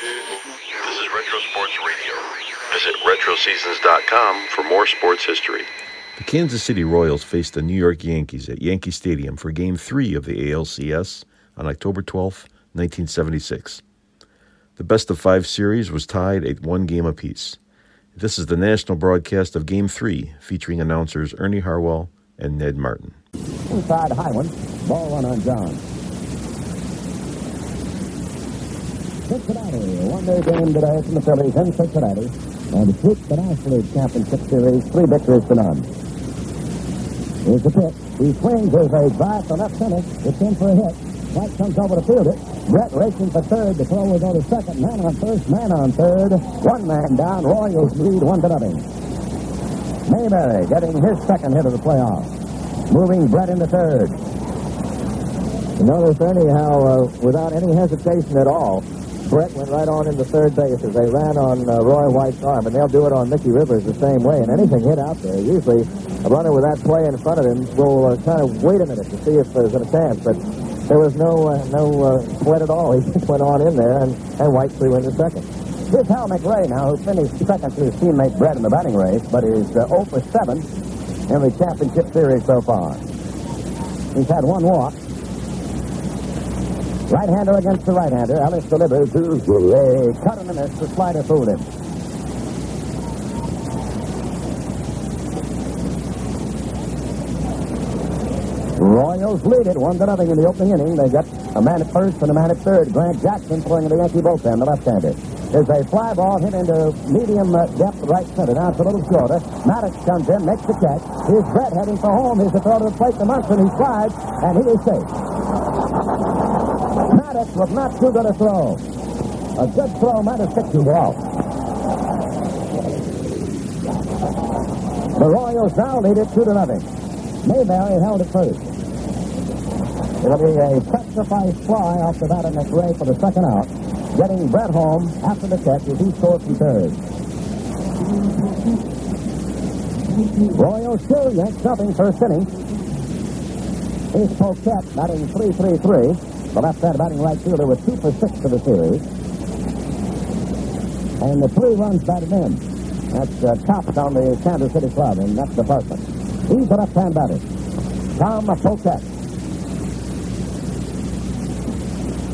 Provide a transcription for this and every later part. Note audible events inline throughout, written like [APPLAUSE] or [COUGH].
This is Retro Sports Radio. Visit RetroSeasons.com for more sports history. The Kansas City Royals faced the New York Yankees at Yankee Stadium for Game 3 of the ALCS on October 12, 1976. The best of five series was tied at one game apiece. This is the national broadcast of Game 3, featuring announcers Ernie Harwell and Ned Martin. Inside high one, ball one on John. Cincinnati, one-day game today from the Phillies in Cincinnati. And sweep the National League Championship Series, three victories to none. Here's the pitch. He swings. There's a drive to left center. It's in for a hit. White comes over to field it. Brett racing for third. The throw will go to second. Man on first, man on third. One man down. Royals lead one to nothing. Mayberry getting his second hit of the playoff. Moving Brett into third. Notice, anyhow, uh, without any hesitation at all, Brett went right on into third base as they ran on uh, Roy White's arm, and they'll do it on Mickey Rivers the same way. And anything hit out there, usually a runner with that play in front of him will uh, kind of wait a minute to see if there's a chance. But there was no uh, no uh, sweat at all. [LAUGHS] He just went on in there, and, and White threw into second. Here's Hal McRae now, who finished second to his teammate Brett in the batting race, but is uh, 0 for 7 in the championship series so far. He's had one walk. Right-hander against the right-hander. Ellis delivers to a cut and a miss. The slider fooled him. Royals lead it one to nothing in the opening inning. They got a man at first and a man at third. Grant Jackson throwing in the Yankee bullpen, the left-hander. There's a fly ball hit into medium uh, depth right center. Now it's a little shorter. Maddox comes in, makes the catch. Here's Brett heading for home. Here's the throw to the plate to Munson. He slides, and he is safe. Maddox was not too good a throw. A good throw might have picked him off. The Royals now lead it two to nothing. Mayberry held it first. It'll be a sacrifice fly off the bat of McRae for the second out, getting Brett home after the catch as he scores from third. Royals still Yanks nothing first inning. Here's Poquette batting 3-3-3. The left-hand batting right fielder was 2 for 6 for the series. And the three runs batted in. That's uh, tops on the Kansas City club in that department. He's the left-hand batter. Tom Poquette.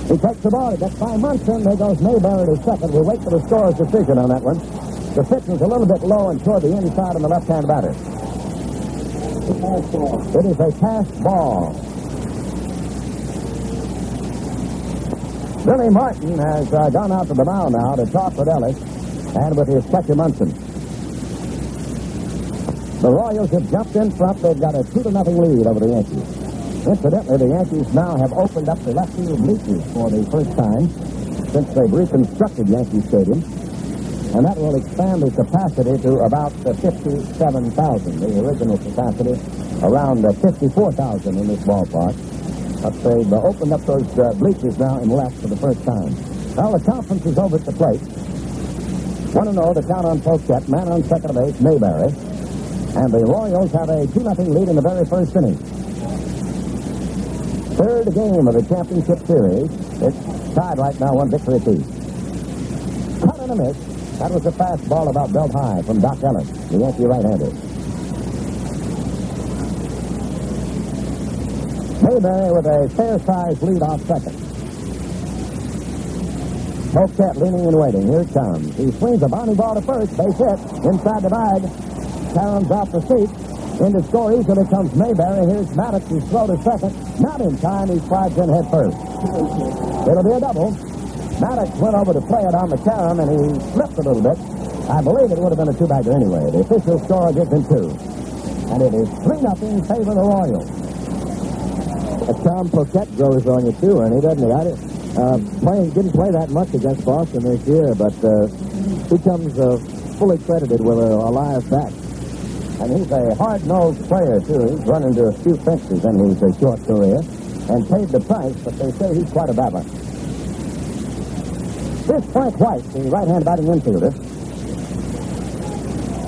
He takes the ball. He gets by Munson. There goes Mayberry to second. We wait for the scorer's decision on that one. The pitch is a little bit low and toward the inside on the left-hand batter. It is a pass ball. Billy Martin has uh, gone out to the mound now to talk with Ellis and with his catcher Munson. The Royals have jumped in front. They've got a two to nothing lead over the Yankees. Incidentally, the Yankees now have opened up the left field bleachers for the first time since they've reconstructed Yankee Stadium. And that will expand the capacity to about uh, 57,000. The original capacity around uh, 54,000 in this ballpark. They've opened up those uh, bleachers now in left for the first time. Well, the conference is over at the plate. 1 to know the count on Poquette, man on second base, Mayberry. And the Royals have a 2-0 lead in the very first inning. Third game of the championship series. It's tied right now, one victory apiece. Cut and a miss. That was a fastball about belt high from Dock Ellis, the Yankee right-hander. Mayberry with a fair-sized lead off second. Poquette leaning and waiting. Here it comes. He swings a bounty ball to first. Base hit. Inside the bag. Caroms off the seat. Into score easily comes Mayberry. Here's Maddox. He's throw to second. Not in time. He slides in head first. It'll be a double. Maddox went over to play it on the carom, and he slipped a little bit. I believe it would have been a two-bagger anyway. The official score gives him two. And it is 3 nothing favor the Royals. Uh, Tom Poquette grows on you too, Ernie, doesn't he? I didn't, uh, playing, didn't play that much against Boston this year, but uh, he comes uh, fully credited with a, a live bat. And he's a hard-nosed player, too. He's run into a few fences in his uh, short career and paid the price, but they say he's quite a battler. This Frank White, the right-hand batting infielder.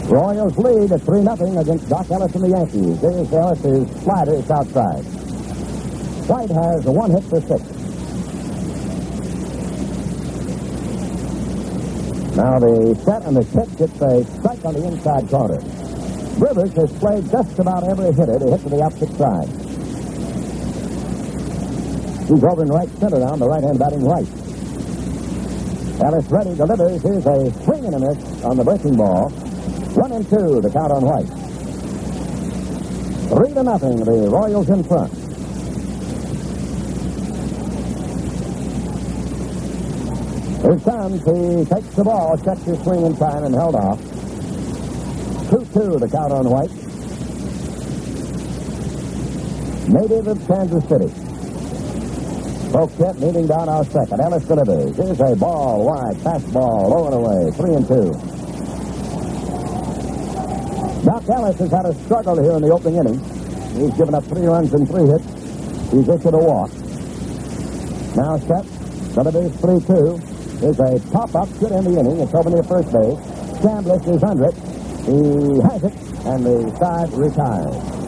Royals lead at 3-0 against Dock Ellis and the Yankees. Here's Ellis' slider. It's outside. White has a one hit for six. Now the set and the pitch gets a strike on the inside corner. Rivers has played just about every hitter to hit to the opposite side. He's over in right center now, the right hand batting right. Ellis ready delivers. Here's a swing and a miss on the breaking ball. One and two, the count on White. Three to nothing, the Royals in front. Here comes. He takes the ball, checks his swing in time, and held off. 2-2, the count on White. Native of Kansas City. Poquette leading down our second. Ellis delivers. Here's a ball wide, fastball, low and away. Three and two. Dock Ellis has had a struggle here in the opening inning. He's given up three runs and three hits. He's issued a walk. Now set. Delivers 3-2. There's a pop-up good in the inning. It's over near first base. Chambliss is under it. He has it, and the side retires.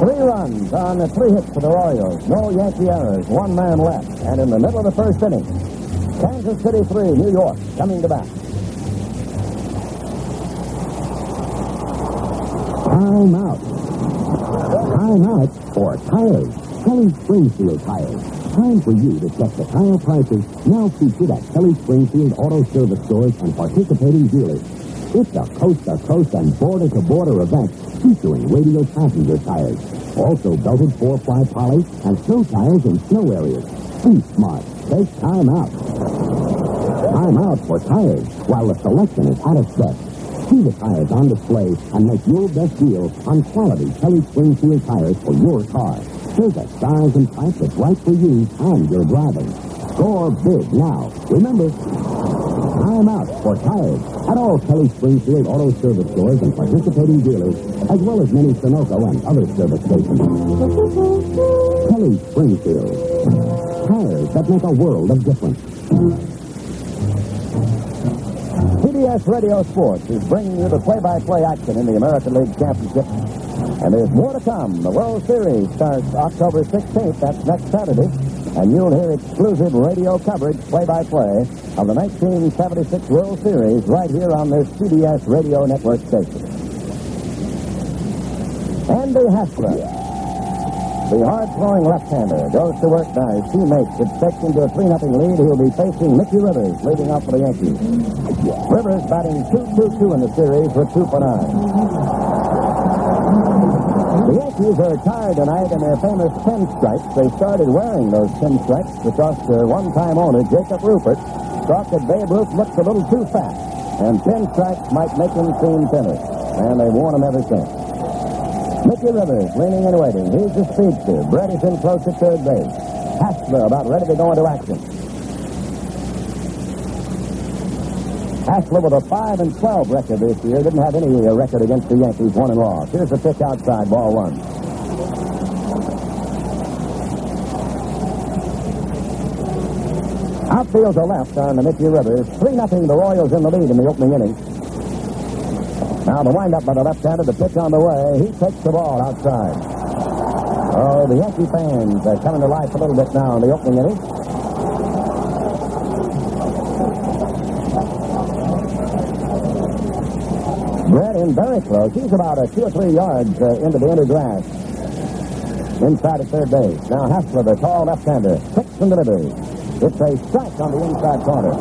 Three runs on the three hits for the Royals. No Yankee errors. One man left. And in the middle of the first inning, Kansas City 3, New York, coming to bat. Time out. Time out for tires. Kelly Springfield tires. Time for you to check the tire prices now featured at Kelly Springfield Auto Service stores and participating dealers. It's a coast-to-coast and border-to-border event featuring radial passenger tires. Also belted 4-ply poly and snow tires in snow areas. Be smart. Take time out. Time out for tires while the selection is at its best. See the tires on display and make your best deal on quality Kelly Springfield tires for your car. A size and type that's right for you and your driving. Score big now. Remember, time out for tires at all Kelly Springfield Auto Service stores and participating dealers, as well as many Sunoco and other service stations. Kelly Springfield. Tires that make a world of difference. CBS Radio Sports is bringing you the play-by-play action in the American League Championship. And there's more to come. The World Series starts October 16th. That's next Saturday. And you'll hear exclusive radio coverage, play-by-play, of the 1976 World Series right here on this CBS Radio Network station. Andy Hassler, the hard-throwing left-hander, goes to work now. His teammates have taken to a 3-0 lead. He'll be facing Mickey Rivers, leading off for the Yankees. Rivers batting 2-2-2 in the series with 2 for 9. The Yankees are tired tonight in their famous pinstripes. They started wearing those pinstripes because their one-time owner, Jacob Ruppert, thought that Babe Ruth looked a little too fat, and pinstripes might make him seem thinner. And they've worn them ever since. Mickey Rivers leaning and waiting. He's the speedster. Brett is in close at third base. Hassler about ready to go into action. Hassler with a 5 and 12 record this year. Didn't have any uh, record against the Yankees, one and lost. Here's the pitch outside, ball one. Outfield to left on the Mickey Rivers. 3 nothing. the Royals in the lead in the opening inning. Now the windup by the left-hander, the pitch on the way. He takes the ball outside. Oh, the Yankee fans are coming to life a little bit now in the opening inning. In very close. He's about uh, two or three yards uh, into the inner grass. Inside at third base. Now Hassler, the tall left-hander, kicks and delivers. It's a strike on the inside corner.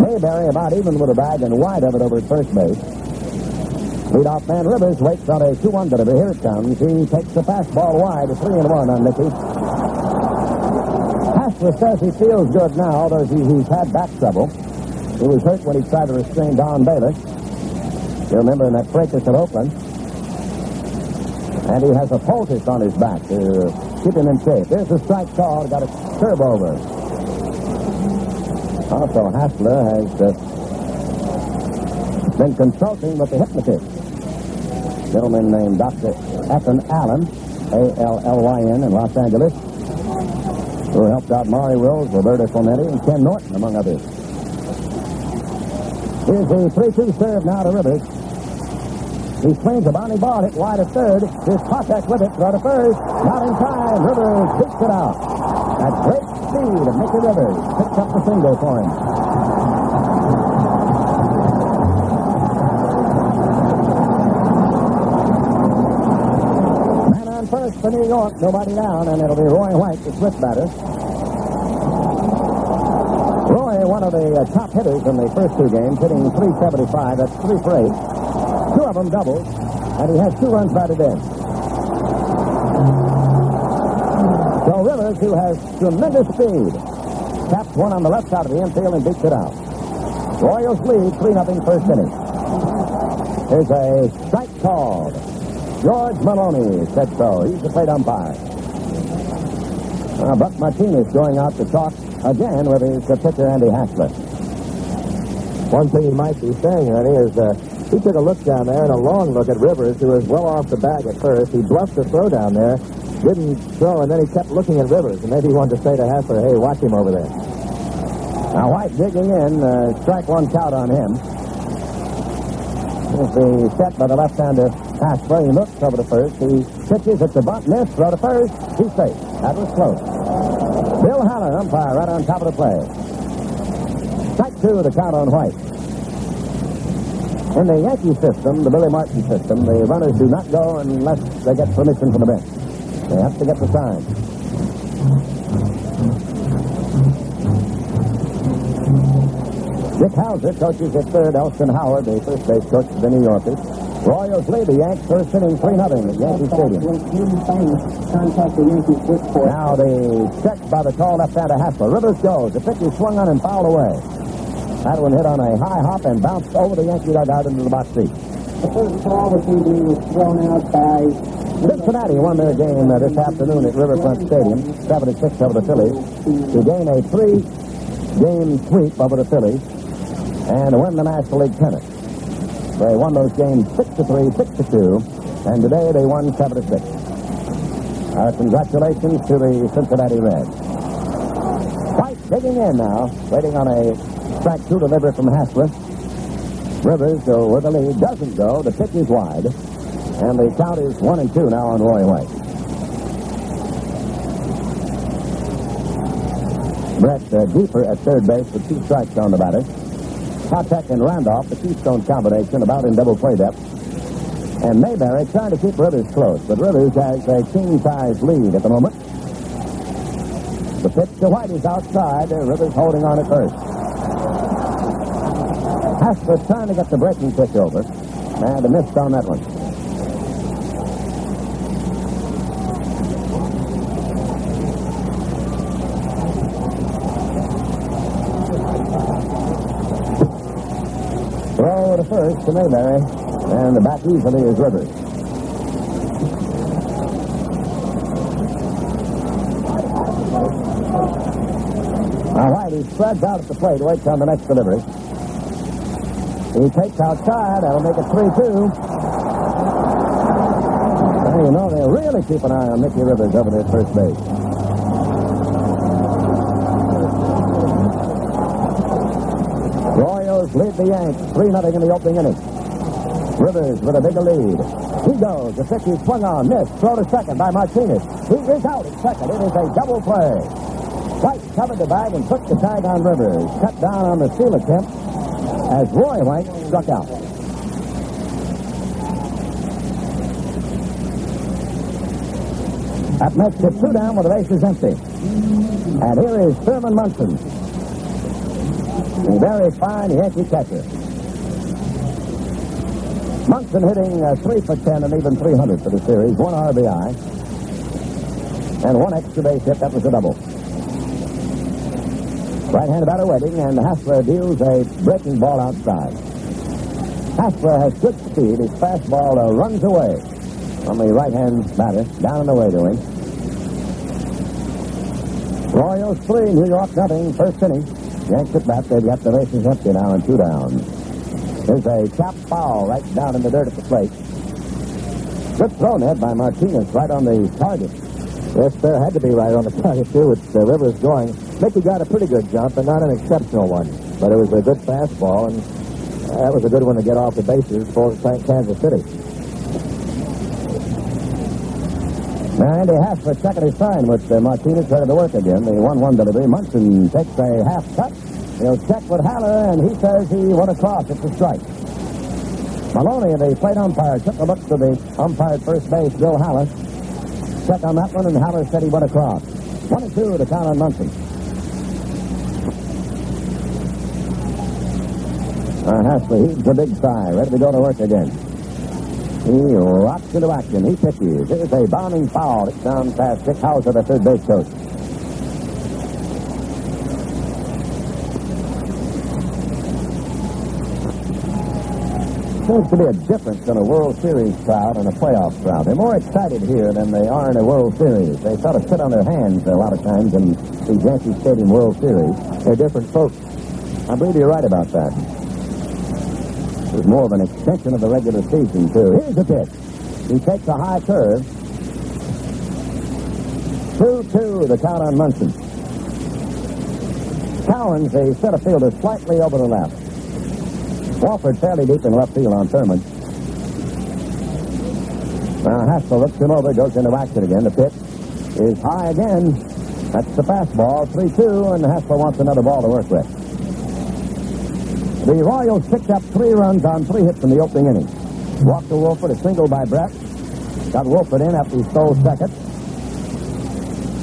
Mayberry about even with the bag and wide of it over first base. Leadoff man Rivers waits on a 2-1 delivery. Here it comes. He takes the fastball wide, a 3 and 1 on Mickey. Hassler says he feels good now, although he, he's had back trouble. He was hurt when he tried to restrain Don Baylor. You remember in that fracas at Oakland. And he has a poultice on his back to keep him in shape. There's a strike call. Got a curve over. Also, Hassler has uh, been consulting with the hypnotist. gentleman named Dr. Ethan Allen, A-L-L-Y-N, in Los Angeles, who helped out Maury Wills, Roberto Clemente, and Ken Norton, among others. Here's the 3-2 serve now to Rivers. He swings a bounty ball hit wide of third. His contact with it, throw to first. Not in time. Rivers beats it out. At great speed Mickey Rivers picks up the single for him. For New York. Nobody down, and it'll be Roy White, the switch batter. Roy, one of the uh, top hitters in the first two games, hitting 375. That's three for eight. Two of them doubles, and he has two runs batted in. So Rivers, who has tremendous speed, taps one on the left side of the infield and beats it out. Royals lead 3 0 first inning. Here's a strike called. George Maloney said so. He's the plate umpire. Uh, Buck Martinez going out to talk again with his pitcher, Andy Hassler. One thing he might be saying, Ernie, is uh, he took a look down there and a long look at Rivers, who was well off the bag at first. He bluffed the throw down there, didn't throw, and then he kept looking at Rivers. And maybe he wanted to say to Hassler, hey, watch him over there. Now White digging in, uh, strike one count on him. Here's the set by the left-hander He looks over to first. He pitches at the bunt, miss, throw to first. He's safe. That was close. Bill Haller, umpire, right on top of the play. Strike two, the count on White. In the Yankee system, the Billy Martin system, the runners do not go unless they get permission from the bench. They have to get the sign. Dick Howser coaches at third. Elston Howard, the first base coach of the New Yorkers. Royals lead the Yanks first inning 3 0 at Yankee Stadium. Contact the Yankee switchboard. Now the check by the tall left-hander Hassler. Rivers goes. The pitch is swung on and fouled away. That one hit on a high hop and bounced over the Yankee dugout into the box seat. The first ball this evening was thrown out by Cincinnati won their game uh, this afternoon at Riverfront Stadium, 76 over the Phillies, to gain a three-game sweep over the Phillies and win the National League pennant. They won those games 6 to 3, 6 to 2, and today they won 7 to 6. Uh, congratulations to the Cincinnati Reds. White digging in now, waiting on a strike two delivery from Hassler. Rivers go with the lead, doesn't go. The pitch is wide, and the count is one and two now on Roy White. Brett uh, deeper at third base with two strikes on the batter. Patek and Randolph, the Keystone combination, about in double play depth. And Mayberry trying to keep Rivers close, but Rivers has a king-size lead at the moment. The pitch to White is outside. Uh, Rivers holding on at first. Hassler trying to get the breaking pitch over. And a missed on that one. Throw to Mayberry. And the back easily is Rivers. Now White, he spreads out at the plate, waits on the next delivery. He takes outside. That'll make it 3-2. Well, you know, they'll really keep an eye on Mickey Rivers over there at first base. Royals lead the Yanks 3-0 in the opening inning. Rivers with a bigger lead. He goes. The pitch is swung on. Missed. Throw to second by Martinez. He is out at second. It is a double play. White covered the bag and put the tag on Rivers. Cut down on the steal attempt as Roy White struck out. That makes it two down with the bases empty. And here is Thurman Munson. A very fine Yankee catcher. Munson hitting uh, 3 for 10 and even 300 for the series. One RBI. And one extra base hit. That was a double. Right-handed batter waiting, and Hassler deals a breaking ball outside. Hassler has good speed. His fastball uh, runs away from the right-hand batter, down and away to him. Royals three, New York nothing, first inning. Yanks at bat, they've got the bases empty now and two down. There's a chop foul right down in the dirt at the plate. Good throw net by Martinez right on the target. Yes, there had to be right on the target, too, with the Rivers going. Mickey got a pretty good jump, but not an exceptional one. But it was a good fastball, and that was a good one to get off the bases for Kansas City. Now, Andy Hassler checking his sign with uh, Martinez ready to work again. The 1-1 delivery. Munson takes a half cut. He'll check with Haller, and he says he went across. It's a strike. Maloney, the plate umpire, took a look to the umpire at first base, Bill Haller. Check on that one, and Haller said he went across. 22 to count on Munson. Uh, Hassler heaves a big sigh, ready to go to work again. He rocks into action. He pitches. Here's a bounding foul. It's down past Dick Howser, the third base coach. Seems to be a difference in a World Series crowd and a playoff crowd. They're more excited here than they are in a World Series. They sort of sit on their hands a lot of times in the Yankee Stadium World Series. They're different folks. I believe you're right about that. It's more of an extension of the regular season, too. Here's the pitch. He takes a high curve. 2-2, the count on Munson. Cowens, the center fielder, slightly over the left. Wohlford fairly deep in left field on Thurman. Now Hassler looks him over, goes into action again. The pitch is high again. That's the fastball, 3-2, and Hassler wants another ball to work with. The Royals picked up three runs on three hits in the opening inning. Walked to Wohlford, a single by Brett. Got Wohlford in after he stole second.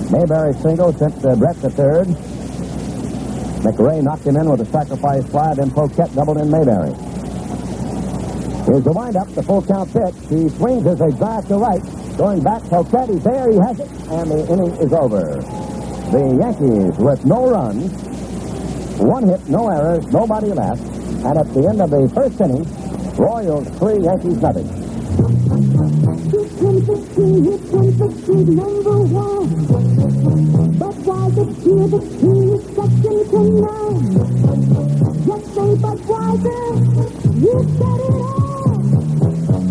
Mayberry single sent uh, Brett to third. McRae knocked him in with a sacrifice fly, then Poquette doubled in Mayberry. Here's the windup, the full count pitch. He swings as a drive to right. Going back, Poquette, he's there, he has it, and the inning is over. The Yankees with no runs, one hit, no errors, nobody left, and at the end of the first inning, Royals three, Yankees nothing. Here comes the king, here comes the king, number one. But why the the king is second to none? Just say Budweiser, you said it all.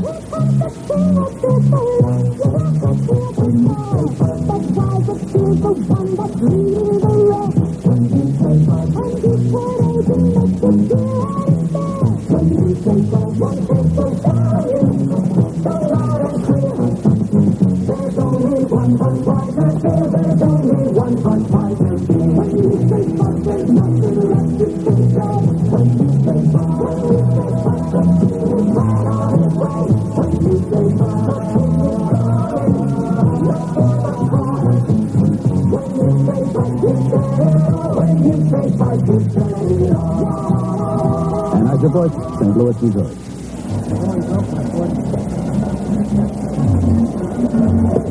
Here comes the king of the you have to hear the is the one that's leading the rest. And before they can make the deal understand, when you say go, one say go down, so loud and clear. There's only one Budweiser beer. There's only one. When you say Bud, there's nothing When you say Bud, you said it all. Anheuser-Busch, St. Louis, Missouri.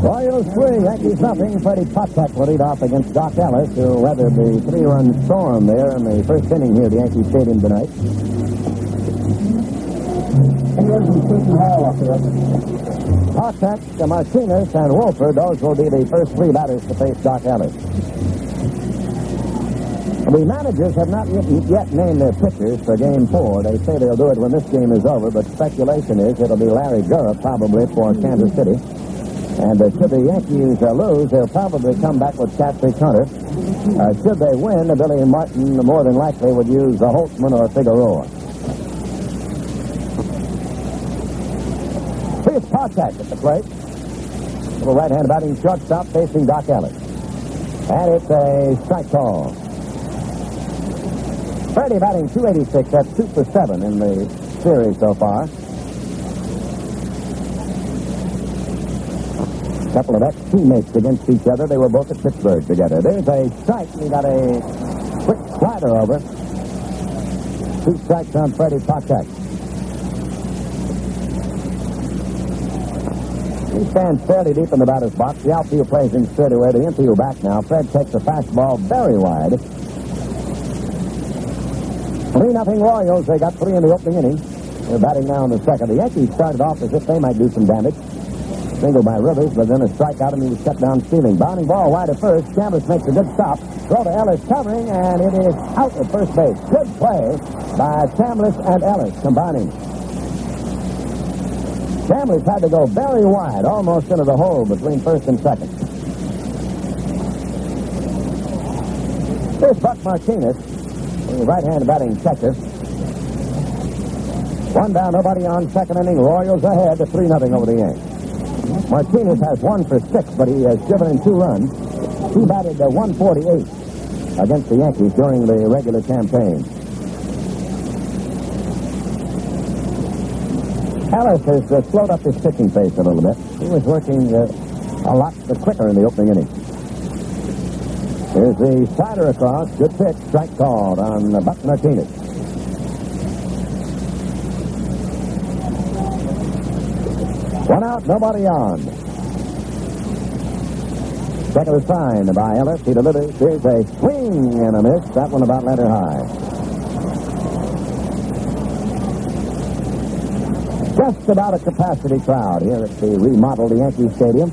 Royals three, Yankees nothing. Freddie Patek will lead off against Dock Ellis, who weathered the three-run storm there in the first inning here at Yankee Stadium tonight. Patek, Martinez, and Wohlford, those will be the first three batters to face Dock Ellis. The managers have not yet, named their pitchers for Game 4. They say they'll do it when this game is over, but speculation is it'll be Larry Gura probably for Kansas City. And uh, should the Yankees uh, lose, they'll probably come back with Catfish Hunter. Uh, should they win, Billy Martin more than likely would use the Holtzman or Figueroa. Here's Patek at the plate. Little right-hand batting shortstop facing Dock Ellis. And it's a strike call. Freddie batting 286. That's 2 for 7 in the series so far. Couple of ex-teammates against each other. They were both at Pittsburgh together. There's a strike. He got a quick slider over. Two strikes on Freddie Patek. He stands fairly deep in the batter's box. The outfield plays in straight away. The infield back now. Fred takes a fastball very wide. Three nothing Royals. They got three in the opening inning. They're batting now in the second. The Yankees started off as if they might do some damage. Single by Rivers, but then a strikeout and he was cut down stealing. Bounding ball wide at first. Chambliss makes a good stop. Throw to Ellis covering, and it is out at first base. Good play by Chambliss and Ellis combining. Chambliss had to go very wide, almost into the hole between first and second. Here's Buck Martinez, right-hand batting catcher. One down, nobody on second inning. Royals ahead 3 nothing over the Yanks. Martinez has one for six, but he has driven in two runs. He batted uh, 148 against the Yankees during the regular campaign. Ellis has uh, slowed up his pitching pace a little bit. He was working uh, a lot quicker in the opening inning. Here's the slider across. Good pitch. Strike called on Buck Martinez. One out, nobody on. Second sign by Ellis. He delivers. Here's a swing and a miss. That one about letter high. Just about a capacity crowd here at the remodeled Yankee Stadium.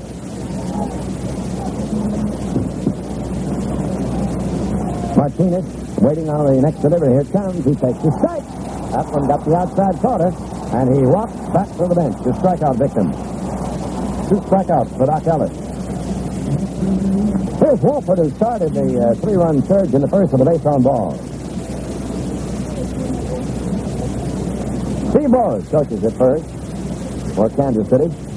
Martinez waiting on the next delivery. Here comes. He takes the strike. That one got the outside corner, and he walks back to the bench. The strikeout victim. Two strikeouts for Dock Ellis. Here's Wohlford, who started the uh, three-run surge in the first of the base on ball. Steve Boros coaches at first for Kansas City.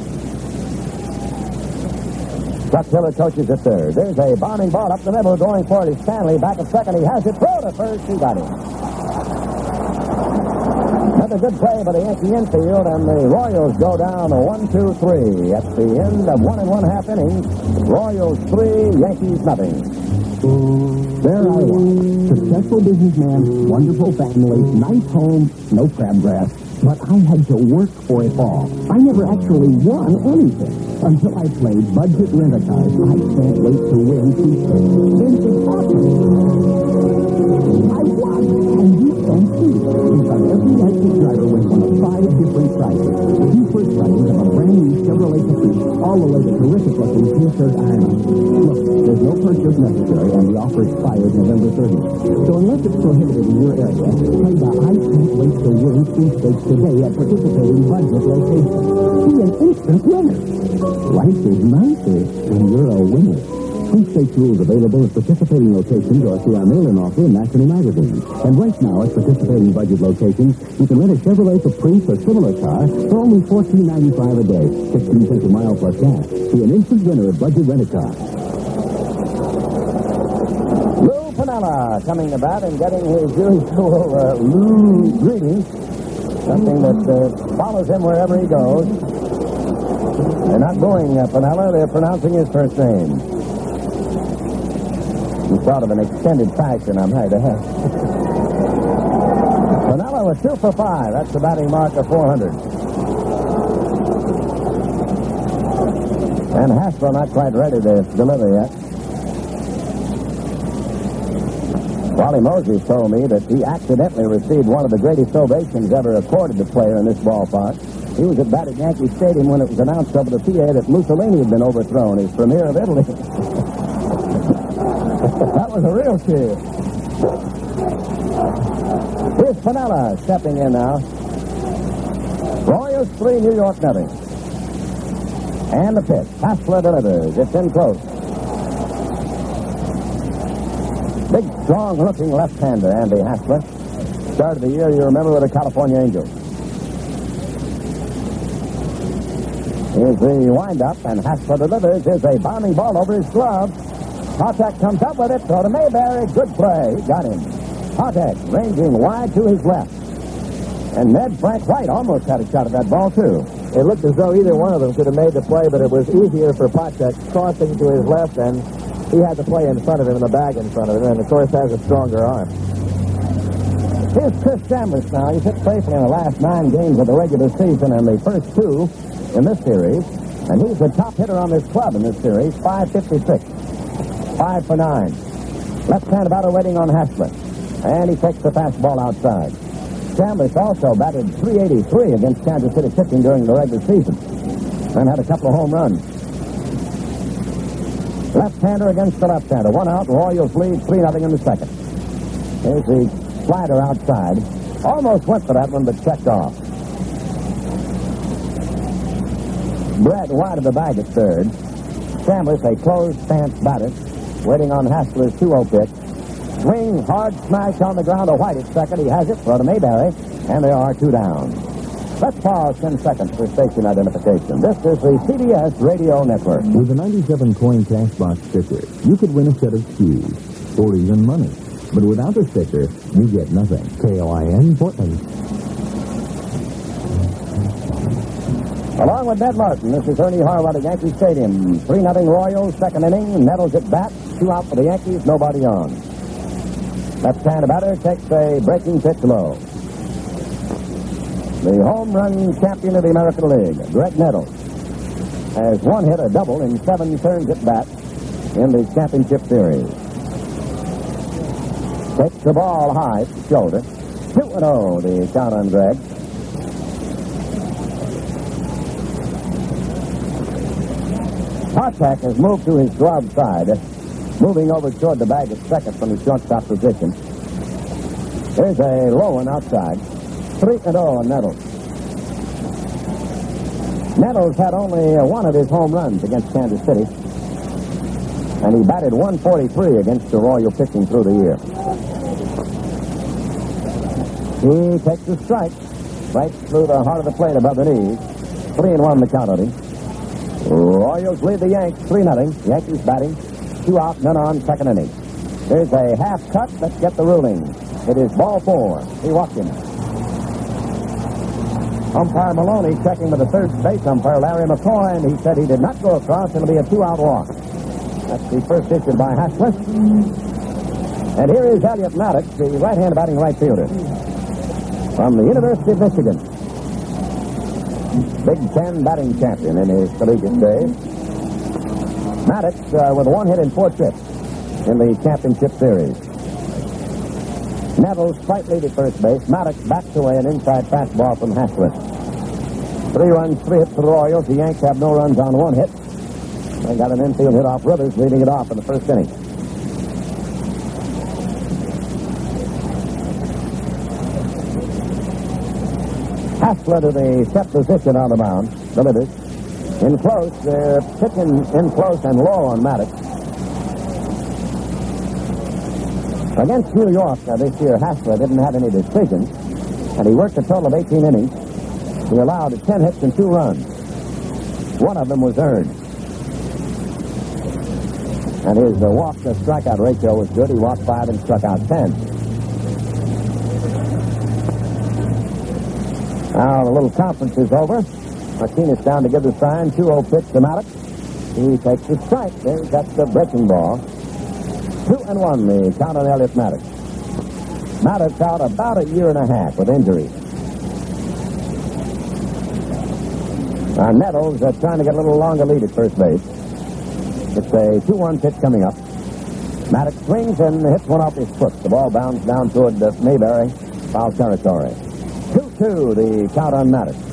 Hiller coaches at third. There's a bombing ball up the middle going for it. Is Stanley back at second. He has it. Throw to first. He got him. Another good play by the Yankee infield, and the Royals go down one, two, three. At the end of one and one half innings, Royals three, Yankees nothing. There I was. Successful businessman, wonderful family, nice home, no crabgrass. But I had to work for it all. I never actually won anything until I played budget rent-a-cars. I can't wait to win Tuesday. It's awesome. I won, and you can too. Because every Lexus driver wins one of five different prizes. Two first prizes of a brand new Chevrolet all the to terrific-looking T-shirt iron. Look, there's no purchase necessary, and the offer expires November 30th. So unless it's prohibited in your area, play the I Can't Wait to Win sweepstakes today at participating budget locations. Be an instant winner. Life is nicer when you're a winner. Sweepstakes rules available at participating locations or through our mail-in offer in National Magazine. And right now, at participating budget locations, you can rent a Chevrolet Caprice or similar car for only $14.95 a day, 16 cents a mile plus gas. Be an instant winner at Budget Rent-A-Car. Lou Piniella coming bat and getting his usual uh, Lou greeting. Something that uh, follows him wherever he goes. They're not booing uh, Piniella, they're pronouncing his first name. In sort of an extended fashion, I'm happy to have. Piniella with two for five. That's the batting mark of 400. And Hassler not quite ready to deliver yet. Wally Moses told me that he accidentally received one of the greatest ovations ever accorded to player in this ballpark. He was at bat at Yankee Stadium when it was announced over the PA that Mussolini had been overthrown, his premier of Italy. [LAUGHS] was a real cheer. Here's Piniella stepping in now. Royals three, New York nothing. And the pitch. Hassler delivers. It's in close. Big, strong-looking left-hander, Andy Hassler. Started the year, you remember, with the California Angels. Here's the windup, and Hassler delivers. Here's a bombing ball over his glove. Patek comes up with it. Throw to Mayberry. Good play. Got him. Patek ranging wide to his left. And Ned Frank White almost had a shot at that ball, too. It looked as though either one of them could have made the play, but it was easier for Patek crossing to his left, and he had the play in front of him and the bag in front of him, and of course has a stronger arm. Here's Chris Chambliss now. He's hit safely in the last nine games of the regular season and the first two in this series. And he's the top hitter on this club in this series, 556. Five for nine. Left-hand batter waiting on Hassler. And he takes the fastball outside. Chambliss also batted 383 against Kansas City pitching during the regular season. And had a couple of home runs. Left-hander against the left-hander. One out. Royals lead 3 nothing in the second. Here's the slider outside. Almost went for that one, but checked off. Brett wide of the bag at third. Chambliss, a closed stance batter, waiting on Hassler's 2-0 pitch. Swing, hard smash on the ground to White at second. He has it. Throw to Mayberry, and there are two down. Let's pause 10 seconds for station identification. This is the CBS Radio Network. With a 97 coin cash box sticker, you could win a set of shoes or even money. But without the sticker, you get nothing. KOIN Portland. Along with Ned Martin, this is Ernie Harwell at Yankee Stadium. 3 0 Royals, second inning. Nettles at bat. Two out for the Yankees, nobody on. Left-hand batter takes a breaking pitch low. The home run champion of the American League, Graig Nettles, has one hit, a double, in seven turns at bat in the championship series. Takes the ball high, shoulder. 2 0, the count on Graig. Patek has moved to his glove side, moving over toward the bag at second from the shortstop position. There's a low one outside. 3 and 0 on Nettles. Nettles had only one of his home runs against Kansas City, and he batted 143 against the Royal pitching through the year. He takes a strike right through the heart of the plate above the knees. 3 and 1 the count on him. Royals lead the Yanks 3 0. Yankees batting. Two out, none on, second inning. There's a half cut. Let's get the ruling. It is ball four. He walked him. Umpire Maloney checking with the third base umpire, Larry McCoy, and he said he did not go across. It'll be a two out walk. That's the first issue by Hassler. And here is Elliott Maddox, the right hand batting right fielder from the University of Michigan. Big Ten batting champion in his collegiate days. Maddox uh, with one hit in four trips in the championship series. Nettles slight lead at first base. Maddox backs away an inside fastball from Hassler. Three runs, three hits for the Royals. The Yanks have no runs on one hit. They got an infield hit off Rivers, leading it off in the first inning. Hassler to the set position on the mound. Delivers. In close, they're pitching in close and low on Maddox. Against New York uh, this year, Hassler didn't have any decisions, and he worked a total of 18 innings. He allowed 10 hits and two runs. One of them was earned. And his uh, walk to strikeout ratio was good. He walked five and struck out 10. Now the little conference is over. Martinez down to give the sign. 2-0 pitch to Maddox. He takes the strike. There, that's the breaking ball. Two and one, the count on Elliott Maddox. Maddox out about a year and a half with injuries. Now Nettles uh, trying to get a little longer lead at first base. It's a 2-1 pitch coming up. Maddox swings and hits one off his foot. The ball bounds down toward uh, Mayberry, foul territory. 2-2, the count on Maddox.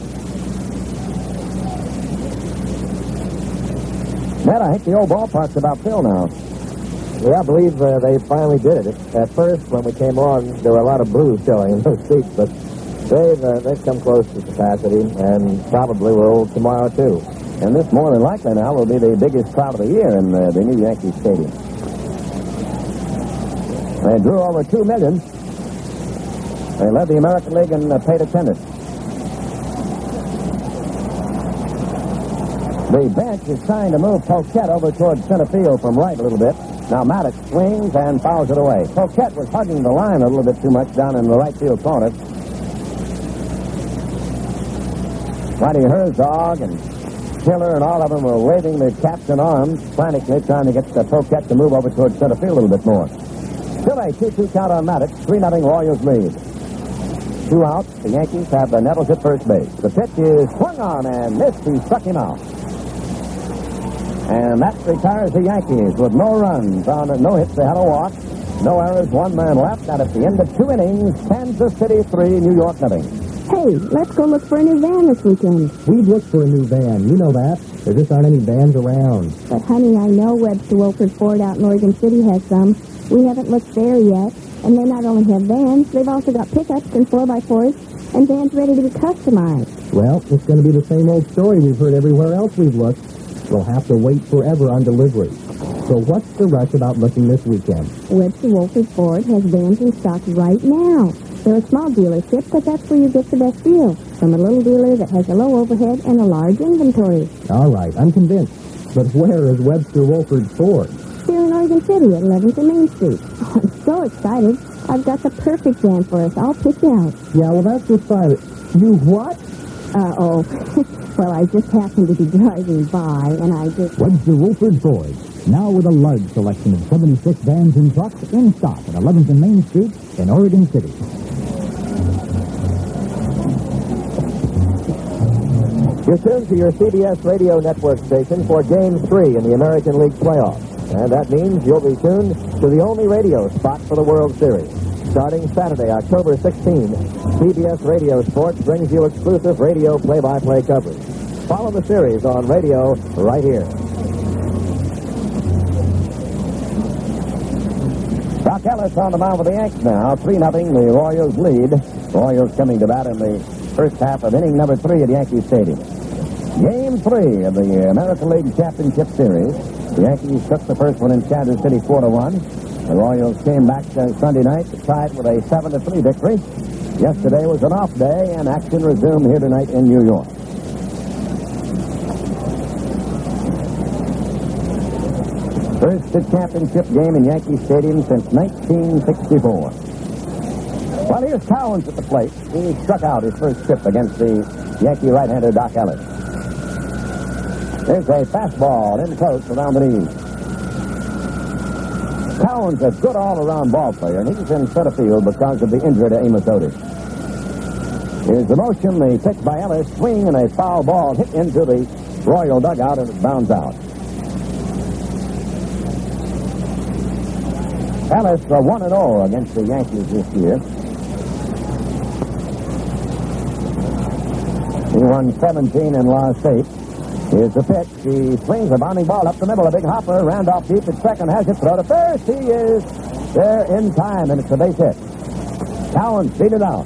Ned, I think the old ballpark's about filled now. Yeah, I believe uh, they finally did it. At first, when we came on, there were a lot of blues showing in those seats, but they've uh, they've come close to capacity, and probably will tomorrow too. And this more than likely now will be the biggest crowd of the year in uh, the new Yankee Stadium. They drew over two million. They led the American League in uh, paid attendance. The bench is trying to move Poquette over toward center field from right a little bit. Now Maddox swings and fouls it away. Poquette was hugging the line a little bit too much down in the right field corner. Whitey Herzog and Hiller and all of them were waving their caps and arms frantically, trying to get the Poquette to move over toward center field a little bit more. Still a 2-2 count on Maddox. 3-0 Royals lead. Two outs. The Yankees have the Nettles at first base. The pitch is swung on and missed. He struck him out. And that retires the Yankees with no runs on no hits. They had a walk. No errors, one man left. And at the end of two innings, Kansas City 3, New York nothing. Hey, let's go look for a new van this weekend. We've looked for a new van. You know that. There just aren't any vans around. But, honey, I know Webster Wolford Ford out in Oregon City has some. We haven't looked there yet. And they not only have vans, they've also got pickups and 4x4s and vans ready to be customized. Well, it's going to be the same old story we've heard everywhere else we've looked. We'll have to wait forever on delivery. So what's the rush about looking this weekend? Webster Wolford oh Ford has vans in stock right now. They're a small dealership, but that's where you get the best deal. from a little dealer that has a low overhead and a large inventory. All right, I'm convinced. But where is Webster Wolford oh Ford? Here in Oregon City at 11th and Main Street. Oh, [LAUGHS] I'm so excited. I've got the perfect van for us. I'll pick you out. Yeah, well, that's just fine. You what? Uh-oh. [LAUGHS] well, I just happened to be driving by, and I just... Webster Wolford Ford. Now with a large selection of 76 vans and trucks in stock at 11th and Main Street in Oregon City. You tune to your CBS radio network station for Game 3 in the American League playoffs. And that means you'll be tuned to the only radio spot for the World Series. Starting Saturday, October 16, CBS Radio Sports brings you exclusive radio play-by-play coverage. Follow the series on radio right here. Dock Ellis on the mound for the Yanks now. 3 nothing. the Royals lead. Royals coming to bat in the first half of inning number three at Yankee Stadium. Game three of the American League Championship Series. The Yankees took the first one in Kansas City 4 to 1. The Royals came back Sunday night to tie it with a 7 to 3 victory. Yesterday was an off day, and action resumed here tonight in New York. First championship game in Yankee Stadium since 1964. Well, here's Cowens at the plate. He struck out his first trip against the Yankee right-hander Dock Ellis. There's a fastball in close around the knees. Cowens a good all-around ball player, and he's in center field because of the injury to Amos Otis. Here's the motion, the pitch by Ellis, swing and a foul ball hit into the Royal dugout and it bounds out. Ellis uh, 1 and 0 against the Yankees this year. He won 17 and lost 8. Here's the pitch. He swings a bounding ball up the middle. A big hopper. Randolph deep at second. Has it throw to first. He is there in time, and it's a base hit. Cowan beat it out.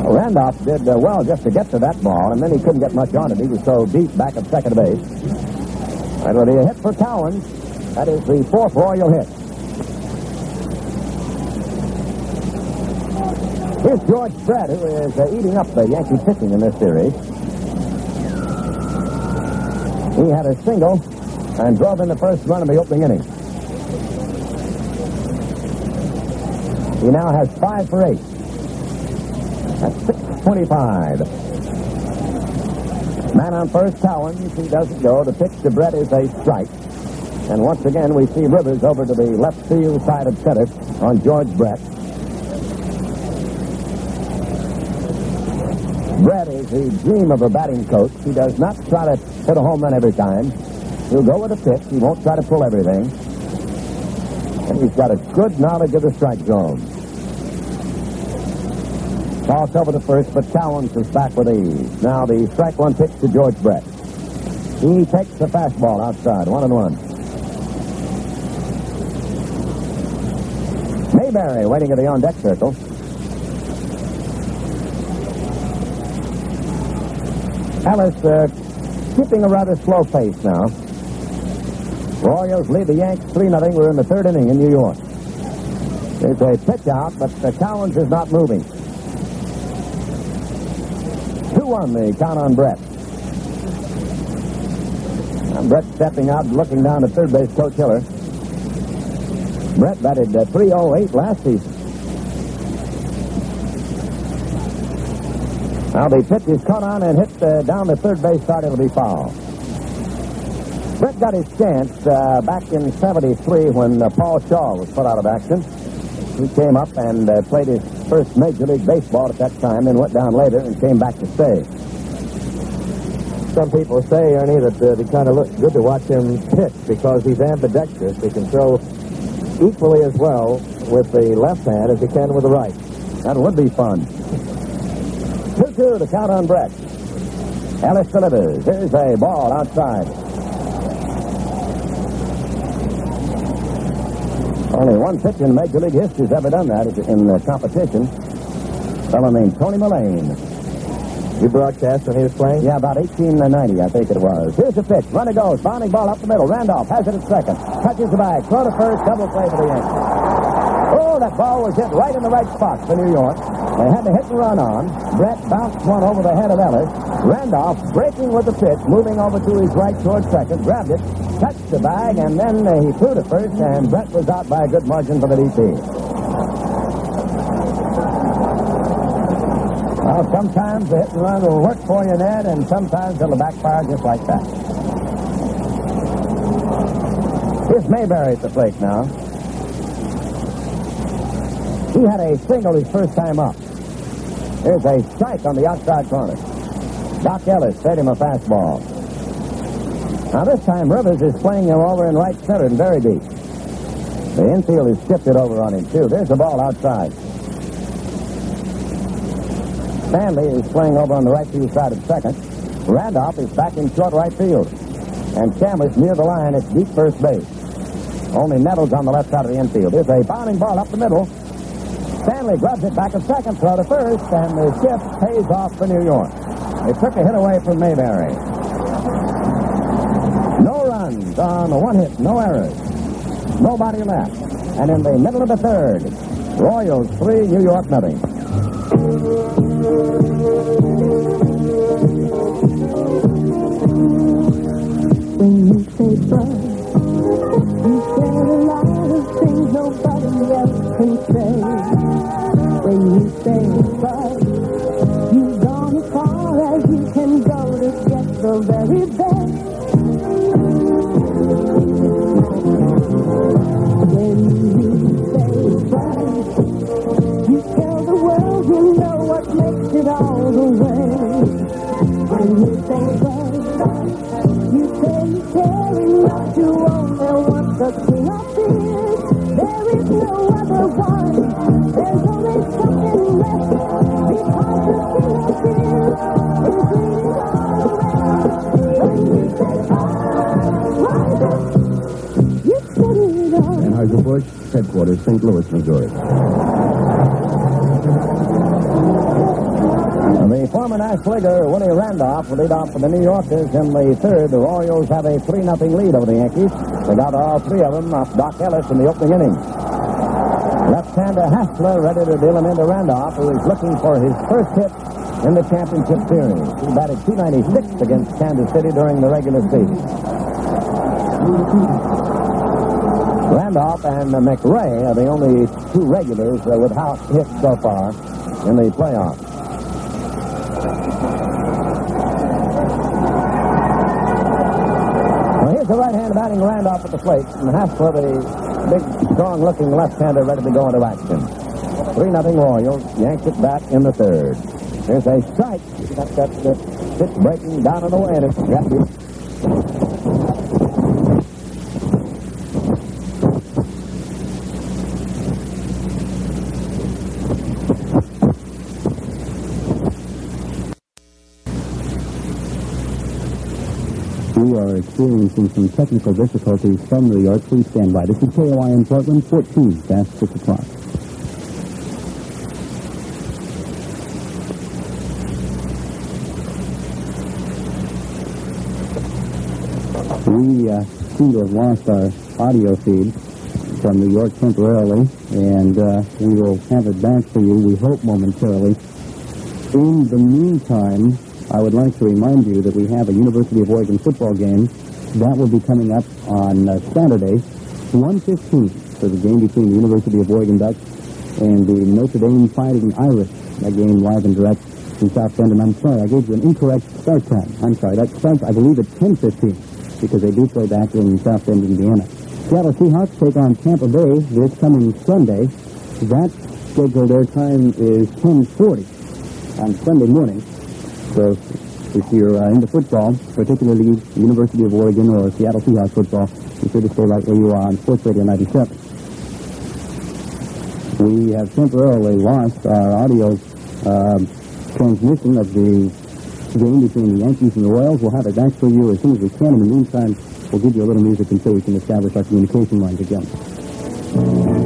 Well, Randolph did uh, well just to get to that ball, and then he couldn't get much on it. He was so deep back at second base. That will be a hit for Cowan. That is the fourth Royal hit. Here's George Brett, who is uh, eating up the Yankee pitching in this series. He had a single and drove in the first run of the opening inning. He now has five for eight. That's 625. Man on first, Cowens. He doesn't go. The pitch to Brett is a strike. And once again, we see Rivers over to the left field side of center on George Brett. Brett is the dream of a batting coach. He does not try to hit a home run every time. He'll go with a pitch. He won't try to pull everything. And he's got a good knowledge of the strike zone. Toss over to first, but Cowens is back with ease. Now the strike one pitch to George Brett. He takes the fastball outside, one and one. Mayberry waiting at the on deck circle. Ellis uh, keeping a rather slow pace now. Royals lead the Yanks 3 0. We're in the third inning in New York. There's a pitch out, but the Cowens is not moving. 2 1 the count on Brett. And Brett stepping out, looking down at third base coach Hiller. Brett batted uh, 308 last season. Now the pitch is caught on and hit uh, down the third base side. It'll be foul. Brett got his chance uh, back in 73 when uh, Paul Schaal was put out of action. He came up and uh, played his first Major League Baseball at that time, and went down later and came back to stay. Some people say, Ernie, that uh, it kind of looks good to watch him pitch because he's ambidextrous. He can throw equally as well with the left hand as he can with the right. That would be fun. 2-2 to count on Brett. Ellis delivers. Here's a ball outside. Only one pitcher in Major League history has ever done that in the competition. A fellow named Tony Mullane. You broadcast when he was playing? Yeah, about 1890, I think it was. Here's the pitch. Runner goes. Bounding ball up the middle. Randolph has it at second. Touches the bag. Throw to first. Double play for the Yankees. Oh, that ball was hit right in the right spot for New York. They had to hit and run on. Brett bounced one over the head of Ellis. Randolph, breaking with the pitch, moving over to his right toward second, grabbed it, touched the bag, and then uh, he threw to first, and Brett was out by a good margin for the DP. Well, sometimes the hit and run will work for you, Ned, and sometimes it'll backfire just like that. Here's Mayberry at the plate now. He had a single his first time up. Here's a strike on the outside corner. Dock Ellis fed him a fastball. Now this time Rivers is playing him over in right center and very deep. The infield is shifted over on him too. There's the ball outside. Stanley is playing over on the right field side of second. Randolph is back in short right field. And Chambliss near the line at deep first base. Only Nettles on the left side of the infield. There's a bounding ball up the middle. Stanley grabs it back a second, throw to first, and the shift pays off for New York. They took a hit away from Mayberry. No runs on one hit, no errors. Nobody left. And in the middle of the third, Royals three, New York nothing. When you say bud, you say a things nobody else can say. When you say bud, you've gone as far as you can go to get the very best. When you say bud, you tell the world you know what makes it all the way. When you say bud, you say you care enough to only want the king Anheuser-Busch, headquarters, St. Louis, Missouri. The former Nash leaguer, Willie Randolph, will lead off for the New Yorkers in the third. The Royals have a 3 0 lead over the Yankees. They got all three of them off Dock Ellis in the opening inning. Left-hander Hassler ready to deal him into Randolph, who is looking for his first hit in the championship series. He batted 296 against Kansas City during the regular season. Randolph and McRae are the only two regulars with house hits so far in the playoffs. Well, here's the right-hand batting Randolph at the plate, and Hassler, the big, strong-looking left-hander, ready to go into action. 3 nothing Royals. Yanks it back in the third. There's a strike. Got that, that pitch breaking down and away, and it's are experiencing some technical difficulties from New York. Please stand by. This is KOI in Portland, 14 past 6 o'clock. We uh, seem to have lost our audio feed from New York temporarily, and uh, we will have it back for you, we hope, momentarily. In the meantime, I would like to remind you that we have a University of Oregon football game. That will be coming up on uh, Saturday, 1.15, for the game between the University of Oregon Ducks and the Notre Dame Fighting Irish. That game live and direct in South Bend. And I'm sorry, I gave you an incorrect start time. I'm sorry, that starts, I believe, at 10.15, because they do play back in South Bend, Indiana. Seattle Seahawks take on Tampa Bay this coming Sunday. That scheduled airtime is 10.40 on Sunday morning. So if you're uh, into football, particularly University of Oregon or Seattle Seahawks football, be sure to stay right where you are on Sports Radio 97. We have temporarily lost our audio um transmission of the game between the Yankees and the Royals. We'll have it back for you as soon as we can. In the meantime, we'll give you a little music until we can establish our communication lines again.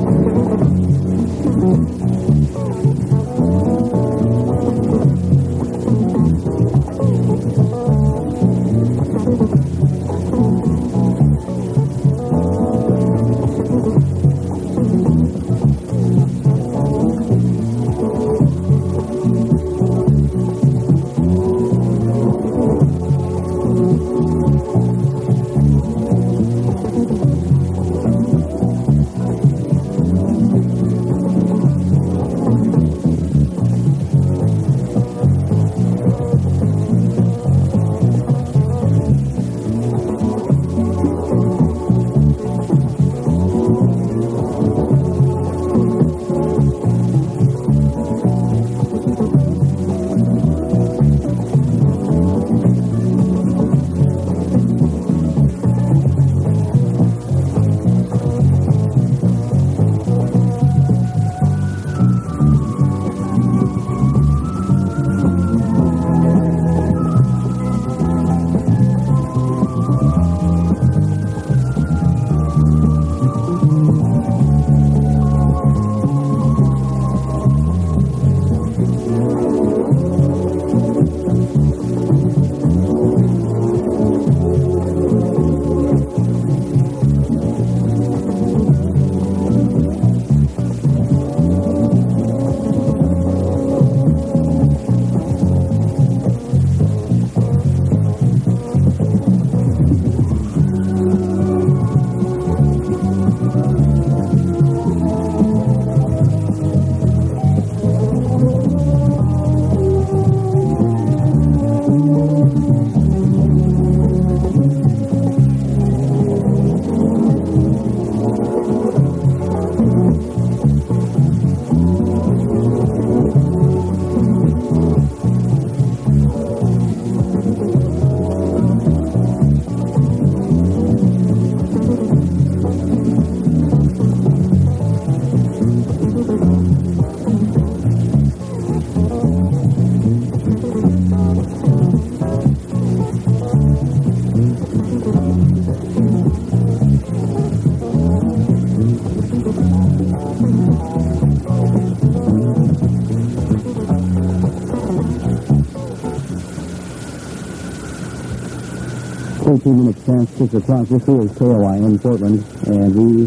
13 minutes past 6 o'clock. This is KOI in Portland, and we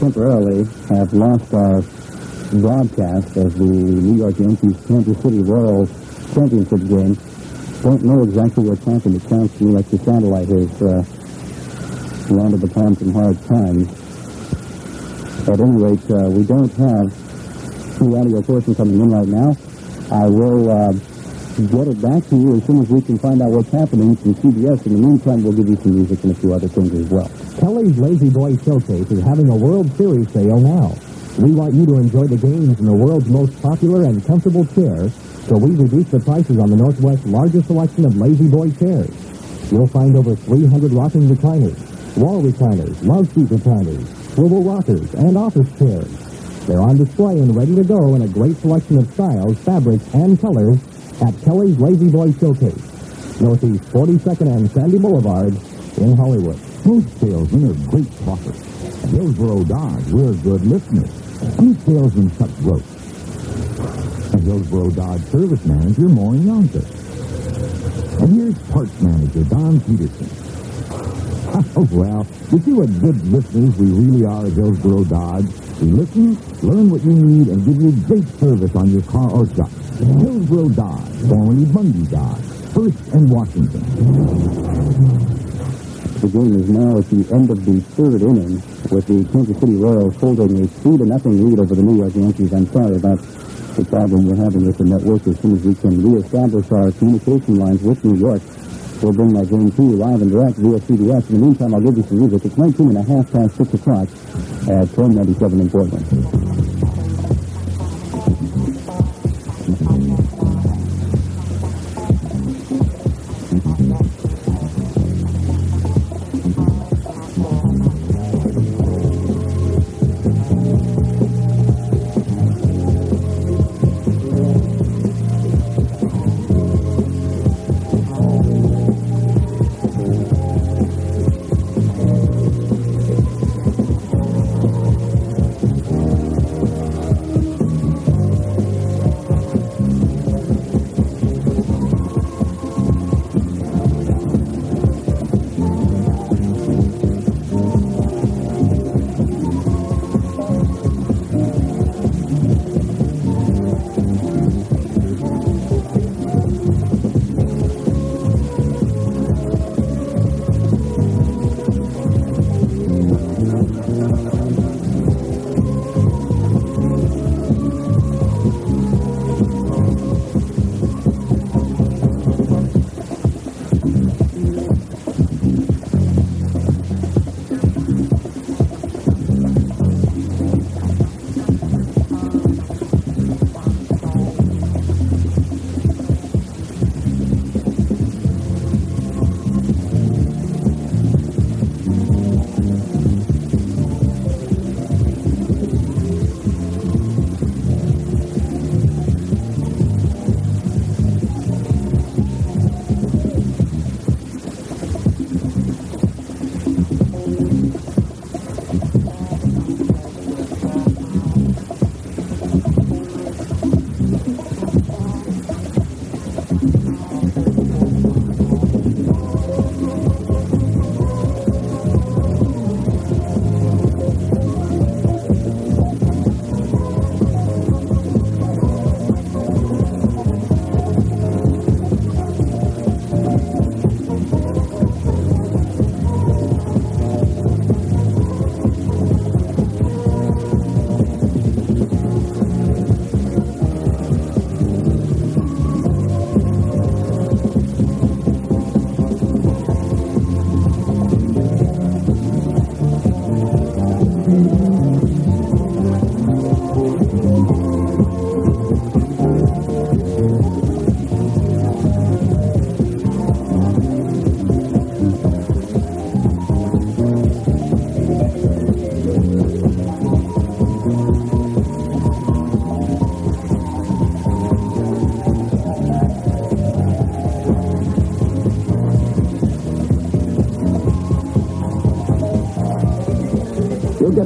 temporarily have lost our broadcast of the New York Yankees Kansas City Royals championship game. Don't know exactly what's happened. It sounds to me like the satellite has uh, landed upon some hard times. At any rate, uh, we don't have the audio portion coming in right now. I will uh, get it back to you as soon as we can find out what's happening from CBS. In the meantime, we'll give you some music and a few other things as well. Kelly's La-Z-Boy Showcase is having a World Series sale now. We want you to enjoy the games in the world's most popular and comfortable chairs, so we reduce the prices on the Northwest's largest selection of La-Z-Boy chairs. You'll find over 300 rocking recliners, wall recliners, love seat recliners, swivel rockers, and office chairs. They're on display and ready to go in a great selection of styles, fabrics, and colors at Kelly's La-Z-Boy Showcase, Northeast 42nd and Sandy Boulevard in Hollywood. Most salesmen are great talkers. At Hillsboro Dodge, we're good listeners. Few salesmen cut throats. And Hillsboro Dodge service manager, Maureen Yonker. And here's parts manager, Don Peterson. [LAUGHS] Oh, well, you see what good listeners we really are at Hillsboro Dodge? We listen, learn what you need, and give you great service on your car or truck. Hillsboro Dodge, formerly Bundy Dodge, First and Washington. The game is now at the end of the third inning with the Kansas City Royals holding a three to nothing lead over the New York Yankees. I'm sorry about the problem we're having with the network. As soon as we can reestablish our communication lines with New York, we'll bring that game to you live and direct via CBS. In the meantime, I'll give you some music. It's 19 and a half past 6 o'clock at 1297 in Portland.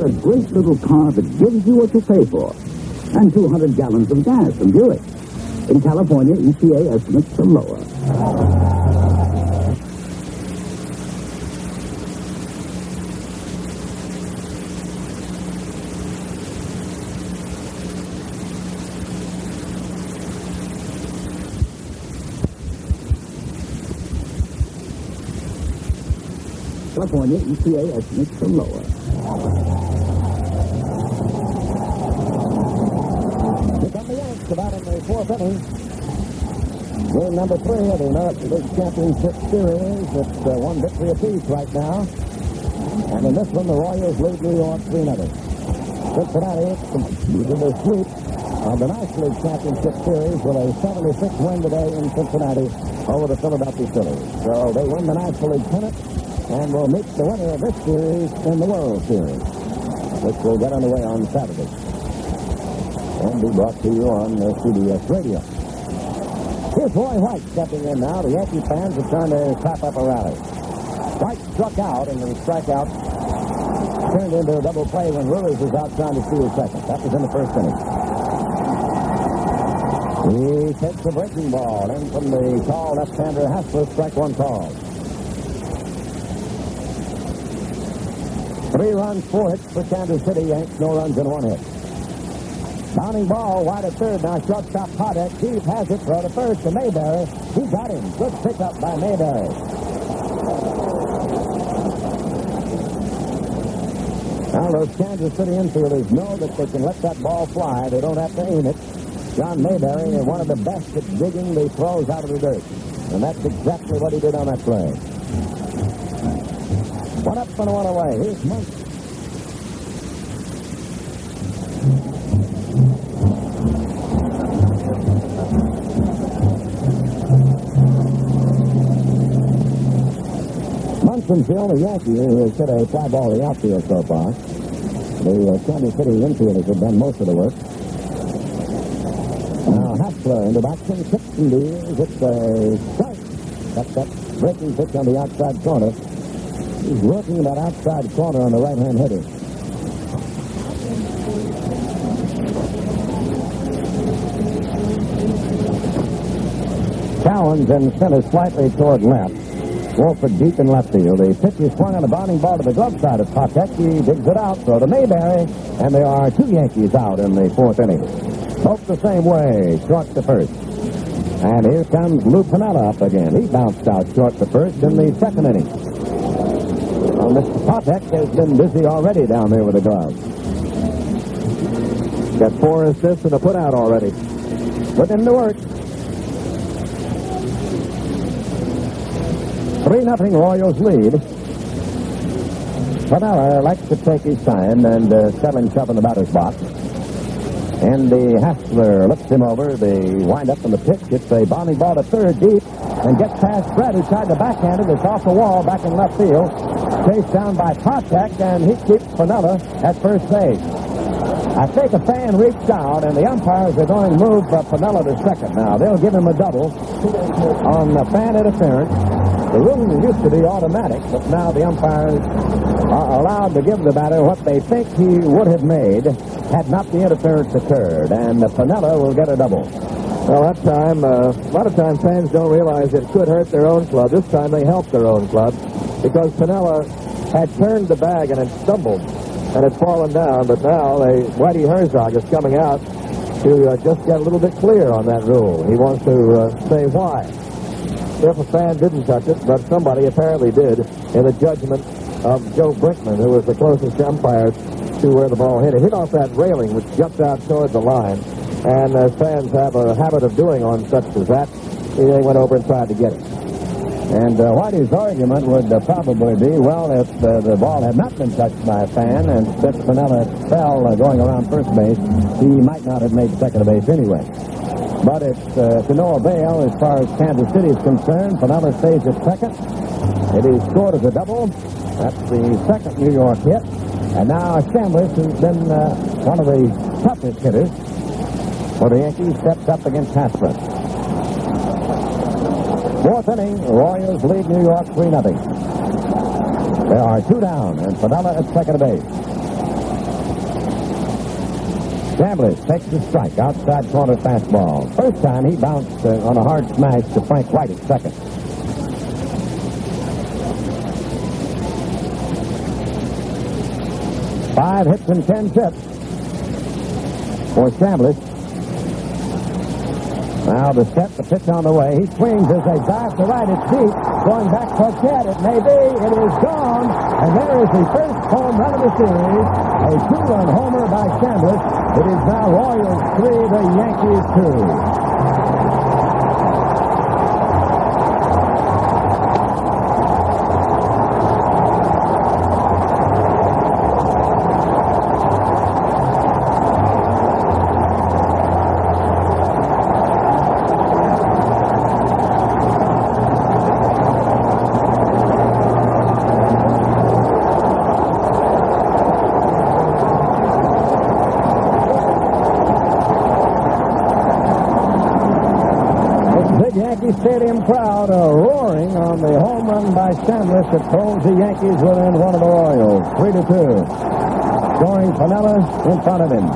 get a great little car that gives you what you pay for, and 200 gallons of gas from Buick. In California, EPA estimates are lower. California EPA estimates are lower. Number three of the American League Championship Series. It's uh, one victory apiece right now. And in this one, the Royals lead New York 3 0. Cincinnati completed their sweep of the National League Championship Series with a 76 win today in Cincinnati over the Philadelphia Phillies. So they win the National League pennant and will meet the winner of this series in the World Series, which will get underway on Saturday and be brought to you on CBS Radio. Here's Roy White stepping in now. The Yankee fans are trying to clap up a rally. White struck out, and the strikeout turned into a double play when Rivers was out trying to steal second. That was in the first inning. He takes the breaking ball in from the tall left-hander Hassler, strike one call. Three runs, four hits for Kansas City Yanks, no runs and one hit. Ball, wide at third. Now shortstop Patek. Deep has it. Throw to first to Mayberry. He got him. Good pickup by Mayberry. Now those Kansas City infielders know that they can let that ball fly. They don't have to aim it. John Mayberry is one of the best at digging the throws out of the dirt. And that's exactly what he did on that play. One up and one away. Here's Munson. Munson's the only Yankee who has hit a fly ball in the outfield so far. The uh, Kansas City infielders have done most of the work. Now Hassler action, kicks and deals. It's a strike. That's that breaking pitch on the outside corner. He's working that outside corner on the right-hand hitter. Cowens in center slightly toward left. Wohlford deep in left field. The pitch is swung on a bounding ball to the glove side of. He digs it out. Throw to Mayberry. And there are two Yankees out in the fourth inning. Both the same way. Short to first. And here comes Lou Piniella up again. He bounced out short to first in the second inning. Well, Mr. Patek has been busy already down there with the glove. Got four assists and a putout already. Put him to work. 3 nothing Royals lead. Piniella likes to take his time and uh, settle himself in the batter's box. And the Hassler looks him over. The wind up on the pitch. It's a bounding ball to third deep and gets past Brett, who tried to backhand it. It's off the wall back in left field. Chased down by Patek, and he keeps Piniella at first base. I think a fan reached out, and the umpires are going to move uh, Piniella to second now. They'll give him a double on the fan interference. The rule used to be automatic, but now the umpires are allowed to give the batter what they think he would have made had not the interference occurred, and Piniella will get a double. Well, that time, uh, a lot of times fans don't realize it could hurt their own club. This time they helped their own club because Piniella had turned the bag and had stumbled and had fallen down, but now they, Whitey Herzog is coming out to uh, just get a little bit clear on that rule. He wants to uh, say why. If a fan didn't touch it, but somebody apparently did, in the judgment of Joe Brinkman, who was the closest umpire to where the ball hit. It hit off that railing, which jumped out toward the line. And as fans have a habit of doing on such as that, they went over and tried to get it. And uh, Whitey's argument would uh, probably be, well, if uh, the ball had not been touched by a fan and Piniella fell uh, going around first base, he might not have made second base anyway. But it's uh, to no avail as far as Kansas City is concerned. Piniella stays at second. It is scored as a double. That's the second New York hit. And now Chambliss, who's been uh, one of the toughest hitters for the Yankees, steps up against Hassler. Fourth inning, Royals lead New York 3 0. There are two down, and Piniella at second base. Chambliss takes the strike, outside corner fastball. First time he bounced uh, on a hard smash to Frank White at second. Five hits and ten hits for Chambliss. Now the set, the pitch on the way. He swings as they dive to right. It's deep. Going back for Chet. It may be. It is gone. And there is the first home run of the series. A two-run homer by Chambliss. It is now Royals three, the Yankees two. That throws the Yankees within one of the Royals, three to two. Scoring Piniella in front of him.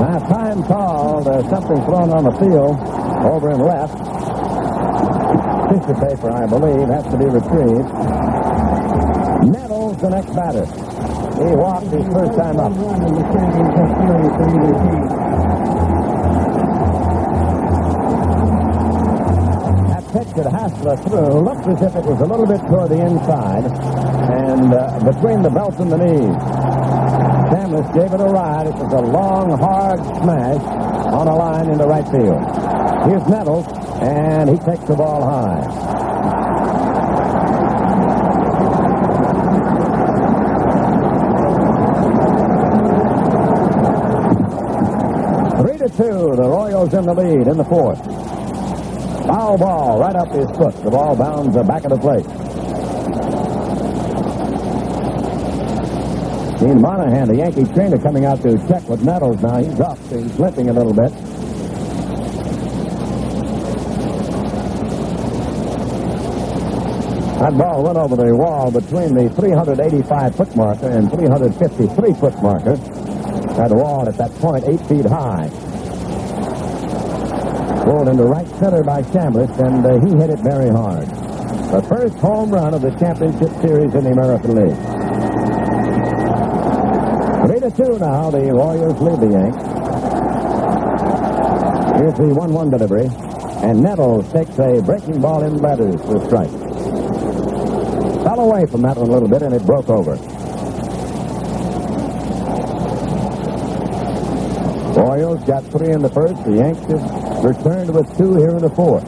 Now time called. There's something thrown on the field over in left. Tissue paper, I believe, has to be retrieved. Nettles, the next batter. He walked his first time up. Pitch that Hassler threw looked as if it was a little bit toward the inside and uh, between the belt and the knees. Chambliss gave it a ride. It was a long, hard smash on a line into right field. Here's Nettles, and he takes the ball high. Three to two, the Royals in the lead in the fourth. Foul ball right up his foot. The ball bounds the back of the plate. Gene Monahan, the Yankee trainer, coming out to check with Nettles now. He's up. He's limping a little bit. That ball went over the wall between the 385 foot marker and 353 foot marker. That wall at that point, eight feet high. Rolled into right center by Chambliss, and uh, he hit it very hard. The first home run of the championship series in the American League. Three to two now. The Royals lead the Yanks. Here's the one-one delivery, and Nettles takes a breaking ball in letters for strike. Fell away from that one a little bit, and it broke over. Royals got three in the first. The Yankees returned with two here in the fourth.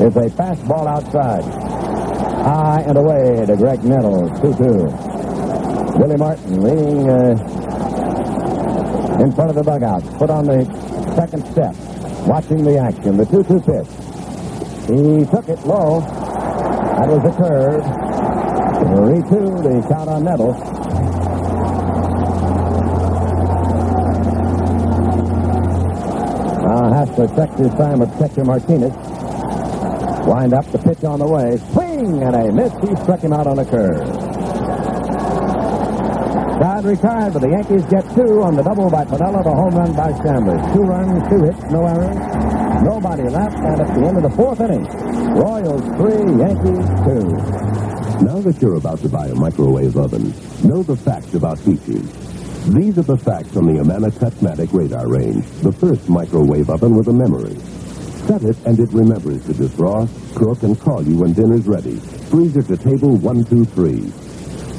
It's a fastball outside. High and away to Graig Nettles, 2-2. Billy Martin leaning uh, in front of the dugout, put on the second step, watching the action. The 2-2 pitch. He took it low. That was a curve. 3-2, the count on Nettles. Checked his time with catcher Martinez. Wind up the pitch on the way. Swing and a miss. He struck him out on a curve. Todd retired, but the Yankees get two on the double by Piniella, the home run by Chambliss. Two runs, two hits, no errors. Nobody left, and at the end of the fourth inning, Royals three, Yankees two. Now that you're about to buy a microwave oven, know the facts about heating. These are the facts on the Amana Radarange, the first microwave oven with a memory. Set it and it remembers to defrost, cook, and call you when dinner's ready. Freezer to table one, two, three.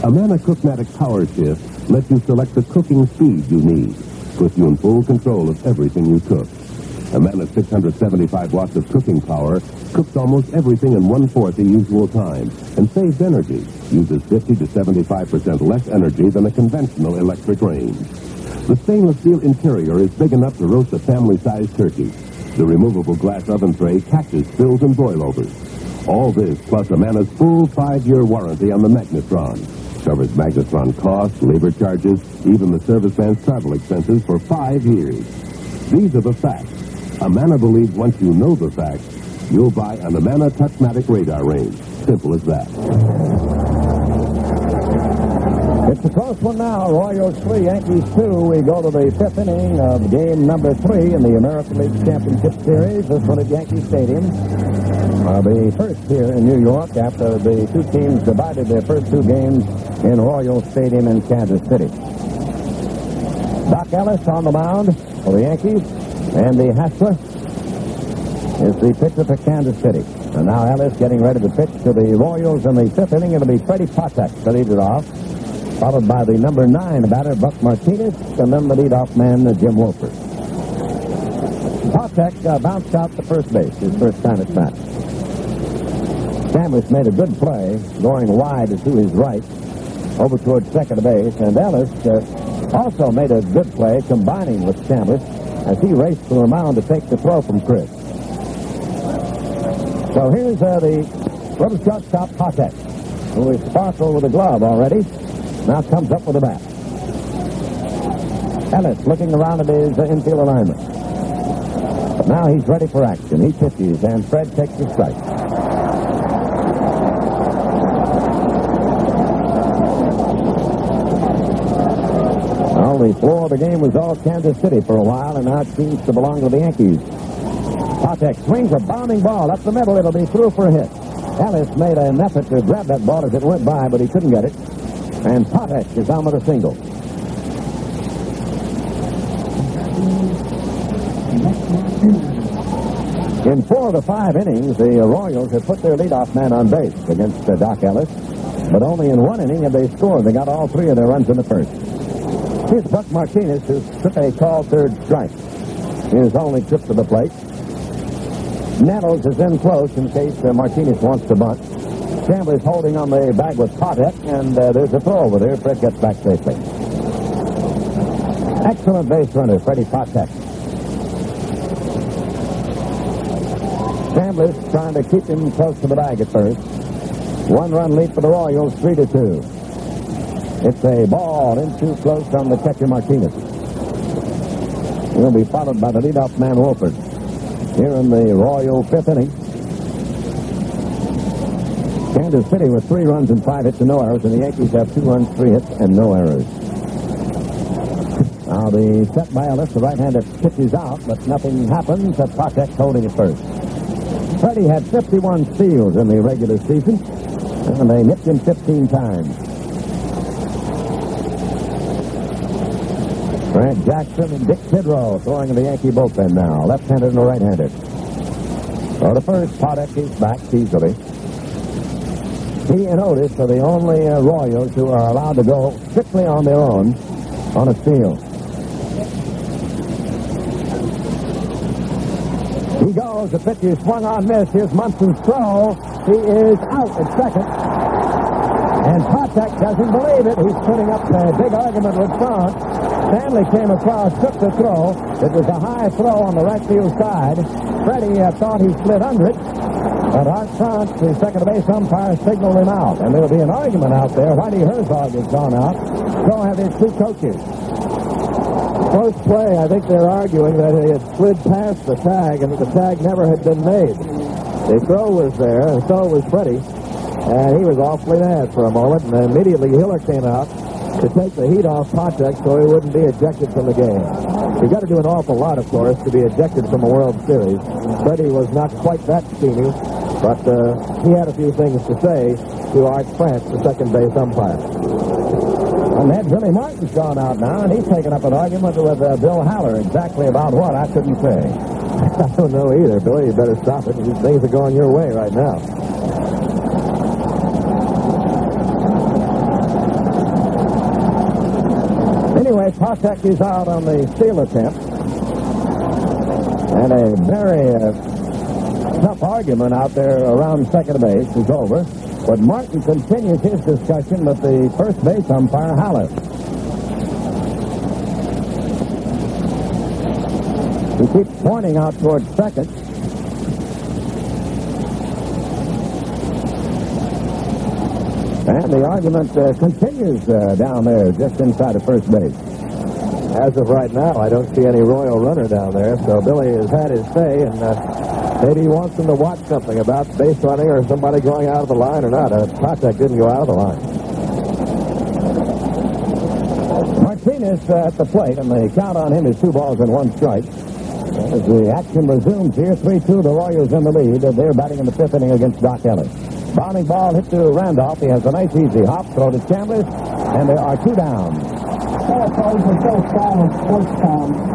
Amana Cookmatic Power Shift lets you select the cooking speed you need. Puts you in full control of everything you cook. Amana's 675 watts of cooking power cooks almost everything in one-fourth the usual time and saves energy. Uses 50 to 75% less energy than a conventional electric range. The stainless steel interior is big enough to roast a family-sized turkey. The removable glass oven tray catches spills and boilovers. All this plus a Amana's full five-year warranty on the Magnetron. Covers Magnetron costs, labor charges, even the serviceman's travel expenses for five years. These are the facts. Amana believes once you know the facts, you'll buy an Amana Touchmatic Radarange. Simple as that. It's a close one now. Royals three, Yankees two. We go to the fifth inning of game number three in the American League Championship Series. This one at Yankee Stadium. Uh, the first here in New York after the two teams divided their first two games in Royal Stadium in Kansas City. Dock Ellis on the mound. for the Yankees. Andy Hassler is the pitcher for Kansas City. And now Ellis getting ready to pitch to the Royals in the fifth inning. It'll be Freddie Patek to lead it off, followed by the number nine batter, Buck Martinez, and then the leadoff man, Jim Wohlford. Patek uh, bounced out to first base his first time at bat. Chambliss made a good play, going wide to his right, over towards second base, and Ellis uh, also made a good play, combining with Chambliss as he raced to the mound to take the throw from Chris. So here's uh, the little shortstop Patek, who is sparkle with a glove already. Now comes up with a bat. Ellis looking around at his uh, infield alignment. But now he's ready for action. He pitches, and Fred takes the strike. Well, the floor of the game was all Kansas City for a while, and now it seems to belong to the Yankees. Patek swings a bounding ball up the middle. It'll be through for a hit. Ellis made an effort to grab that ball as it went by, but he couldn't get it. And Patek is on with a single. In four of the five innings, the Royals have put their leadoff man on base against uh, Dock Ellis. But only in one inning have they scored. They got all three of their runs in the first. Here's Buck Martinez, who took a called third strike. His only trip to the plate. Nettles is in close in case uh, Martinez wants to bunt. Chambliss holding on the bag with Patek, and uh, there's a throw over there. Fred gets back safely. Excellent base runner, Freddie Patek. Chambliss trying to keep him close to the bag at first. One run lead for the Royals, three to two. It's a ball in too close on the catcher Martinez. He'll be followed by the leadoff man Wohlford. Here in the Royal fifth inning. Kansas City with three runs and five hits and no errors, and the Yankees have two runs, three hits, and no errors. Now the set by Ellis, the right-hander pitches out, but nothing happens. That Patek holding it first. Freddie had 51 steals in the regular season, and they nipped him 15 times. Grant Jackson and Dick Tidrow throwing in the Yankee bullpen now, left-handed and right-handed. So the first, Patek is back easily. He and Otis are the only uh, Royals who are allowed to go strictly on their own on a steal. He goes. The pitch is swung on miss. Here's Munson's throw. He is out at second. And Patek doesn't believe it. He's putting up a big argument with front. Stanley came across, took the throw. It was a high throw on the right field side. Freddie uh, thought he slid under it. But Art Frantz, the second base umpire, signaled him out. And there'll be an argument out there. Whitey Herzog has gone out. So have his two coaches. First play, I think they're arguing that he had slid past the tag and that the tag never had been made. The throw was there, and so was Freddie. And he was awfully mad for a moment, and immediately Hiller came out to take the heat off Patek so he wouldn't be ejected from the game. You've got to do an awful lot, of course, to be ejected from a World Series. Freddie was not quite that steamy, but uh, he had a few things to say to Art Frantz, the second base umpire. And that Billy Martin's gone out now, and he's taken up an argument with uh, Bill Haller. Exactly about what, I couldn't say. [LAUGHS] I don't know either, Billy. You better stop it. These things are going your way right now. Anyway, is out on the steal attempt. And a very uh, tough argument out there around second base is over. But Martin continues his discussion with the first base umpire, Haller. He keeps pointing out towards second. And the argument uh, continues uh, down there, just inside of first base. As of right now, I don't see any Royal runner down there, so Billy has had his say, and uh, maybe he wants them to watch something about base running or somebody going out of the line or not. Uh, Patek didn't go out of the line. Martinez uh, at the plate, and the count on him is two balls and one strike. As the action resumes here, 3-2, the Royals in the lead. They're batting in the fifth inning against Dock Ellis. Bounding ball hit to Randolph. He has a nice easy hop. Throw to Chambliss, and there are two down. That'll sports town.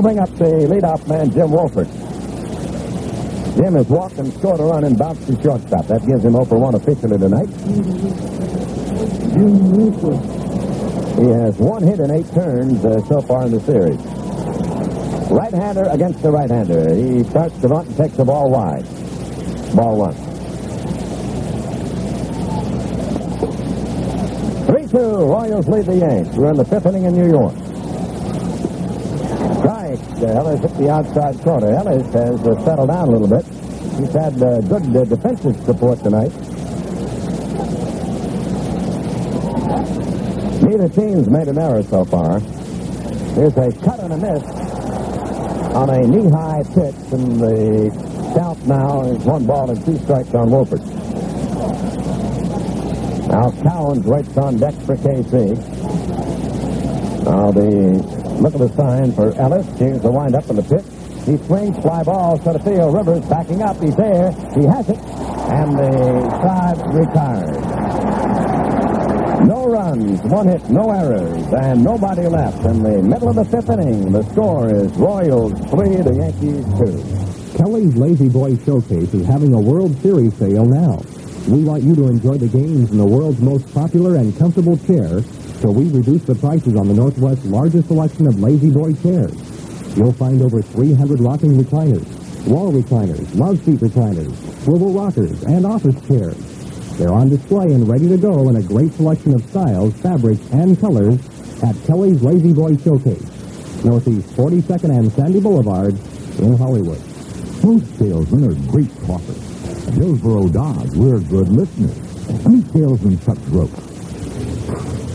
Bring up the leadoff man, Jim Wohlford. Jim has walked and scored a run and bounced to shortstop. That gives him over 1 officially tonight. Jim He has one hit in eight turns uh, so far in the series. Right-hander against the right-hander. He starts to run, and takes the ball wide. Ball one. Royals lead the Yanks. We're in the fifth inning in New York. Strike. Uh, Ellis hit the outside corner. Ellis has uh, settled down a little bit. He's had uh, good uh, defensive support tonight. Neither team's made an error so far. Here's a cut and a miss on a knee-high pitch, and the count now is one ball and two strikes on Wohlford. Now Cowens waits on deck for KC. Now the look at the sign for Ellis. Here's the wind up in the pitch. He swings, fly ball, center field. Rivers backing up. He's there. He has it. And the side retires. No runs, one hit, no errors, and nobody left. In the middle of the fifth inning, the score is Royals 3, the Yankees 2. Kelly's La-Z-Boy Showcase is having a World Series sale now. We want you to enjoy the games in the world's most popular and comfortable chair, so we reduce the prices on the Northwest's largest selection of La-Z-Boy chairs. You'll find over 300 rocking recliners, wall recliners, love seat recliners, swivel rockers, and office chairs. They're on display and ready to go in a great selection of styles, fabrics, and colors at Kelly's La-Z-Boy Showcase, Northeast 42nd and Sandy Boulevard in Hollywood. Most salesmen are great talkers. Hillsboro Dodge, we're good listeners. Meet salesman Chuck Gross.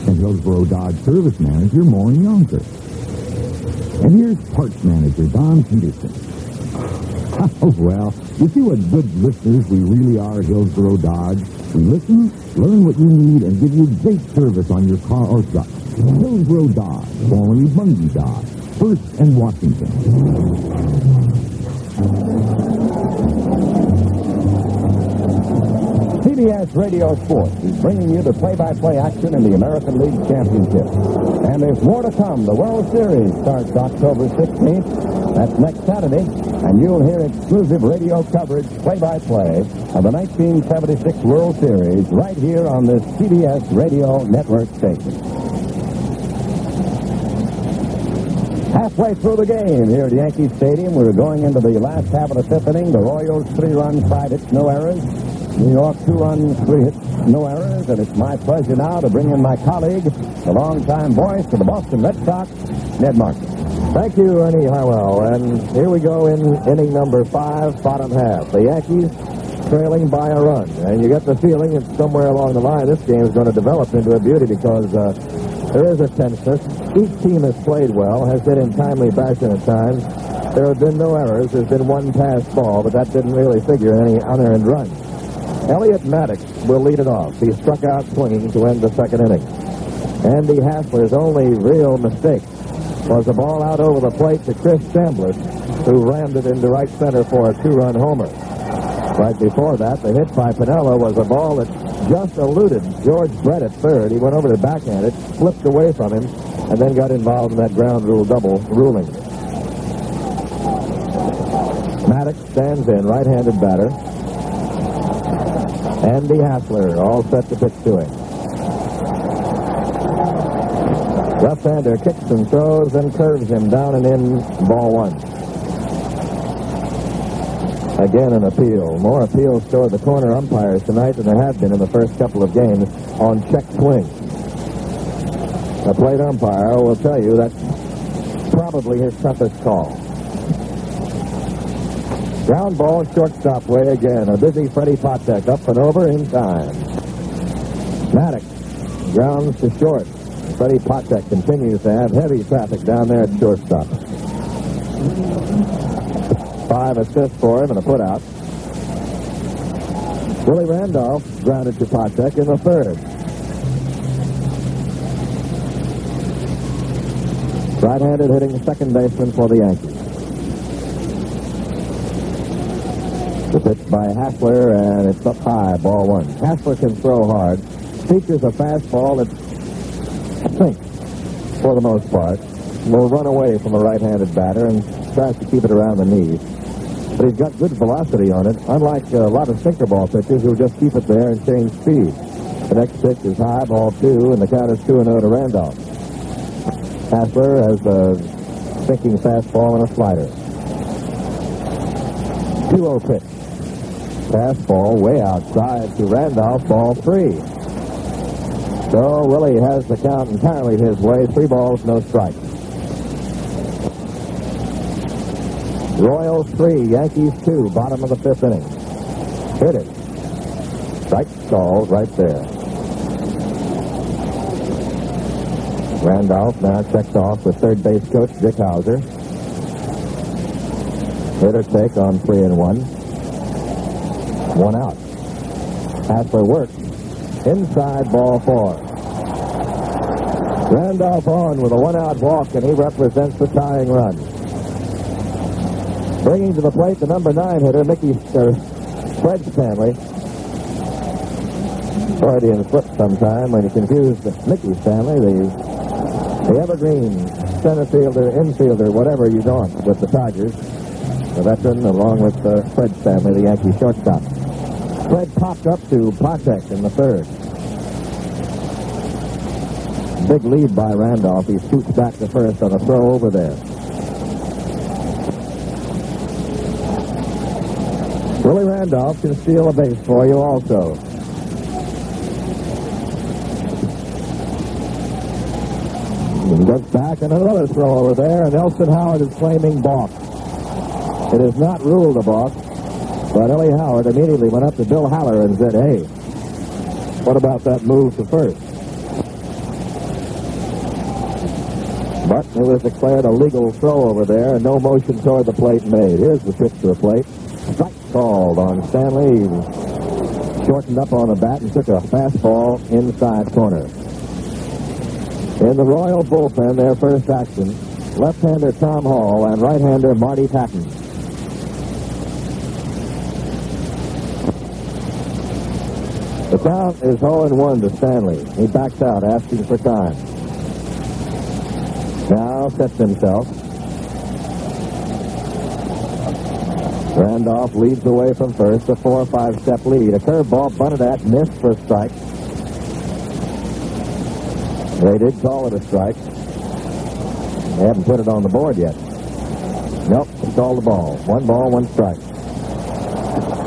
And Hillsboro Dodge service manager Maureen Yonker. And here's parts manager Don Peterson. [LAUGHS] Oh, well, you see what good listeners we really are Hillsboro Dodge? We listen, learn what you need, and give you great service on your car or truck. Hillsboro Dodge, formerly Bungie Dodge, First and Washington. CBS Radio Sports is bringing you the play-by-play action in the American League Championship. And there's more to come. The World Series starts October 16th. That's next Saturday. And you'll hear exclusive radio coverage, play-by-play, of the 1976 World Series right here on this CBS Radio Network station. Halfway through the game here at Yankee Stadium, we're going into the last half of the fifth inning. The Royals three runs, five hits, no errors. New York two runs, three hits, no errors. And it's my pleasure now to bring in my colleague, the longtime voice of the Boston Red Sox, Ned Martin. Thank you, Ernie Harwell. And here we go in inning number five, bottom half. The Yankees trailing by a run. And you get the feeling that somewhere along the line this game is going to develop into a beauty because uh, there is a tenseness. Each team has played well, has hit in timely fashion at times. There have been no errors. There's been one pass ball, but that didn't really figure in any unearned runs. Elliott Maddox will lead it off. He struck out swinging to end the second inning. Andy Hassler's only real mistake was a ball out over the plate to Chris Chambliss, who rammed it into right center for a two-run homer. Right before that, the hit by Piniella was a ball that just eluded George Brett at third. He went over to backhand it, slipped away from him, and then got involved in that ground rule double ruling. Maddox stands in, right-handed batter. Andy Hassler all set to pitch to him. Left-hander kicks and throws and curves him down and in, ball one. Again, an appeal. More appeals toward the corner umpires tonight than there have been in the first couple of games on check swing. The plate umpire will tell you that's probably his toughest call. Ground ball shortstop way again. A busy Freddie Patek up and over in time. Maddox grounds to short. Freddie Patek continues to have heavy traffic down there at shortstop. Five assists for him and a putout. Willie Randolph grounded to Patek in the third. Right-handed hitting second baseman for the Yankees. The pitch by Hassler, and it's up high, ball one. Hassler can throw hard. Features a fastball that sinks for the most part. will run away from a right-handed batter and tries to keep it around the knees. But he's got good velocity on it, unlike a lot of sinker ball pitchers who just keep it there and change speed. The next pitch is high, ball two, and the count is 2 and 0 to Randolph. Hassler has a sinking fastball and a slider. 2 0 pitch. Fastball way outside to Randolph, ball three. So Willie has the count entirely his way. Three balls, no strikes. Royals three, Yankees two, bottom of the fifth inning. Hit it. Strike called right there. Randolph now checked off with third base coach Dick Howser. Hitter take on three and one. One out. Hassler works. Inside ball four. Randolph on with a one-out walk, and he represents the tying run. Bringing to the plate the number nine hitter, Mickey er, Fred Stanley. Freudian slip sometime when you confused Mickey Stanley, the, the evergreen center fielder, infielder, whatever you want with the Tigers. The veteran, along with uh, Fred Stanley, the Yankee shortstop. Fred popped up to Patek in the third. Big lead by Randolph. He scoots back to first on a throw over there. Willie Randolph can steal a base for you also. Goes back and another throw over there, and Elston Howard is claiming balk. It is not ruled a balk, but Ellie Howard immediately went up to Bill Haller and said, hey, what about that move to first? But it was declared a legal throw over there and no motion toward the plate made. Here's the pitch to the plate. Strike called on Stanley. Shortened up on the bat and took a fastball inside corner. In the Royal bullpen, their first action, left-hander Tom Hall and right-hander Marty Pattin. The count is 0-1 to Stanley. He backs out, asking for time. Now sets himself. Randolph leads away from first, a four or five step lead. A curveball bunted at, missed for a strike. They did call it a strike. They haven't put it on the board yet. Nope, they called the ball. One ball, one strike.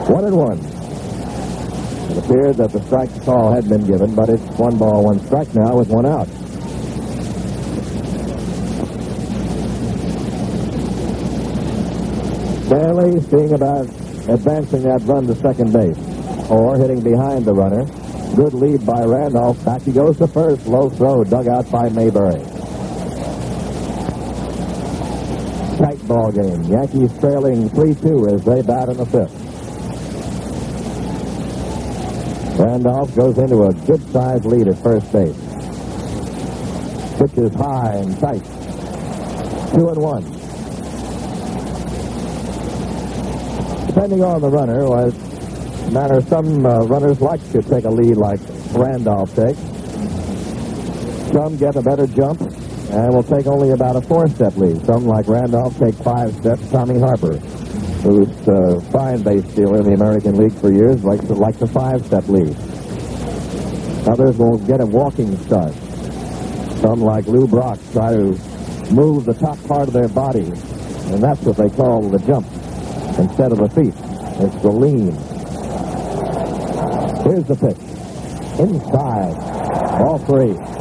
One and one. It appeared that the strike call had been given, but it's one ball, one strike now with one out. Stanley seeing about advancing that run to second base or hitting behind the runner. Good lead by Randolph. Back he goes to first. Low throw dug out by Mayberry. Tight ball game. Yankees trailing 3-2 as they bat in the fifth. Randolph goes into a good-sized lead at first base. Pitch is high and tight. Two and one. depending on the runner, was matter some uh, runners like to take a lead like Randolph takes. Some get a better jump and will take only about a four-step lead. Some, like Randolph, take five steps. Tommy Harper, who's a uh, fine base stealer in the American League for years, likes, likes a five-step lead. Others will get a walking start. Some, like Lou Brock, try to move the top part of their body, and that's what they call the jump instead of the feet. It's the lean. Here's the pitch. Inside. Ball three.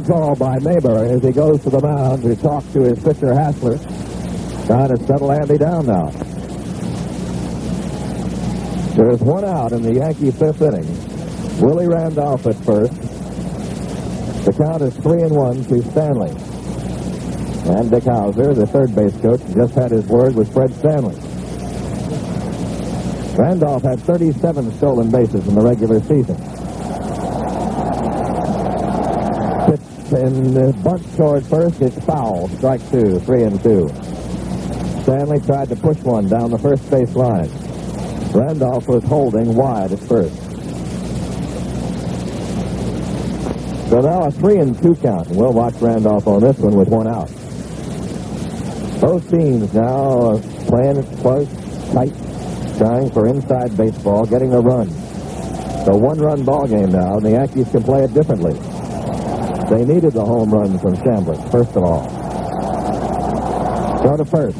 Time call by Mayberry as he goes to the mound to talk to his pitcher Hassler. Trying to settle Andy down now. There's one out in the Yankee fifth inning. Willie Randolph at first. The count is three and one to Stanley. And Dick Howser, the third base coach, just had his word with Fred Stanley. Randolph had 37 stolen bases in the regular season. In the bunt toward first, it's foul. Strike two, three and two. Stanley tried to push one down the first base line. Randolph was holding wide at first. So now a three and two count, and we'll watch Randolph on this one with one out. Both teams now uh, playing it close, tight, trying for inside baseball, getting a run. So one-run ball game now, and the Yankees can play it differently. They needed the home run from Chambliss, first of all. Go to first.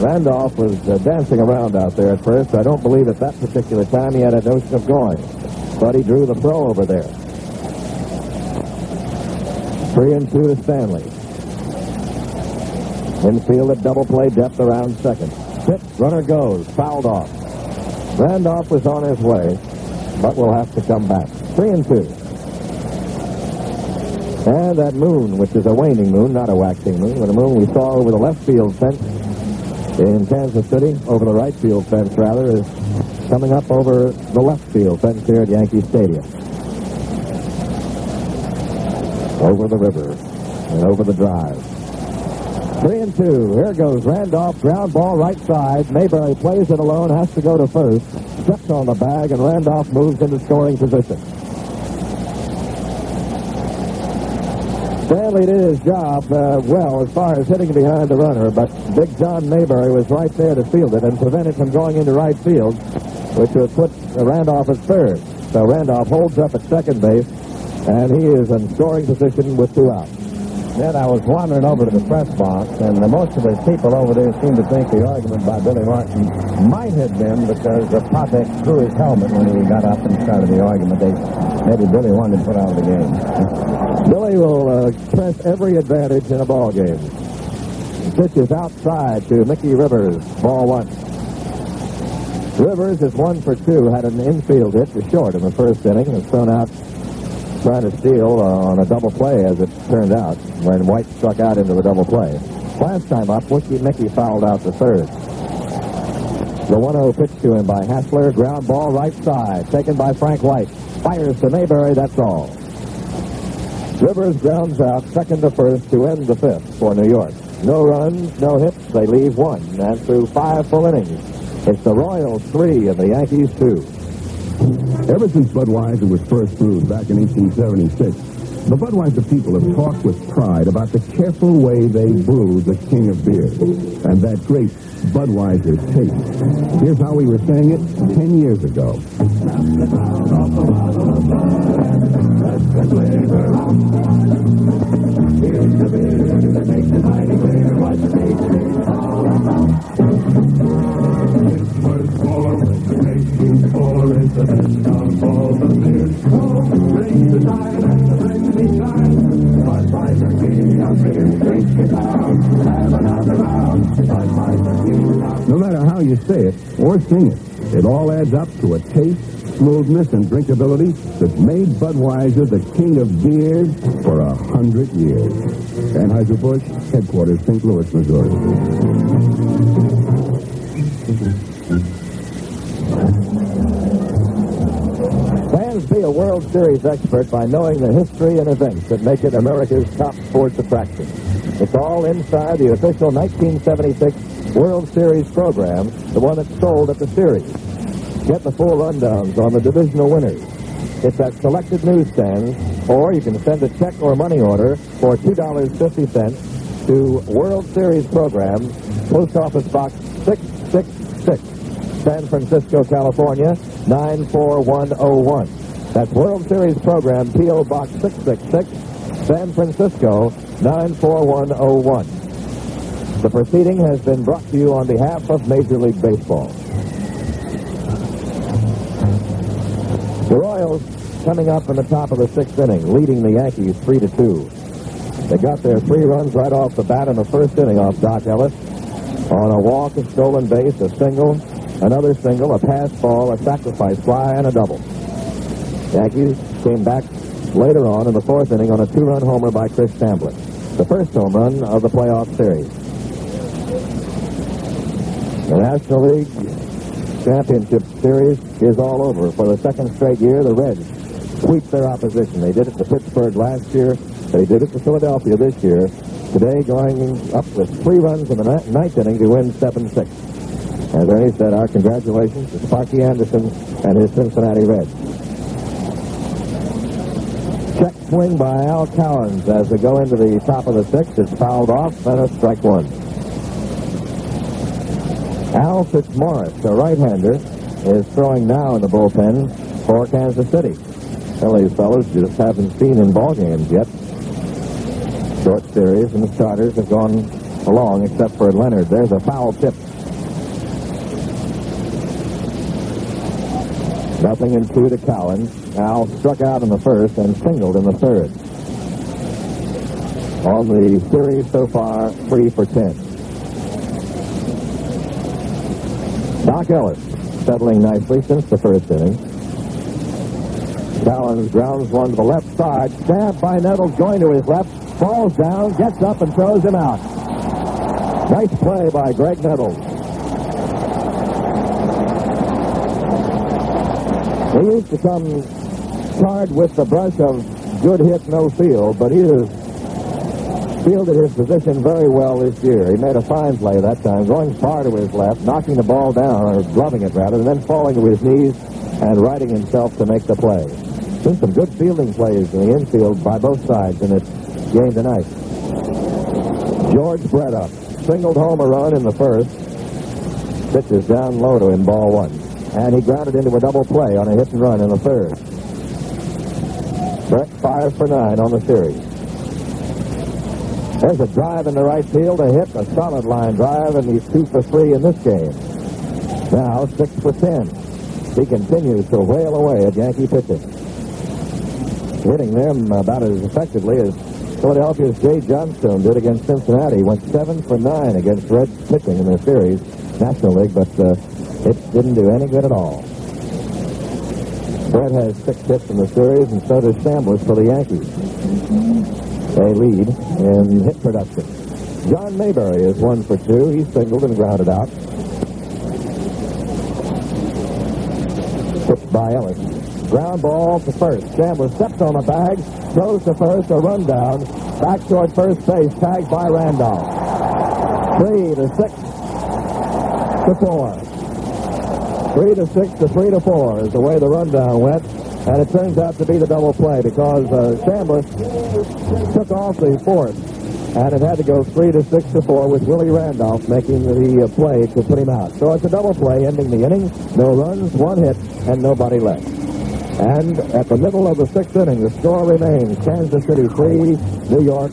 Randolph was uh, dancing around out there at first. I don't believe at that particular time he had a notion of going. But he drew the throw over there. Three and two to Stanley. Infield at double play depth around second. Pitch, runner goes, fouled off. Randolph was on his way, but will have to come back. Three and two. And that moon, which is a waning moon, not a waxing moon, but a moon we saw over the left field fence in Kansas City, over the right field fence, rather, is coming up over the left field fence here at Yankee Stadium. Over the river and over the drive. Three and two. Here goes Randolph. Ground ball right side. Mayberry plays it alone, has to go to first. Steps on the bag, and Randolph moves into scoring position. Stanley did his job uh, well as far as hitting behind the runner, but Big John Mayberry was right there to field it and prevent it from going into right field, which would put Randolph at third. So Randolph holds up at second base, and he is in scoring position with two outs. Then I was wandering over to the press box, and most of the people over there seemed to think the argument by Billy Martin might have been because the Patek threw his helmet when he got up and started the argument. They maybe Billy wanted to put out of the game. Billy will uh, press every advantage in a ball game. Pitch is outside to Mickey Rivers, ball one. Rivers is one for two, had an infield hit to short in the first inning, and thrown out trying to steal uh, on a double play, as it turned out, when White struck out into the double play. Last time up, Mickey, Mickey fouled out the third. The 1-0 pitch to him by Hassler, ground ball right side, taken by Frank White. Fires to Mayberry, that's all. Rivers grounds out second to first to end the fifth for New York. No runs, no hits, they leave one, and through five full innings. It's the Royals three and the Yankees two. Ever since Budweiser was first brewed back in 1876, the Budweiser people have talked with pride about the careful way they brew the king of beers and that great Budweiser taste. Here's how we were saying it 10 years ago. No matter how you say it or sing it, it all adds up to a taste, smoothness, and drinkability that made Budweiser the king of beers for a hundred years. Anheuser-Busch, headquarters, St. Louis, Missouri. Fans be a World Series expert by knowing the history and events that make it America's top sports attraction. It's all inside the official 1976 World Series program, the one that's sold at the series. Get the full rundowns on the divisional winners. It's at selected newsstands, or you can send a check or money order for $2.50 to World Series program, Post Office Box 666, San Francisco, California, 94101. That's World Series program, P.O. Box 666, San Francisco, 94101. The proceeding has been brought to you on behalf of Major League Baseball. The Royals coming up in the top of the sixth inning, leading the Yankees three to two. They got their three runs right off the bat in the first inning off Dock Ellis on a walk, a stolen base, a single, another single, a pass ball, a sacrifice fly, and a double. Yankees came back later on in the fourth inning on a two-run homer by Chris Chambliss, the first home run of the playoff series. The National League Championship Series is all over. For the second straight year, the Reds sweep their opposition. They did it to Pittsburgh last year. They did it to Philadelphia this year. Today, going up with three runs in the ninth inning to win 7-6. As Ernie said, our congratulations to Sparky Anderson and his Cincinnati Reds. Check swing by Al Cowens as they go into the top of the sixth. It's fouled off and a strike one. Al Fitzmorris, a right-hander, is throwing now in the bullpen for Kansas City. Well, these fellows just haven't seen in ball games yet. Short series, and the starters have gone along except for Leonard. There's a foul tip. Nothing in two to Cowens. Al struck out in the first and singled in the third. On the series so far, three for ten. Dock Ellis settling nicely since the first inning. Cowens grounds one to the left side. Stabbed by Nettles going to his left. Falls down, gets up and throws him out. Nice play by Graig Nettles. He used to come charged with the brush of good hit, no field, but he has fielded his position very well this year. He made a fine play that time, going far to his left, knocking the ball down, or gloving it rather, and then falling to his knees and righting himself to make the play. Been some good fielding plays in the infield by both sides in this game tonight. George Bretta singled home a run in the first. Pitches down low to him, ball one. And he grounded into a double play on a hit and run in the third. Brett five for nine on the series. There's a drive in the right field, a hit, a solid line drive, and he's two for three in this game. Now six for ten. He continues to whale away at Yankee pitching. Hitting them about as effectively as Philadelphia's Jay Johnstone did against Cincinnati. He Went seven for nine against Red pitching in the series, National League, but uh, it didn't do any good at all. Brett has six hits in the series, and so does Chambliss for the Yankees. They lead in hit production. John Mayberry is one for two. He singled and grounded out. Pitched by Ellis. Ground ball to first. Chambliss steps on the bag, throws to first, a rundown. Back toward first base, tagged by Randolph. Three to six to four. Three to six to three to four is the way the rundown went. And it turns out to be the double play because uh, took off the fourth. And it had to go three to six to four with Willie Randolph making the uh, play to put him out. So it's a double play ending the inning. No runs, one hit, and nobody left. And at the middle of the sixth inning, the score remains Kansas City 3, New York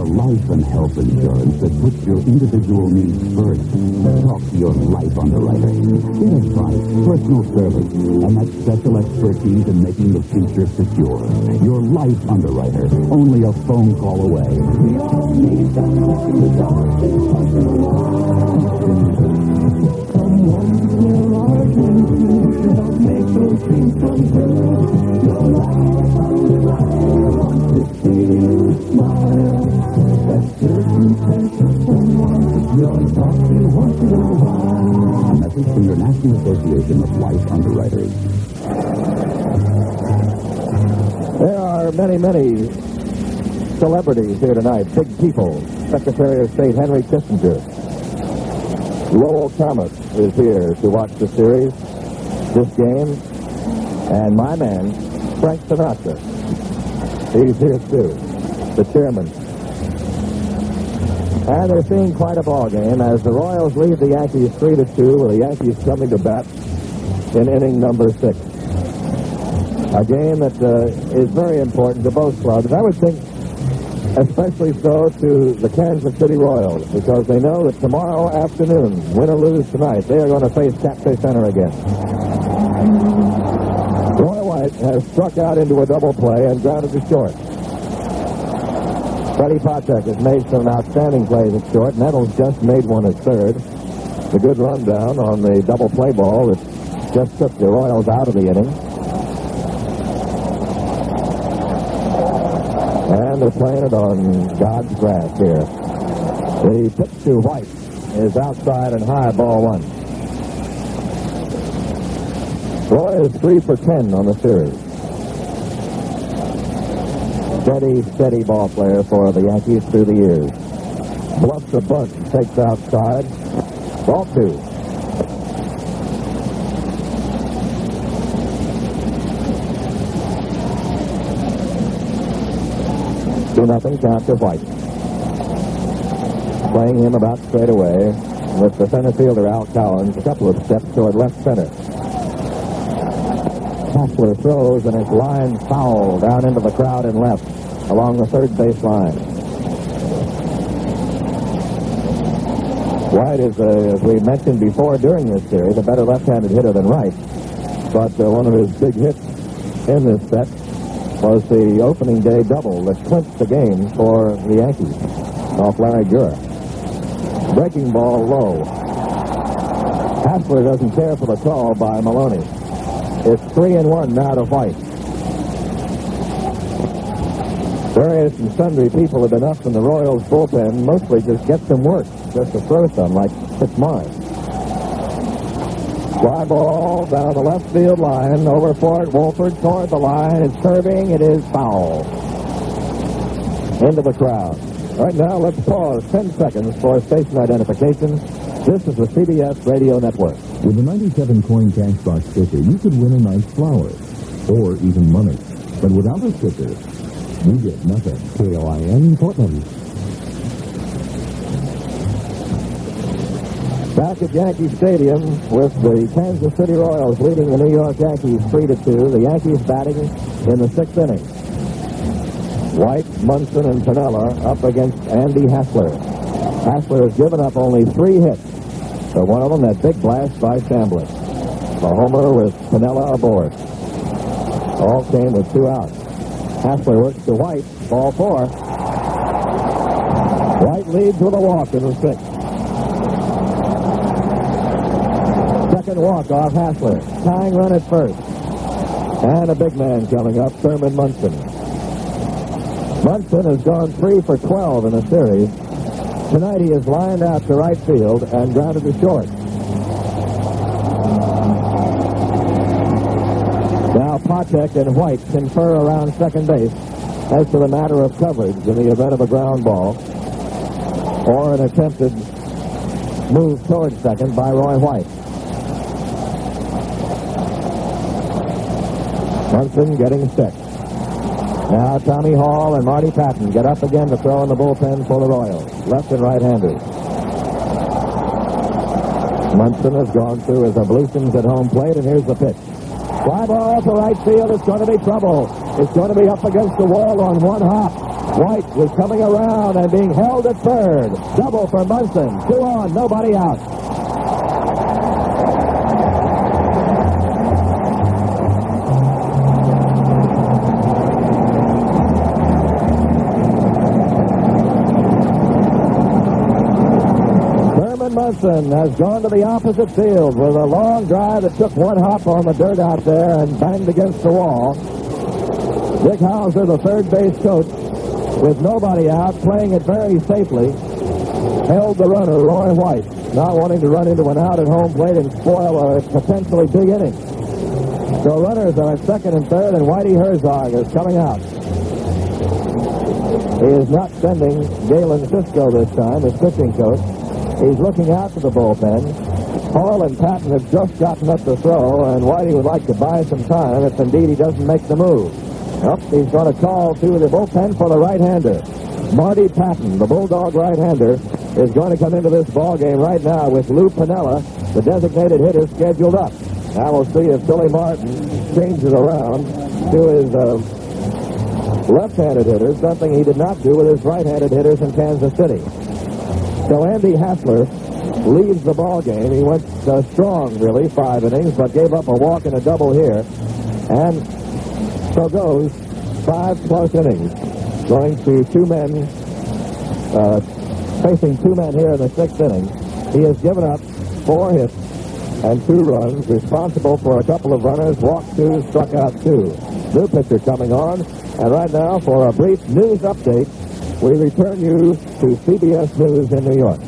For life and health insurance that puts your individual needs first, talk to your life underwriter. Get advice, personal service, and that special expertise in making the future secure. Your life underwriter, only a phone call away. A Association of Life Underwriters. There are many, many celebrities here tonight, big people. Secretary of State Henry Kissinger. Lowell Thomas is here to watch the series, this game. And my man, Frank Sinatra. He's here too, the chairman. And they're seeing quite a ball game as the Royals lead the Yankees 3 to 2 with the Yankees coming to bat in inning number six. A game that uh, is very important to both clubs. I would think especially so to the Kansas City Royals because they know that tomorrow afternoon, win or lose tonight, they are going to face Catfish Hunter again. Has struck out into a double play and grounded to short. Freddie Patek has made some outstanding plays at short. Nettles just made one at third. The good rundown on the double play ball that just took the Royals out of the inning. And they're playing it on God's grass here. The pitch to White is outside and high, ball one. Roy is three for ten on the series. Steady, steady ball player for the Yankees through the years. Bluffs a bunt, takes outside. Ball two. Two nothing count to White. Playing him about straight away with the center fielder Al Cowens a couple of steps toward left center. Hassler throws and it's line foul down into the crowd and left along the third base line. White is, uh, as we mentioned before during this series, a better left-handed hitter than right. But uh, one of his big hits in this set was the opening day double that clinched the game for the Yankees off Larry Gura. Breaking ball low. Hassler doesn't care for the call by Maloney. It's three and one now to White. Various and sundry people have been up in the Royals bullpen, mostly just get some work, just to throw some, like Fitzmorris. Fly ball down the left field line, over for it, Wohlford toward the line, it's curving, it is foul. Into the crowd. Right now, let's pause 10 seconds for station identification. This is the CBS Radio Network. With the 97 coin cash box sticker, you could win a nice flower, or even money. But without a sticker, you get nothing. KOIN Portland. Back at Yankee Stadium with the Kansas City Royals leading the New York Yankees 3 to 2. The Yankees batting in the sixth inning. White, Munson, and Piniella up against Andy Hassler. Hassler has given up only three hits. So one of them, that big blast by Chambliss. A homer with Piniella aboard. All came with two outs. Hassler works to White. Ball four. White leads with a walk in the sixth. Second walk off Hassler. Tying run at first. And a big man coming up, Thurman Munson. Munson has gone three for 12 in the series. Tonight he is lined out to right field and grounded to short. Now Patek and White confer around second base as to the matter of coverage in the event of a ground ball or an attempted move towards second by Roy White. Munson getting set. Now Tommy Hall and Marty Pattin get up again to throw in the bullpen for the Royals. Left and right-handers. Munson has gone through his ablutions at home plate, and here's the pitch. Fly ball to right field. It's going to be trouble. It's going to be up against the wall on one hop. White was coming around and being held at third. Double for Munson. Two on, nobody out. Munson has gone to the opposite field with a long drive that took one hop on the dirt out there and banged against the wall. Dick Howser, the third base coach, with nobody out, playing it very safely, held the runner, Roy White, not wanting to run into an out at home plate and spoil a potentially big inning. So runners are at second and third, and Whitey Herzog is coming out. He is not sending Galen Cisco this time, his pitching coach. He's looking out to the bullpen. Hall and Pattin have just gotten up to throw, and Whitey would like to buy some time if indeed he doesn't make the move. Up, he's going to call to the bullpen for the right-hander. Marty Pattin, the Bulldog right-hander, is going to come into this ball game right now with Lou Piniella, the designated hitter, scheduled up. Now we'll see if Billy Martin changes around to his uh, left-handed hitters, something he did not do with his right-handed hitters in Kansas City. So Andy Hassler leaves the ball game. He went uh, strong, really, five innings, but gave up a walk and a double here. And so goes five plus innings, going to two men, uh, facing two men here in the sixth inning. He has given up four hits and two runs, responsible for a couple of runners, walked two, struck out two. New pitcher coming on, and right now for a brief news update, we return you to CBS News in New York.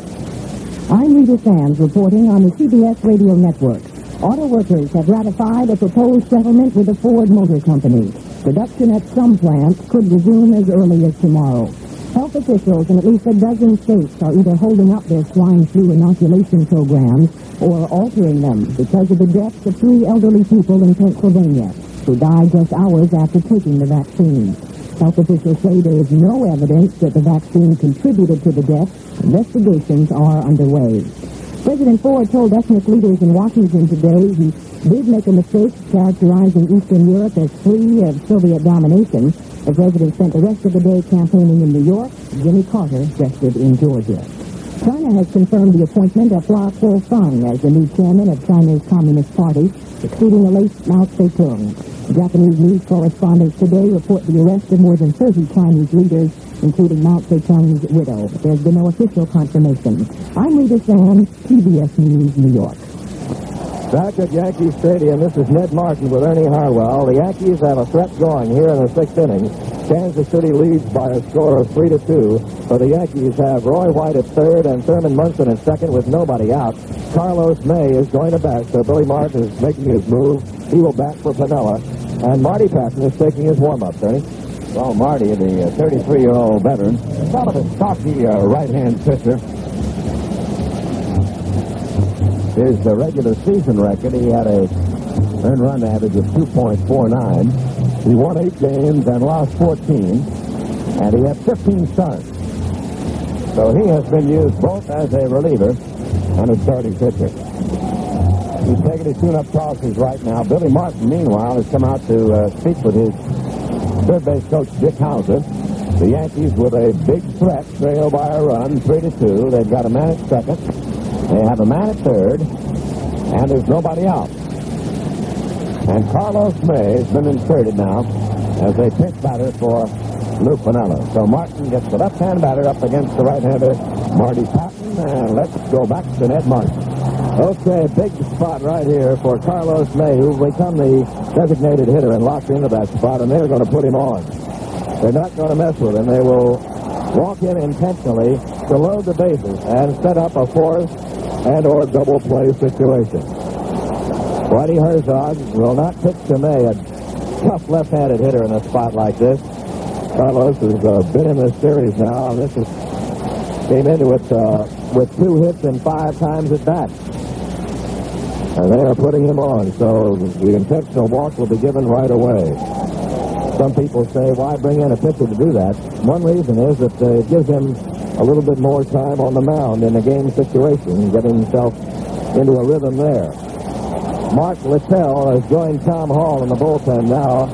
I'm Rita Sands reporting on the CBS Radio Network. Auto workers have ratified a proposed settlement with the Ford Motor Company. Production at some plants could resume as early as tomorrow. Health officials in at least a dozen states are either holding up their swine flu inoculation programs or altering them because of the deaths of three elderly people in Pennsylvania who died just hours after taking the vaccine. Health officials say there is no evidence that the vaccine contributed to the deaths. Investigations are underway. President Ford told ethnic leaders in Washington today he did make a mistake characterizing Eastern Europe as free of Soviet domination. The president spent the rest of the day campaigning in New York. Jimmy Carter rested in Georgia. China has confirmed the appointment of Hua Feng as the new chairman of China's Communist Party, succeeding the late Mao Zedong. Japanese news correspondents today report the arrest of more than 30 Chinese leaders, including Mao Zedong's widow. There's been no official confirmation. I'm Rita Sands, CBS News, New York. Back at Yankee Stadium, this is Ned Martin with Ernie Harwell. The Yankees have a threat going here in the sixth inning. Kansas City leads by a score of three to two. But the Yankees have Roy White at third and Thurman Munson at second with nobody out. Carlos May is going to bat, so Billy Martin is making his move. He will bat for Piniella. And Marty Pattin is taking his warm-up, Ernie. Well, Marty, the 33-year-old veteran, sort of a stocky uh, right-hand pitcher. His uh, regular season record, he had a earned run average of 2.49. He won eight games and lost 14, and he had 15 starts. So he has been used both as a reliever and a starting pitcher. He's taking his tune-up tosses right now. Billy Martin, meanwhile, has come out to uh, speak with his third base coach, Dick Howser. The Yankees with a big threat, trail by a run, three to two. They've got a man at second. They have a man at third, and there's nobody out. And Carlos May has been inserted now as a pinch batter for Lou Piniella. So Martin gets the left-hand batter up against the right-hander, Marty Pattin, and let's go back to Ned Martin. Okay, big spot right here for Carlos May, who become the designated hitter and locked into that spot, and they're going to put him on. They're not going to mess with him. They will walk in intentionally to load the bases and set up a fourth and or double play situation. Whitey Herzog will not pitch to May, a tough left-handed hitter in a spot like this. Carlos has uh, been in this series now, and this is came into it uh, with two hits and five times at bat. And they are putting him on, so the intentional walk will be given right away. Some people say, why bring in a pitcher to do that? One reason is that it gives him a little bit more time on the mound in a game situation, getting himself into a rhythm there. Mark Littell has joined Tom Hall in the bullpen now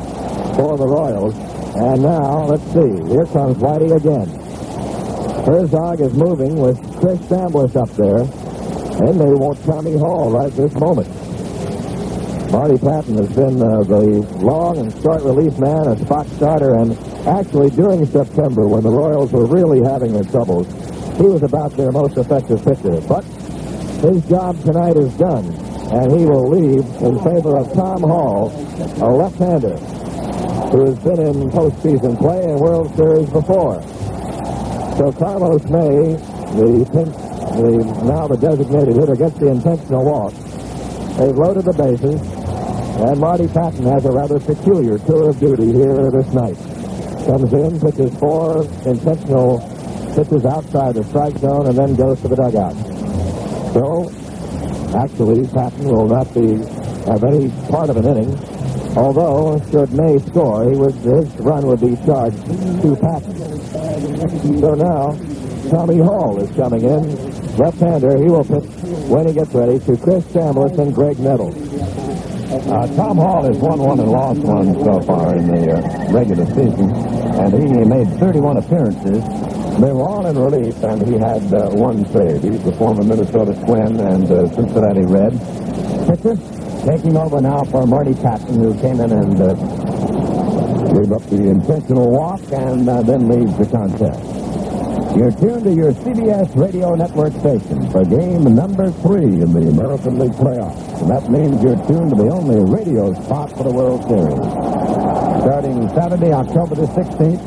for the Royals. And now, let's see, here comes Whitey again. Herzog is moving with Chris Chambliss up there. And they want Tommy Hall right this moment. Marty Pattin has been uh, the long and short relief man, a spot starter, and actually during September when the Royals were really having their troubles, he was about their most effective pitcher. But his job tonight is done, and he will leave in favor of Tom Hall, a left-hander who has been in postseason play and World Series before. So Carlos May, the, the now the designated hitter, gets the intentional walk. They've loaded the bases, and Marty Pattin has a rather peculiar tour of duty here this night. Comes in, pitches four intentional pitches outside the strike zone, and then goes to the dugout. So, actually, Pattin will not be have any part of an inning. Although, should May score, he would his run would be charged to Pattin. So now, Tommy Hall is coming in. Left-hander, he will pitch when he gets ready to Chris Chambliss and Graig Nettles. Uh, Tom Hall has won one and lost one so far in the uh, regular season, and he made 31 appearances. They were all in relief, and he had uh, one save. He's the former Minnesota Twin and uh, Cincinnati Red. Pitcher taking over now for Marty Pattin, who came in and uh, gave up the intentional walk and uh, then leaves the contest. You're tuned to your CBS radio network station for game number three in the American League playoffs. And that means you're tuned to the only radio spot for the World Series. Starting Saturday, October the 16th,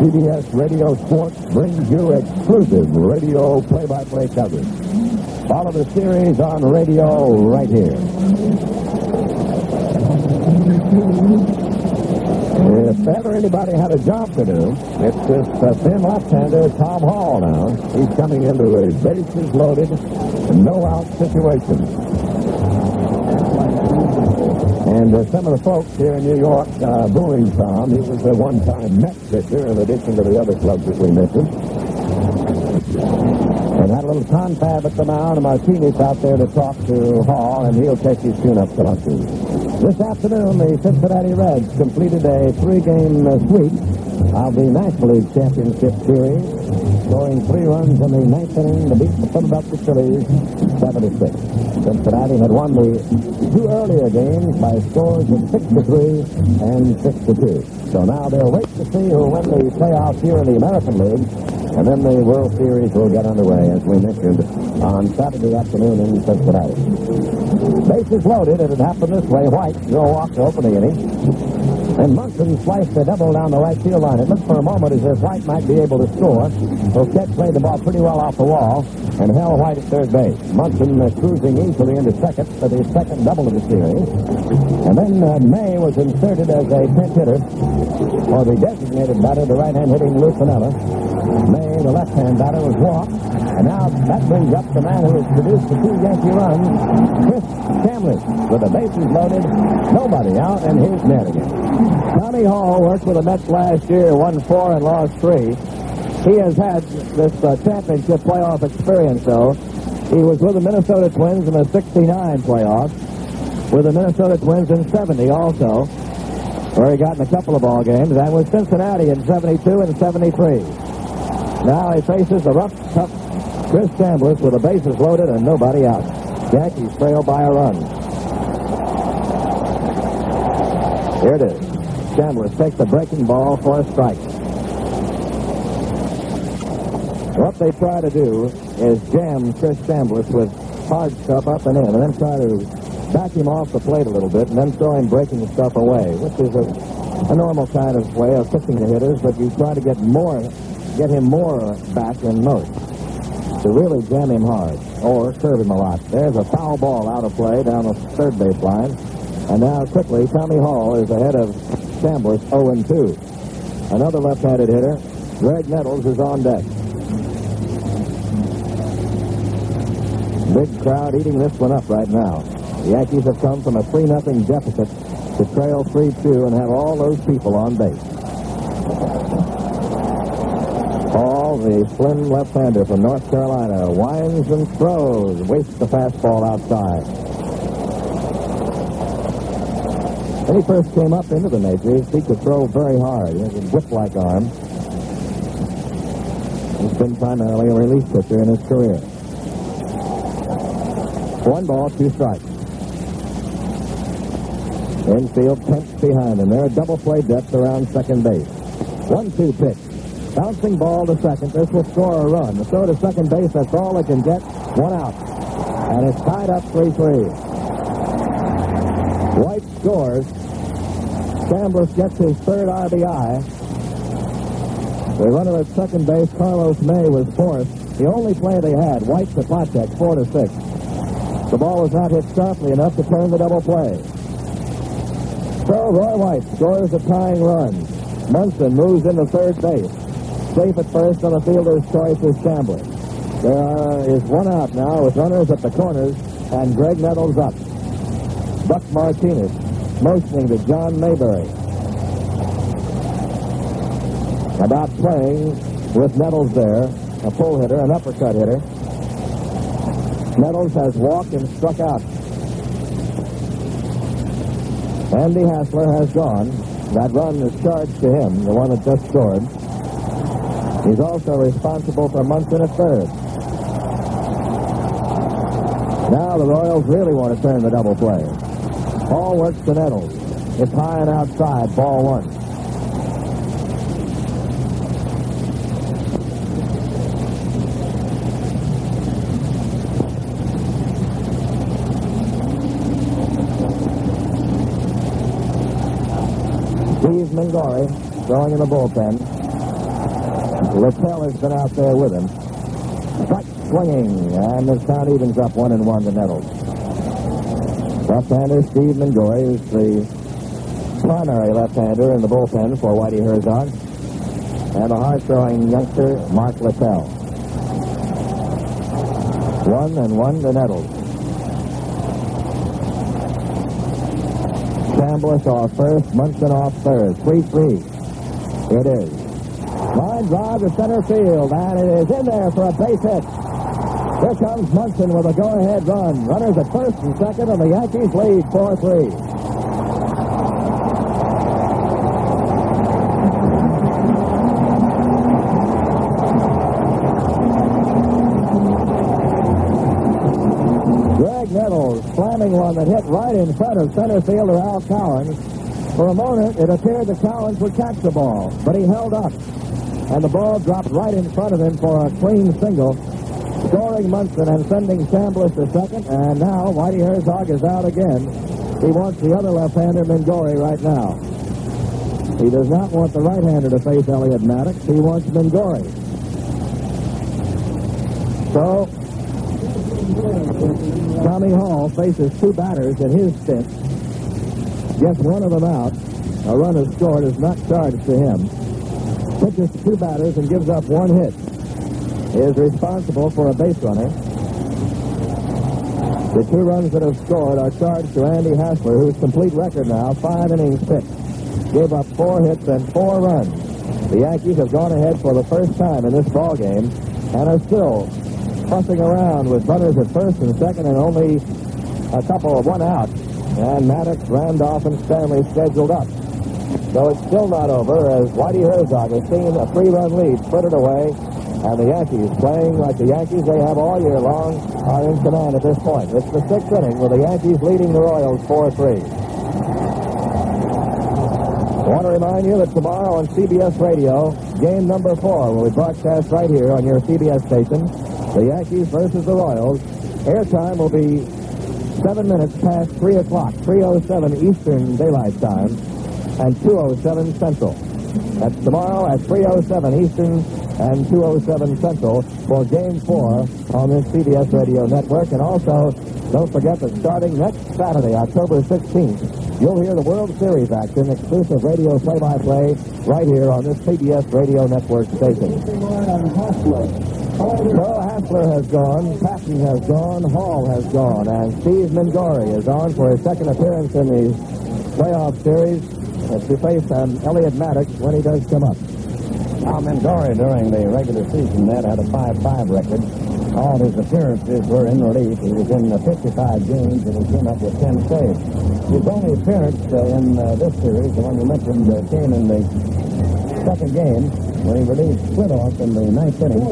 CBS Radio Sports brings you exclusive radio play-by-play coverage. Follow the series on radio right here. If ever anybody had a job to do, it's this uh, thin left-hander, Tom Hall now. He's coming into a bases loaded, no-out situation. And uh, some of the folks here in New York uh, booing Tom. He was a one-time Met pitcher in addition to the other clubs that we mentioned. And had a little confab at the mound, and Martinez out there to talk to Hall, and he'll take his tune-up to lunches. This afternoon, the Cincinnati Reds completed a three-game sweep of the National League Championship Series, scoring three runs in the ninth inning to beat the Philadelphia Phillies 76. Cincinnati had won the two earlier games by scores of 6 to 3 and 6 to 2. So now they'll wait to see who win the playoffs here in the American League, and then the World Series will get underway, as we mentioned, on Saturday afternoon in Cincinnati. Bases loaded, and it happened this way. White, Joe walked to open the inning. And Munson sliced a double down the right field line. It looked for a moment as if White might be able to score. Chet played the ball pretty well off the wall and held White at third base. Munson uh, cruising easily into second for the second double of the series. And then uh, May was inserted as a pinch hitter for the designated batter, the right-hand hitting Lou Piniella. May, the left-hand batter, was walked. And now that brings up the man who has produced the two Yankee runs, Chris Chambliss, with the bases loaded, nobody out, and here's Ned again. Tommy Hall worked with the Mets last year, won four and lost three. He has had this uh, championship playoff experience, though. He was with the Minnesota Twins in the 69 playoffs, with the Minnesota Twins in 70 also, where he got in a couple of ball games, and with Cincinnati in 72 and 73. Now he faces the rough, tough Chris Chambliss with the bases loaded and nobody out. Yankees trail by a run. Here it is. Chambliss takes the breaking ball for a strike. What they try to do is jam Chris Chambliss with hard stuff up and in, and then try to back him off the plate a little bit, and then throw him breaking stuff away, which is a, a normal kind of way of pitching the hitters, but you try to get more, get him more back than most to really jam him hard or serve him a lot. There's a foul ball out of play down the third base line. And now quickly, Tommy Hall is ahead of Chambliss 0-2. Another left-handed hitter, Graig Nettles, is on deck. Big crowd eating this one up right now. The Yankees have come from a 3-0 deficit to trail 3-2 and have all those people on base. Hall, the slim left-hander from North Carolina, winds and throws, wastes the fastball outside. When he first came up into the majors, he could throw very hard. He has a whip-like arm. He's been primarily a relief pitcher in his career. One ball, two strikes. Infield tense behind him. They're a double play depth around second base. One-two pitch. Bouncing ball to second. This will score a run. The throw to second base, that's all they can get. One out. And it's tied up 3-3. Scores. Chambliss gets his third RBI. The runner at second base, Carlos May, was fourth. The only play they had, White to Patek, four to six. The ball was not hit sharply enough to turn the double play. So Roy White scores a tying run. Munson moves into third base. Safe at first on the fielder's choice is Chambliss. There is one out now with runners at the corners and Graig Nettles up. Buck Martinez motioning to John Mayberry about playing with Nettles there, a pull hitter, an uppercut hitter. Nettles has walked and struck out. Andy Hassler has gone. That run is charged to him, the one that just scored. He's also responsible for Munson at third. Now the Royals really want to turn the double play. Hall works to Nettles. It's high and outside, ball one. Steve Mingori throwing in the bullpen. Littell has been out there with him. Strike. swinging, and the count evens up one and one to Nettles. Left-hander Steve Mingori is the primary left-hander in the bullpen for Whitey Herzog, and the hard-throwing youngster Mark Littell. One and one to Nettles. Chambliss off first, Munson off third. 3-3. It is. Line drive to center field, and it is in there for a base hit. Here comes Munson with a go-ahead run. Runners at first and second, and the Yankees lead 4-3. Graig Nettles slamming one that hit right in front of center fielder Al Cowens. For a moment, it appeared that Cowens would catch the ball, but he held up, and the ball dropped right in front of him for a clean single, scoring Munson and sending Chambliss to second. And now Whitey Herzog is out again. He wants the other left-hander, Mingori, right now. He does not want the right-hander to face Elliott Maddox. He wants Mingori. So Tommy Hall faces two batters in his stint. Gets one of them out. A run is scored is not charged to him. Pitches two batters and gives up one hit. Is responsible for a base runner. The two runs that have scored are charged to Andy Hassler, whose complete record now, five innings pitched. Gave up four hits and four runs. The Yankees have gone ahead for the first time in this ball game and are still fussing around with runners at first and second and only a couple of one out. And Maddox, Randolph, and Stanley scheduled up. So it's still not over as Whitey Herzog has seen a three-run lead frittered away. And the Yankees, playing like the Yankees they have all year long, are in command at this point. It's the sixth inning with the Yankees leading the Royals 4-3. I want to remind you that tomorrow on CBS Radio, game number four will be broadcast right here on your CBS station. The Yankees versus the Royals. Airtime will be seven minutes past 3 o'clock, 3.07 Eastern Daylight Time, and 2.07 Central. That's tomorrow at 3.07 Eastern and 2.07 Central for Game 4 on this CBS Radio Network. And also, don't forget that starting next Saturday, October 16th, you'll hear the World Series action, exclusive radio play-by-play, right here on this CBS Radio Network station. So Hassler has gone, Pattin has gone, Hall has gone, and Steve Mingori is on for his second appearance in the playoff series uh, to face um, Elliott Maddox when he does come up. Now, Mingori during the regular season net had a 5-5 record. All his appearances were in relief. He was in uh, 55 games and he came up with 10 saves. His only appearance uh, in uh, this series, the one you mentioned, uh, came in the second game when he relieved Splittorff in the ninth inning.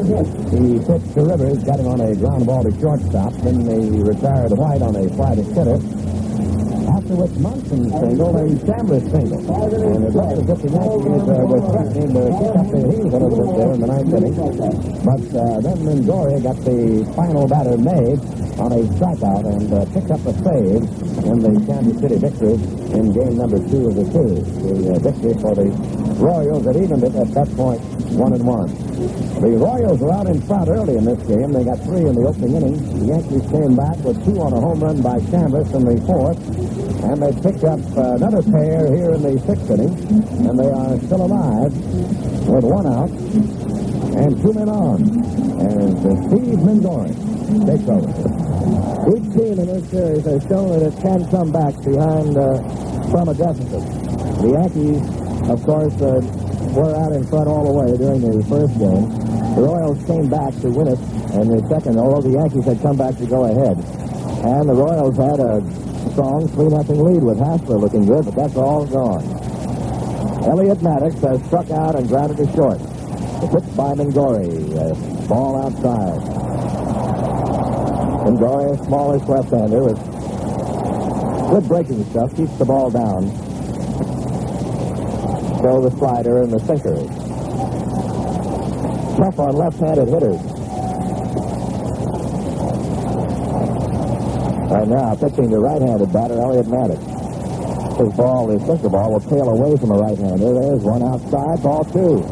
He pitched to Rivers, got him on a ground ball to shortstop. Then he retired White on a fly to center. Which Munson single and Chambliss single. And it looked as if the Yankees uh, were threatening to kick up their heels a little bit there in the ninth inning. But uh, then Mingori got the final batter made on a strikeout and uh, picked up a save in the Kansas City victory in game number two of the series. The uh, victory for the Royals that evened it at that point, one and one. The Royals were out in front early in this game. They got three in the opening inning. The Yankees came back with two on a home run by Chambliss in the fourth. And they picked up uh, another pair here in the sixth inning. And they are still alive with one out and two men on. And Steve Mingori takes over. Each team in this series has shown that it can come back behind uh, from a deficit. The Yankees, of course, uh, were out in front all the way during the first game. The Royals came back to win it in the second, although the Yankees had come back to go ahead. And the Royals had a strong 3 nothing lead with Hassler looking good, but that's all gone. Elliott Maddox has struck out and grounded to short. The pitch by Mingori. Uh, ball outside. Mingori, a smallish left-hander with good breaking stuff, keeps the ball down. So the slider and the sinker. Tough on left-handed hitters. Right now, pitching the right-handed batter, Elliott Maddox. His ball, his sinker ball, will tail away from a right-hander. There's one outside, ball two.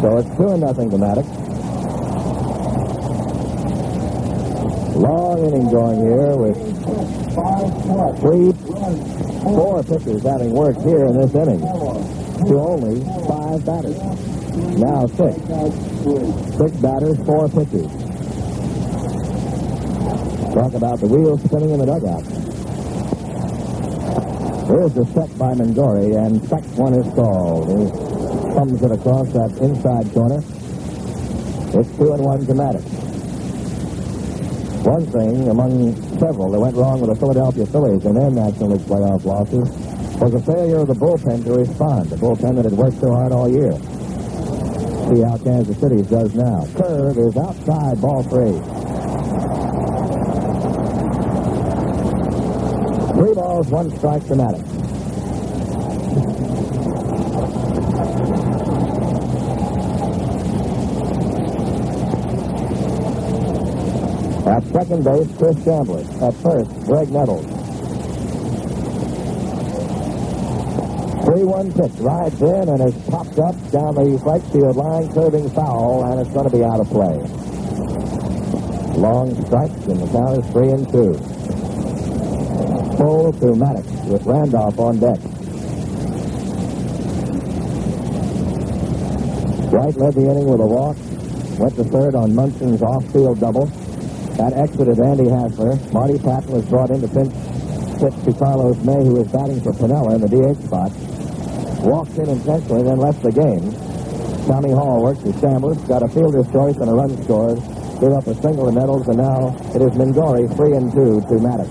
So it's two and nothing to Maddox. Long inning going here with three, four pitchers having worked here in this inning to only five batters. Now six. Six batters, four pitchers. Talk about the wheels spinning in the dugout. Here's the set by Mingori, and strike one is called. He thumbs it across that inside corner. It's two and one to Maddox. One thing among several that went wrong with the Philadelphia Phillies in their National League playoff losses was the failure of the bullpen to respond. The bullpen that had worked so hard all year. See how Kansas City does now. Curve is outside ball three. Three balls, one strike to At second base, Chris Chambliss. At first, Graig Nettles. 3-1 pitch. Rides in and is popped up down the right field line, curving foul, and it's going to be out of play. Long strikes, and the count is 3 and 2. Full to Maddox with Randolph on deck. Wright led the inning with a walk. Went to third on Munson's off-field double. That exited Andy Hassler. Marty Pattin was brought in to pinch hit to Carlos May, who was batting for Piniella in the DH spot. Walked in intentionally, then left the game. Tommy Hall worked to Sandwich, got a fielder's choice and a run scored. Gave up a single to Nettles, and now it is Mingori, three and two to Maddox.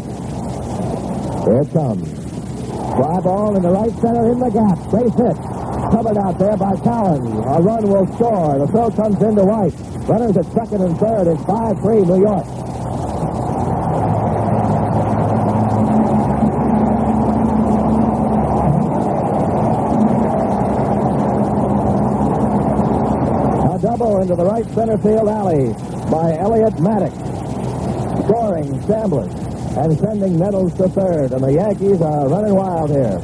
Here it comes. Fly ball in the right center in the gap. Base hit. Covered out there by Cowens. A run will score. The throw comes into White. Runners at second and third. It's 5-3 New York. A double into the right center field alley by Elliott Maddox. Scoring Chambliss and sending Nettles to third. And the Yankees are running wild here.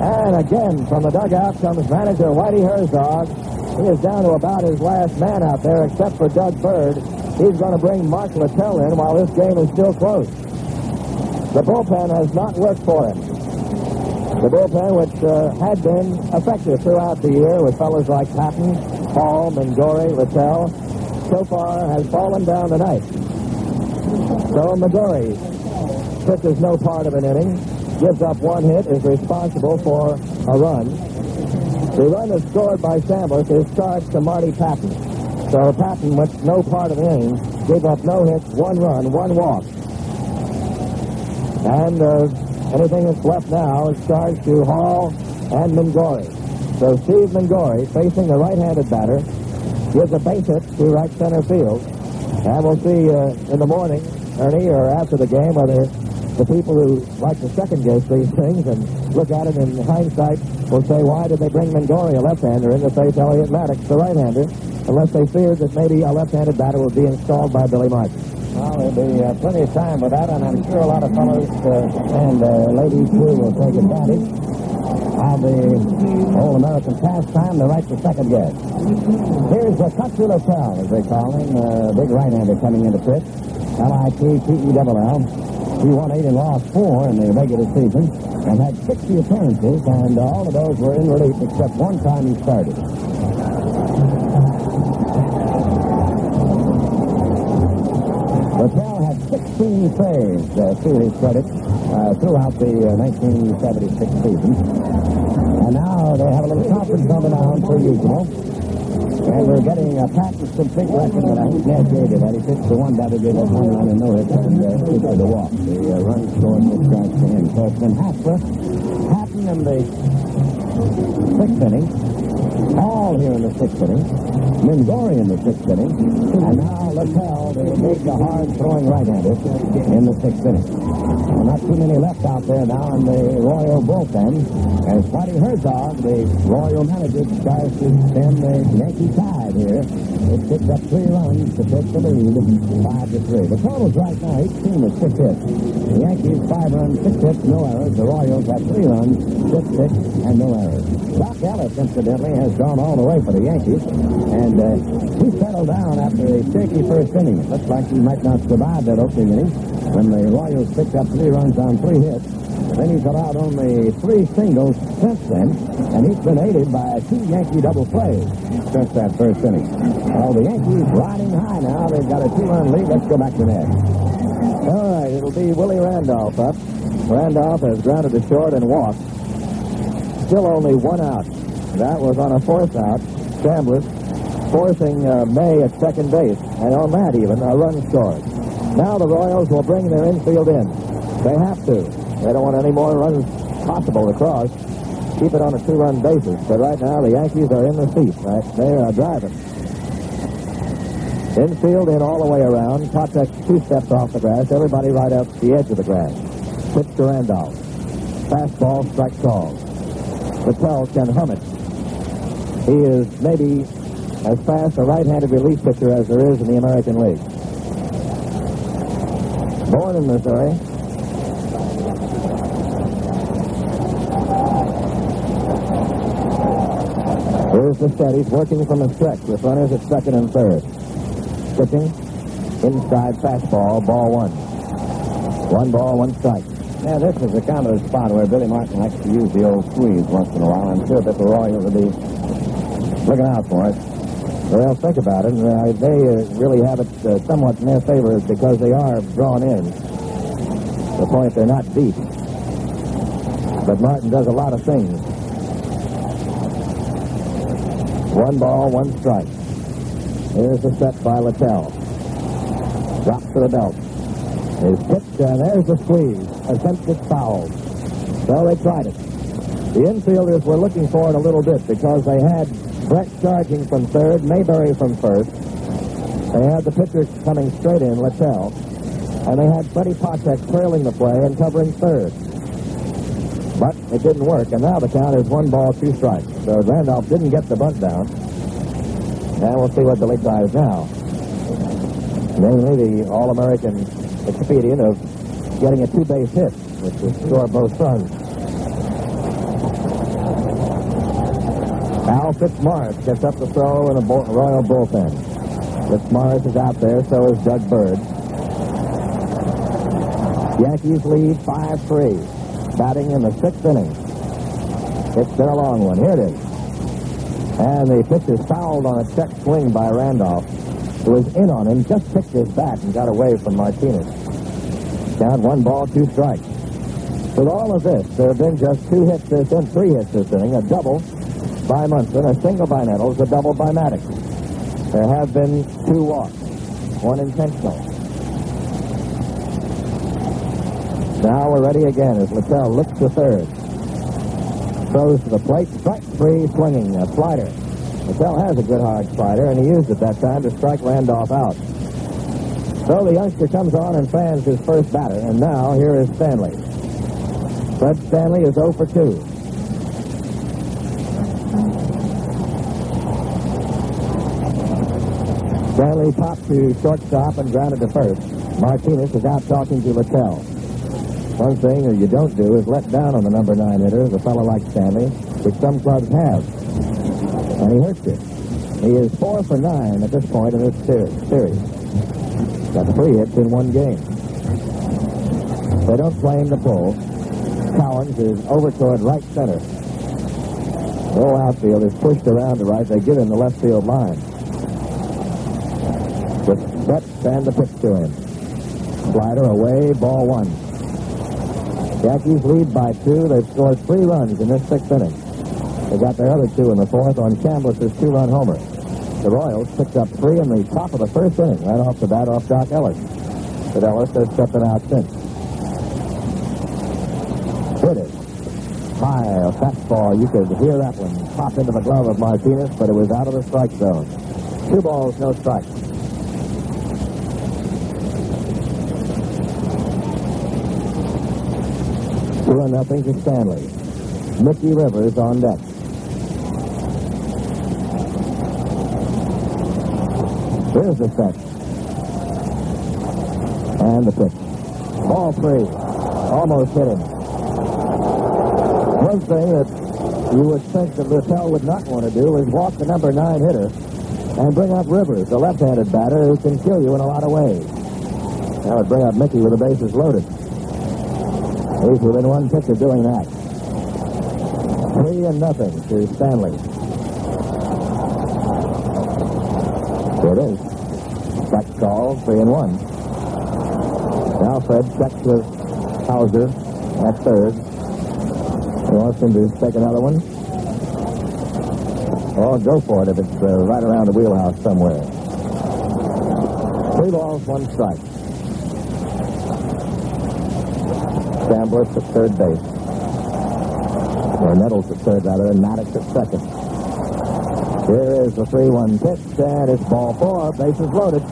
And again, from the dugout comes manager Whitey Herzog. He is down to about his last man out there, except for Doug Bird. He's going to bring Mark Littell in while this game is still close. The bullpen has not worked for him. The bullpen, which uh, had been effective throughout the year with fellows like Pattin, Hall, Mingori, Littell, so far has fallen down tonight. So Mingori pitches no part of an inning, gives up one hit, is responsible for a run. The run is scored by Sandler is charged to Marty Pattin. So Pattin, with no part of the inning, gave up no hits, one run, one walk. And uh, anything that's left now is charged to Hall and Mingori. So Steve Mingori, facing the right-handed batter, gives a base hit to right center field. And we'll see uh, in the morning, Ernie, or after the game, whether the people who like to second guess these things and look at it in hindsight will say, why did they bring Mingori, a left-hander, in to face Elliott Maddox, the right-hander, unless they feared that maybe a left-handed batter would be installed by Billy Martin. Well, there'll be uh, plenty of time for that, and I'm sure a lot of fellows uh, and uh, ladies too will take advantage of the old American pastime to write the second guess. Here's the Country Littell, as they call him, uh, big right-hander coming into pitch. L-I-T-T-E-L-L. He won eight and lost four in the regular season and had 60 appearances, and uh, all of those were in relief except one time he started. Littell had 16 saves uh, to his credit uh, throughout the uh, 1976 season. And now they have a little conference coming on per usual. And we're getting a Pattin's complete record, but I think Ned gave it. That he pitched the one batter, gave up one run and no hit, and uh, two for the walk. The uh, run scored with strikes to him. So it's been Hassler, Pattin in the sixth inning, Hall here in the sixth inning, Mingori in the sixth inning, and now Littell, the big, uh, hard-throwing right-hander, in the sixth inning. Well, not too many left out there now in the Royal bullpen. As Whitey Herzog, the Royal manager, tries to stem the Yankee tide here. It picked up three runs to take the lead, five to three. The totals right now, each team is six hits. The Yankees five runs, six hits, no errors. The Royals have three runs, six hits, and no errors. Dock Ellis, incidentally, has gone all the way for the Yankees, and uh, he settled down after a shaky first inning. It looked like he might not survive that opening inning when the Royals picked up three runs on three hits. Then he's allowed only three singles since then, and he's been aided by two Yankee double plays since that first inning. Well, the Yankees riding high now. They've got a two-run lead. Let's go back to Ned. All right, it'll be Willie Randolph up. Randolph has grounded to short and walked. Still only one out. That was on a fourth out. Chambliss forcing uh, May at second base, and on that even, a run scored. Now the Royals will bring their infield in. They have to. They don't want any more runs possible to cross. Keep it on a two-run basis. But right now, the Yankees are in the seat. Right? They are driving. Infield in all the way around. Patek two steps off the grass. Everybody right up the edge of the grass. Pitch to Randolph. Fastball, strike call. Patel can hum it. He is maybe as fast a right-handed relief pitcher as there is in the American League. Born in Missouri. Here's the steady, working from a stretch with runners at second and third. Pitching, inside fastball, ball one. One ball, one strike. Yeah, this is the kind of spot where Billy Martin likes to use the old squeeze once in a while. I'm sure that the Royals will be looking out for it. Well, think about it. Uh, they uh, really have it uh, somewhat in their favor because they are drawn in. The point they're not deep. But Martin does a lot of things. One ball, one strike. Here's the set by Littell. Drops to the belt. Is pitched, and there's the squeeze. Attempted foul. So they tried it. The infielders were looking for it a little bit because they had Brett charging from third, Mayberry from first. They had the pitchers coming straight in, Littell. And they had Buddy Patek trailing the play and covering third. But it didn't work, and now the count is one ball, two strikes. So Randolph didn't get the bunt down. And we'll see what Billy tries now. Namely, the All-American expedient of getting a two-base hit, which will score both runs. Al Fitzmorris gets up to throw in a Royal bullpen. Fitzmorris is out there, so is Doug Bird. Yankees lead 5-3. Batting in the sixth inning. It's been a long one. Here it is. And the pitch is fouled on a check swing by Randolph, who was in on him, just picked his bat and got away from Martinez. Count one ball, two strikes. With all of this, there have been just two hits this and three hits this inning, a double by Munson, a single by Nettles, a double by Maddox. There have been two walks, one intentional. Now we're ready again as Littell looks to third. Throws to the plate, strike three, swinging, a slider. Littell has a good hard slider, and he used it that time to strike Randolph out. So the youngster comes on and fans his first batter, and now here is Stanley. Fred Stanley is 0 for 2. Stanley popped to shortstop and grounded to first. Martinez is out talking to Littell. One thing that you don't do is let down on the number nine hitter, a fellow like Stanley, which some clubs have. And he hurts you. He is four for nine at this point in this ser- series. Got three hits in one game. They don't him to pull. Cowens is over toward right center. Whole outfield is pushed around to right. They get in the left field line. With Brett stand the pitch to him. Slider away, ball one. Yankees lead by two. They've scored three runs in this sixth inning. They got their other two in the fourth on Chambliss's two-run homer. The Royals picked up three in the top of the first inning, right off the bat off Dock Ellis. But Ellis has kept it out since. Hit it. High, a fastball. You could hear that one pop into the glove of Martinez, but it was out of the strike zone. Two balls, no strikes. Two and nothing to Stanley. Mickey Rivers on deck. Here's the set. And the pitch. Ball three. Almost hit him. One thing that you would think that Littell would not want to do is walk the number nine hitter and bring up Rivers, the left-handed batter who can kill you in a lot of ways. That would bring up Mickey with the bases loaded. He's within one pitch of doing that. Three and nothing to Stanley. It is. Strike call, three and one. Now Fred checks with Howser at third. Him to take another one. Or go for it if it's uh, right around the wheelhouse somewhere. Three balls, one strike. Chambliss at third base. Or Nettles at third, rather, and Maddox at second. Here is the 3-1 pitch, and it's ball four. Bases loaded.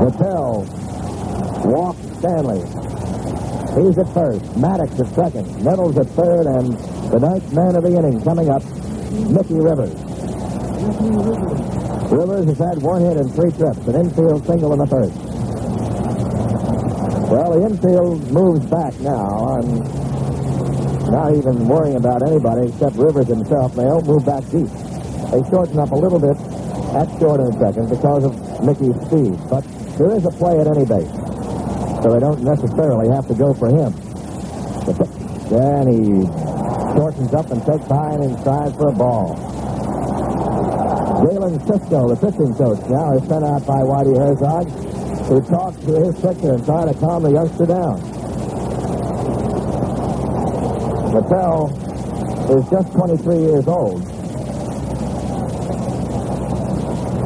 Littell walks Stanley. He's at first. Maddox at second. Nettles at third, and the ninth man of the inning coming up, Mickey Rivers. Rivers has had one hit in three trips, an infield single in the first. Well, the infield moves back now. I'm not even worrying about anybody except Rivers himself. They don't move back deep. They shorten up a little bit at short and second because of Mickey's speed. But there is a play at any base. So they don't necessarily have to go for him. Then he shortens up and takes high and inside for a ball. Galen Cisco, the pitching coach, now is sent out by Whitey Herzog who talks to his pitcher and try to calm the youngster down. Littell is just 23 years old.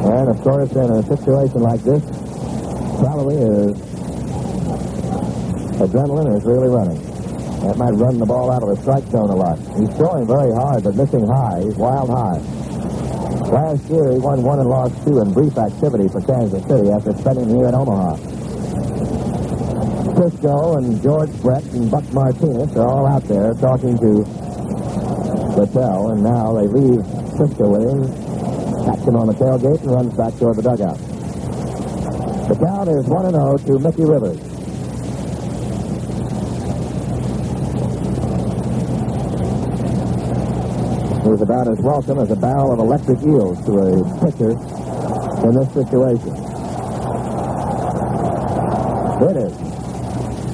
And, of course, in a situation like this, probably is adrenaline is really running. That might run the ball out of the strike zone a lot. He's throwing very hard, but missing high. He's wild high. Last year, he won one and lost two in brief activity for Kansas City after spending the year at Omaha. Cisco and George Brett and Buck Martinez are all out there talking to Littell, and now they leave Cisco with him, catch him on the tailgate, and runs back toward the dugout. The count is 1 0 to Mickey Rivers. He's about as welcome as a barrel of electric eels to a pitcher in this situation. It is.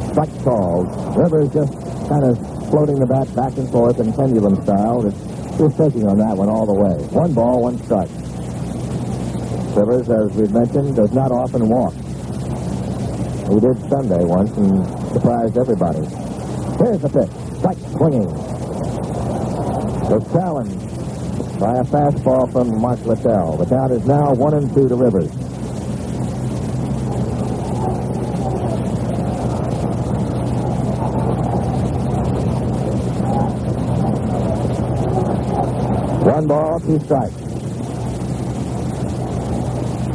Strike called. Rivers just kind of floating the bat back and forth in pendulum style. It's just taking on that one all the way. One ball, one strike. Rivers, as we've mentioned, does not often walk. He did Sunday once and surprised everybody. Here's the pitch. Strike swinging was challenged by a fastball from Mark Littell. The count is now one and two to Rivers. One ball, two strikes.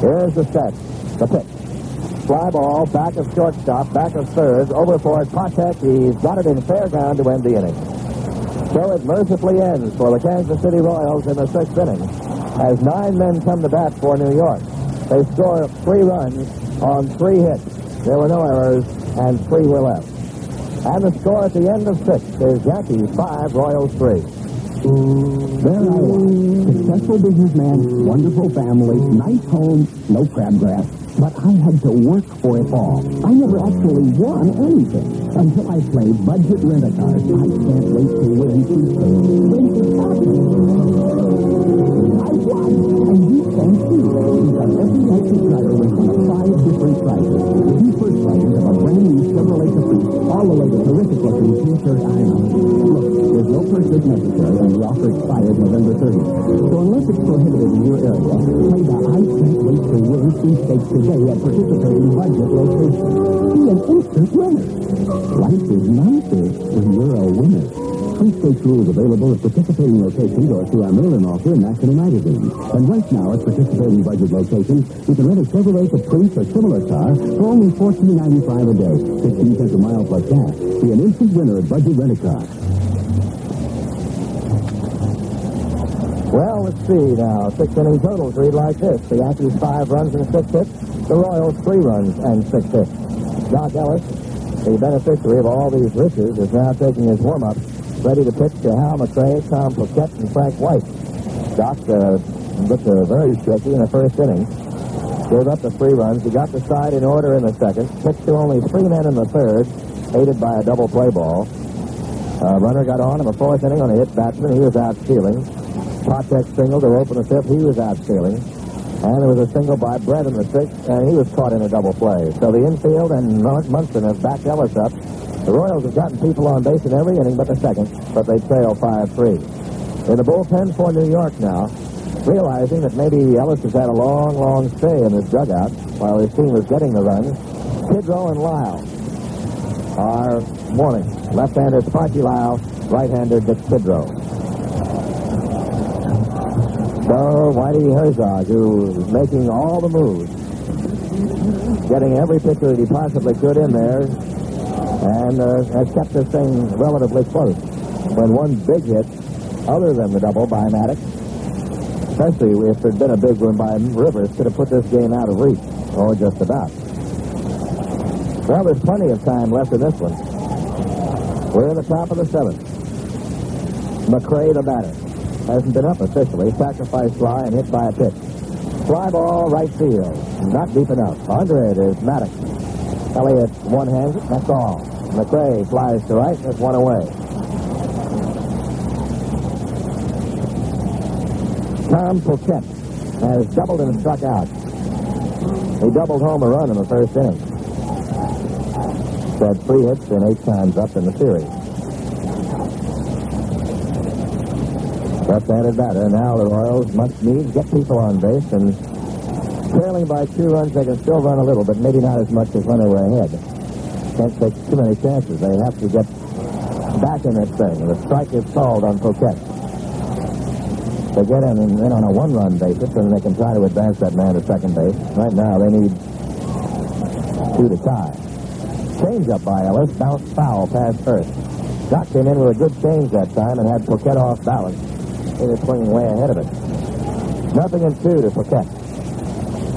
Here's the set. The pitch. Fly ball, back of shortstop, back of third, over for Patek. He's got it in fair ground to end the inning. So it mercifully ends for the Kansas City Royals in the sixth inning as nine men come to bat for New York. They score three runs on three hits. There were no errors, and three were left. And the score at the end of six is Yankees five, Royals three. There I was. Successful businessman, wonderful family, nice home, no crabgrass. But I had to work for it all. I never actually won anything until I played budget rent-a-cars. I can't wait to win Tuesday. I won, and you can every wins one of five different prizes. The first prizes of brand new Chevrolet Caprice, all the way to terrific looking t-shirt iron. Look, there's no purchase necessary, and the offer expires November 30th. So unless it's prohibited in your area, play the I can't to win sweepstakes today at participating budget locations. Be an instant winner. Life is nicer when you're a winner. Sweepstakes rules available at participating locations or through our mail-in offer in National Magazine. And right now at participating budget locations, you can rent a Chevrolet Caprice or similar car for only $14.95 a day, 15 cents a mile plus gas. Be an instant winner at Budget Rent-A-Car. Well, let's see now. Six inning totals read like this. The Yankees five runs and six hits. The Royals three runs and six hits. Dock Ellis the beneficiary of all these riches, is now taking his warm-up, ready to pitch to Hal McRae, Tom Poquette, and Frank White. Dock uh, looked uh, very shaky in the first inning. Gave up the three runs. He got the side in order in the second. Pitched to only three men in the third, aided by a double play ball. Uh, runner got on in the fourth inning on a hit batsman. He was out stealing. Patek single to open the fifth. He was out stealing. And there was a single by Brett in the sixth, and he was caught in a double play. So the infield and Mun- Munson have backed Ellis up. The Royals have gotten people on base in every inning but the second, but they trail 5-3. In the bullpen for New York now, realizing that maybe Ellis has had a long, long stay in his dugout while his team was getting the runs, Tidrow and Lyle are warning. Left-hander Sparky Lyle, right-hander Dick Tidrow. So Whitey Herzog, who is making all the moves, getting every pitcher that he possibly could in there, and uh, has kept this thing relatively close. When one big hit, other than the double by Maddox, especially if there'd been a big one by Rivers, could have put this game out of reach, or just about. Well, there's plenty of time left in this one. We're in the top of the seventh. McRae, the batter, hasn't been up officially. Sacrifice fly and hit by a pitch. Fly ball right field. Not deep enough. Under it is Maddox. Elliott one hand. That's all. McRae flies to right. That's one away. Tom Poquette has doubled and struck out. He doubled home a run in the first inning. Had three hits and eight times up in the series. Left-handed batter. Now the Royals must needs get people on base, and trailing by two runs, they can still run a little, but maybe not as much as when they were ahead. Can't take too many chances. They have to get back in this thing. The strike is called on Poquette. They get in, and in on a one-run basis, and they can try to advance that man to second base. Right now, they need two to tie. Change up by Ellis, bounced foul past first. Dock came in with a good change that time and had Poquette off balance. He was swinging way ahead of it. Nothing in two to Poquette.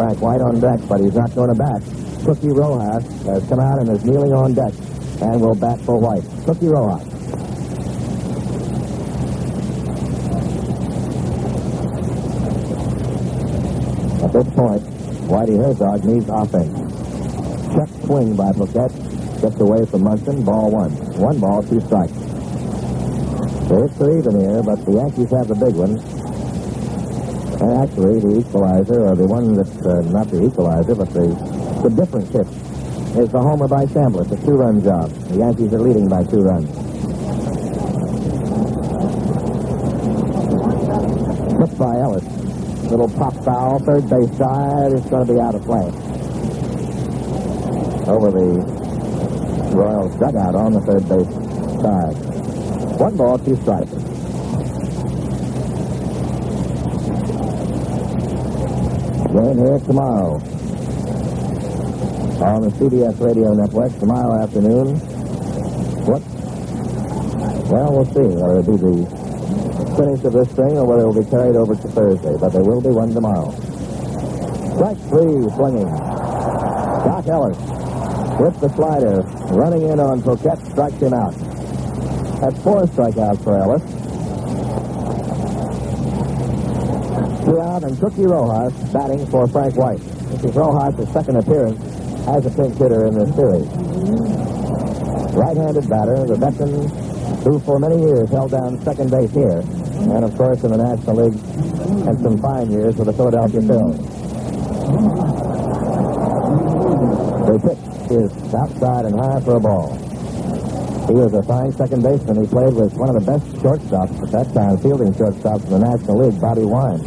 Frank White on deck, but he's not going to bat. Cookie Rojas has come out and is kneeling on deck and will bat for White. Cookie Rojas. At this point, Whitey Herzog needs offense. Check swing by Poquette. Gets away from Munson. Ball one. One ball, two strikes. Hits are even here, but the Yankees have the big one. And actually, the equalizer, or the one that's uh, not the equalizer, but the, the difference hit, is the homer by Chambliss, a two-run job. The Yankees are leading by two runs. Hit by Ellis. Little pop foul, third base side. It's going to be out of play. Over the Royals dugout on the third base side. One ball, two strikes. Game here tomorrow on the CBS radio network tomorrow afternoon. What? Well, we'll see whether it'll be the finish of this thing or whether it will be carried over to Thursday, but there will be one tomorrow. Strike three, swinging. Dock Ellis with the slider, running in on Poquette, strikes him out. That's four strikeouts for Ellis. Two out, and Cookie Rojas batting for Frank White. This is Rojas' second appearance as a pinch hitter in this series. Right-handed batter, the veteran who for many years held down second base here, and of course in the National League, had some fine years with the Philadelphia Phillies. The pitch is outside and high for a ball. He was a fine second baseman. He played with one of the best shortstops at that time, fielding shortstops in the National League, Bobby Wine.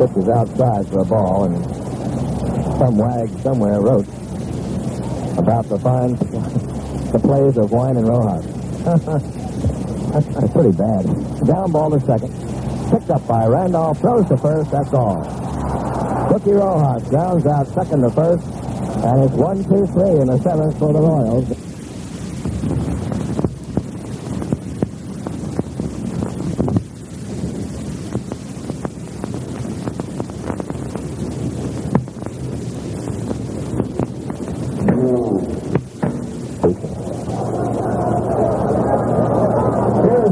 Pitch is outside for a ball, and some wag somewhere wrote about the fine [LAUGHS] the plays of Wine and Rojas. [LAUGHS] That's pretty bad. Down ball to second. Picked up by Randolph. Throws to first. That's all. Cookie Rojas grounds out second to first. And it's one, two, three in the seventh for the Royals.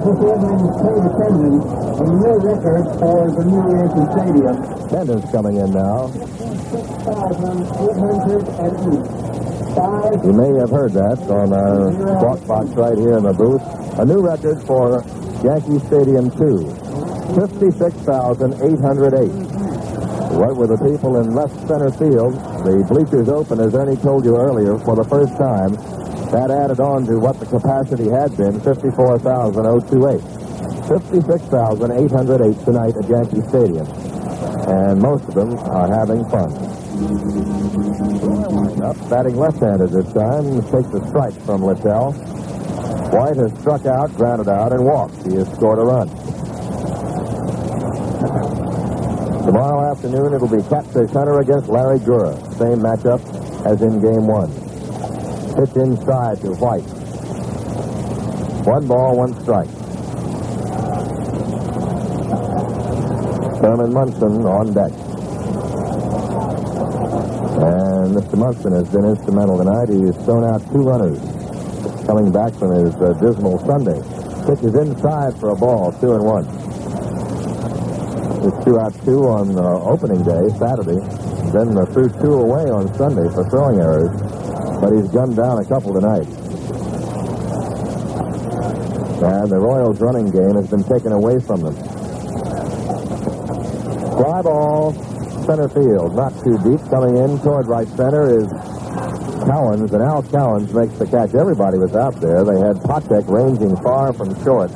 This evening is paid attendance, a new record Yankee Stadium. Attendance coming in now. 6,808. You may have heard that on our squawk box right here in the booth. A new record for Yankee Stadium 2. 56,808. What were the people in left center field, the bleachers open, as Ernie told you earlier, for the first time. That added on to what the capacity had been, 54,028. 56,808 tonight at Yankee Stadium. And most of them are having fun. Up, batting left-handed this time, takes a strike from Littell. White has struck out, grounded out, and walked. He has scored a run. Tomorrow afternoon, it'll be Catfish Hunter against Larry Gura. Same matchup as in game one. Pitch inside to White. One ball, one strike. Thurman Munson on deck. And Mr. Munson has been instrumental tonight. He's thrown out two runners coming back from his uh, dismal Sunday. Pitches inside for a ball, two and one. He two out two on uh, opening day, Saturday. Then uh, threw two away on Sunday for throwing errors. But he's gunned down a couple tonight. And the Royals' running game has been taken away from them. Fly ball, center field, not too deep. Coming in toward right center is Cowens, and Al Cowens makes the catch. Everybody was out there. They had Patek ranging far from short.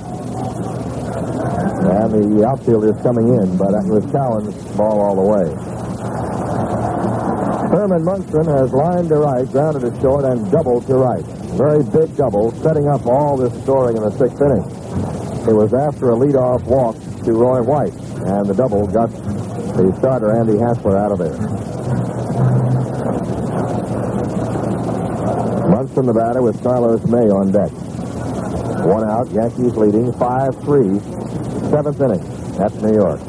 And the outfielders coming in, but it was Cowens' ball all the way. Thurman Munson has lined to right, grounded to short, and doubled to right. Very big double, setting up all this scoring in the sixth inning. It was after a leadoff walk to Roy White, and the double got the starter, Andy Hassler, out of there. Munson, the batter, with Carlos May on deck. One out, Yankees leading 5-3, seventh inning at New York.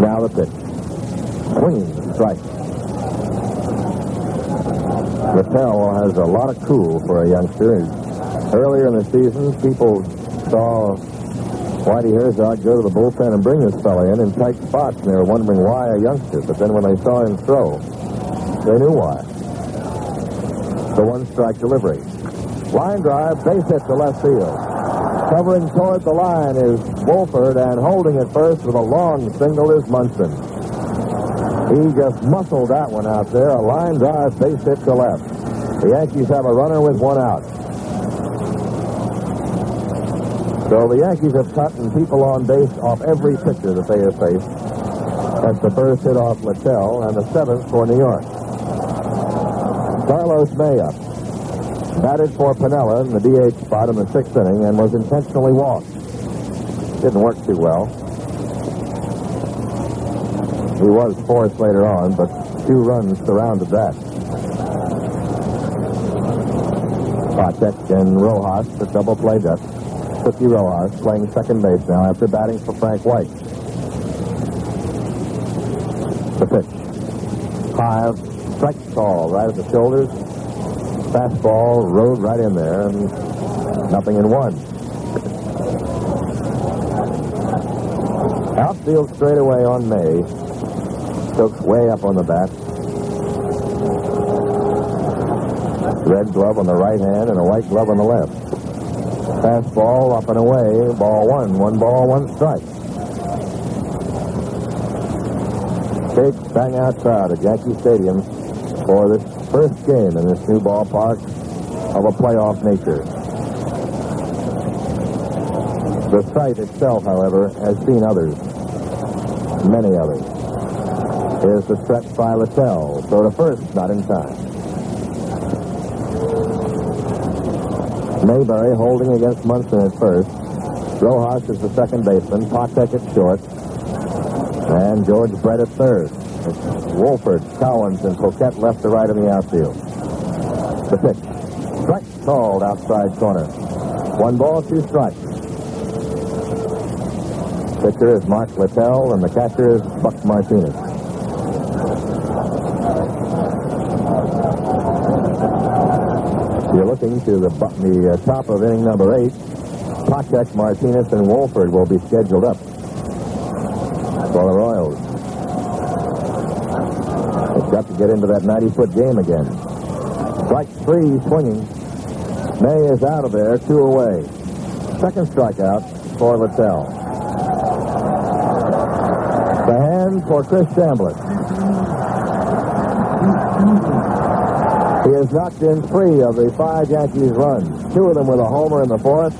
Now the pitch. Swinging strike. Littell has a lot of cool for a youngster. Earlier in the season, people saw Whitey Herzog go to the bullpen and bring this fella in in tight spots, and they were wondering why a youngster. But then when they saw him throw, they knew why. The one strike delivery. Line drive, base hit to left field. Covering toward the line is Wohlford, and holding it first with a long single is Munson. He just muscled that one out there. A line drive, base hit to left. The Yankees have a runner with one out. So the Yankees have and people on base off every pitcher that they have faced. That's the first hit off Littell and the seventh for New York. Carlos May up. Batted for Piniella in the DH spot in the sixth inning and was intentionally walked. Didn't work too well. He was forced later on, but two runs surrounded that. Patek and Rojas, the double play depth. Cookie Rojas playing second base now after batting for Frank White. The pitch. High, strike call right at the shoulders. Fastball rode right in there, and nothing in one. Outfield straightaway on May. Stokes way up on the bat. Red glove on the right hand and a white glove on the left. Fastball up and away. Ball one. One ball, one strike. Big bang out crowd at Yankee Stadium for this first game in this new ballpark of a playoff nature. The site itself, however, has seen others. Many others. Here's the stretch by Littell. So to first, not in time. Mayberry holding against Munson at first. Rojas is the second baseman. Patek at short. And George Brett at third. It's Wohlford, Cowens, and Poquette left to right in the outfield. The pitch. Strike called outside corner. One ball, two strikes. Pitcher is Mark Littell, and the catcher is Buck Martinez. looking to the, the uh, top of inning number eight. Patek, Martinez, and Wohlford will be scheduled up for the Royals. They've got to get into that 90-foot game again. Strike three, swinging. May is out of there, two away. Second strikeout for Littell. The hand for Chris Chambliss. He has knocked in three of the five Yankees runs, two of them with a homer in the fourth,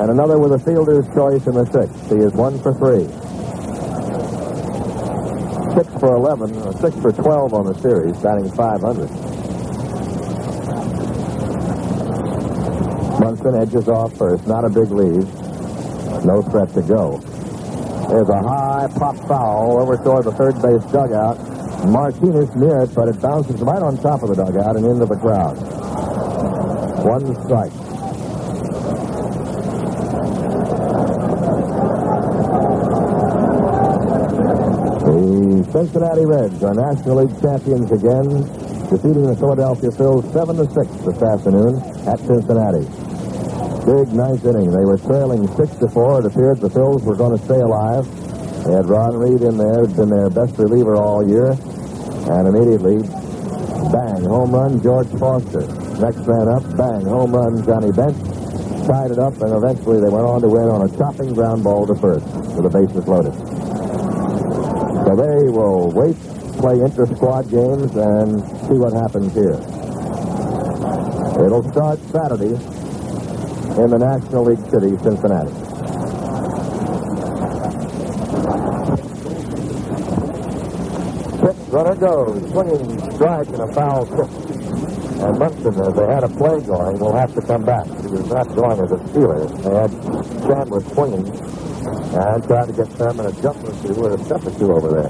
and another with a fielder's choice in the sixth. He is one for three. Six for 11, or six for 12 on the series, batting 500. Munson edges off first, not a big lead. No threat to go. There's a high pop foul over toward the third base dugout. Martinez near it, but it bounces right on top of the dugout and into the crowd. One strike. The Cincinnati Reds are National League champions again, defeating the Philadelphia Phils 7 to 6 this afternoon at Cincinnati. Big ninth inning. They were trailing 6 to 4. It appeared the Phils were going to stay alive. They had Ron Reed in there, been their best reliever all year. And immediately, bang, home run, George Foster. Next man up, bang, home run, Johnny Bench. Tied it up, and eventually they went on to win on a chopping ground ball to first with the bases loaded. So they will wait, play inter-squad games, and see what happens here. It'll start Saturday in the National League city, Cincinnati. Pitch, runner goes, swinging strike and a foul tip. And Munson, as they had a play going, will have to come back. He was not going as a stealer. They had Chandler swinging and tried to get Thurman a jump or two or a step or two over there.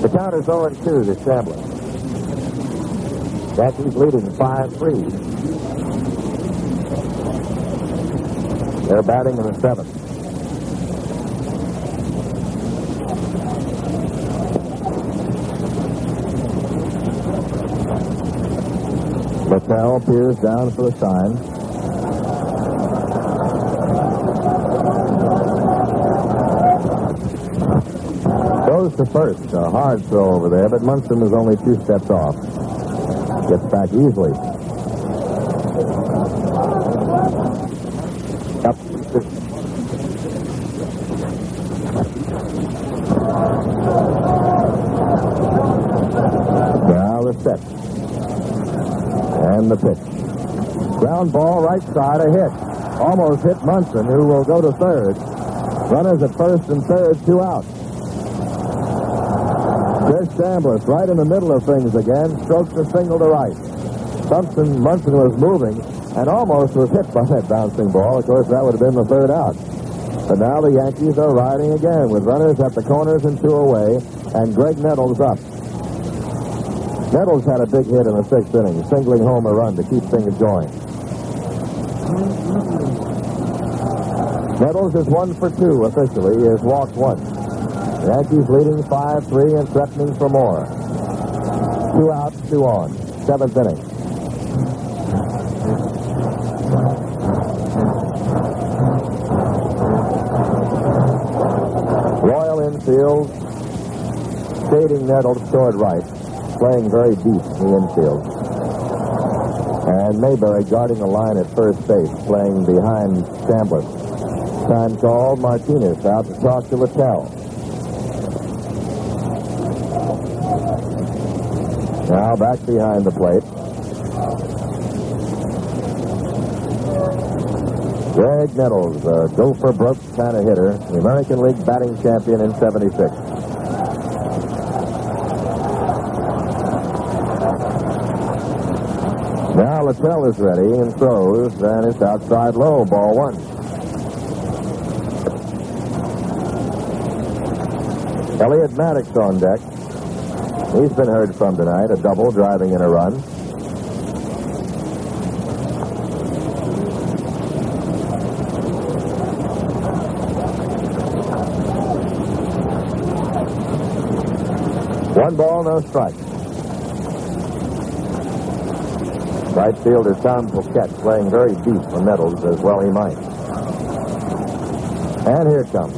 The count is 0 2 to Chandler. Yankees leading 5 3. They're batting in the seventh. Littell peers down for the sign. Goes to first. A hard throw over there, but Munson is only two steps off. Gets back easily. Up. Now the set. The pitch. Ground ball right side, a hit. Almost hit Munson, who will go to third. Runners at first and third, two out. Chris Chambliss right in the middle of things again, strokes a single to right. Munson, Munson was moving and almost was hit by that bouncing ball. Of course, that would have been the third out. But now the Yankees are riding again with runners at the corners and two away, and Graig Nettles up. Nettles had a big hit in the sixth inning, singling home a run to keep things going. Nettles is one for two officially. He has walked once. The Yankees leading 5-3 and threatening for more. Two outs, two on. Seventh inning. Royal infield, shading Nettles toward right, playing very deep in the infield. And Mayberry guarding the line at first base, playing behind Chambliss. Time called, Martinez out to talk to Littell. Now back behind the plate. Graig Nettles, a go for broke kind of hitter, the American League batting champion in 76. Littell is ready and throws, and it's outside low, ball one. Elliott Maddox on deck. He's been heard from tonight, a double driving in a run. One ball, no strike. Right fielder Tom Poquette playing very deep for Nettles as well he might. And here comes.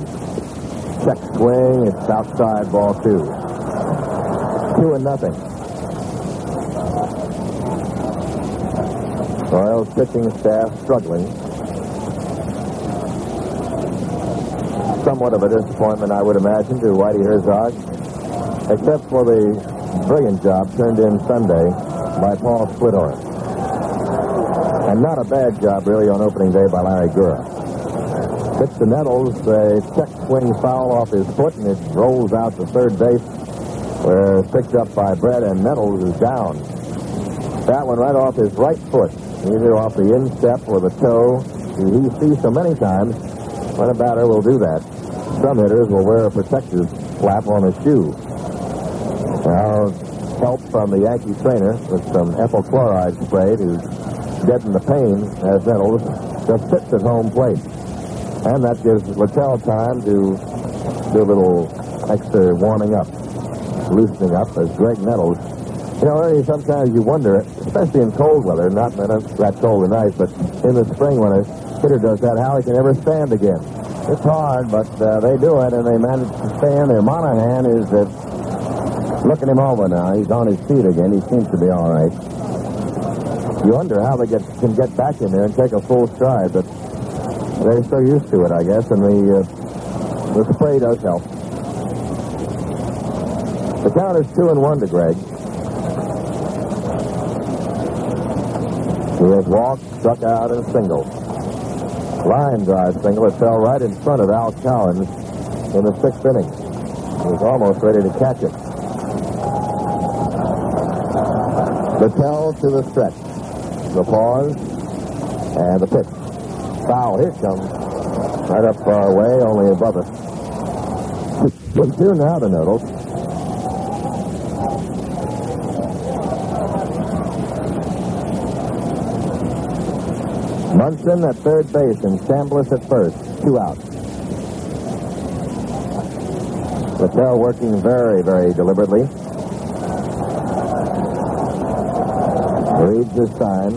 Check swing. It's outside ball two. Two and nothing. Royals pitching staff struggling. Somewhat of a disappointment, I would imagine, to Whitey Herzog, except for the brilliant job turned in Sunday by Paul Splittorff. And not a bad job, really, on opening day by Larry Gura. Pitch the Nettles, a check swing foul off his foot, and it rolls out to third base, where it's picked up by Brett, and Nettles is down. That one right off his right foot, either off the instep or the toe. He sees so many times when a batter will do that. Some hitters will wear a protective flap on his shoe. Now, help from the Yankee trainer with some ethyl chloride spray to deaden the pain as Nettles just sits at home plate. And that gives Littell time to do a little extra warming up, loosening up as Graig Nettles. You know, sometimes you wonder, especially in cold weather, not that cold and nice, but in the spring when a hitter does that, how he can ever stand again. It's hard, but uh, they do it, and they manage to stand there. Monahan is uh, looking him over now. He's on his feet again. He seems to be all right. You wonder how they get, can get back in there and take a full stride, but they're so used to it, I guess, and the, uh, the spray does help. The count is two and one to Graig. He has walked, struck out, and single. Line drive single. It fell right in front of Al Cowens in the sixth inning. He was almost ready to catch it. Littell to the stretch. The pause. And the pitch. Foul. Here comes. Right up far away, only above us. With two now to Nettles. Munson at third base and Chambliss at first. Two outs. Littell working very, very deliberately. Reads his sign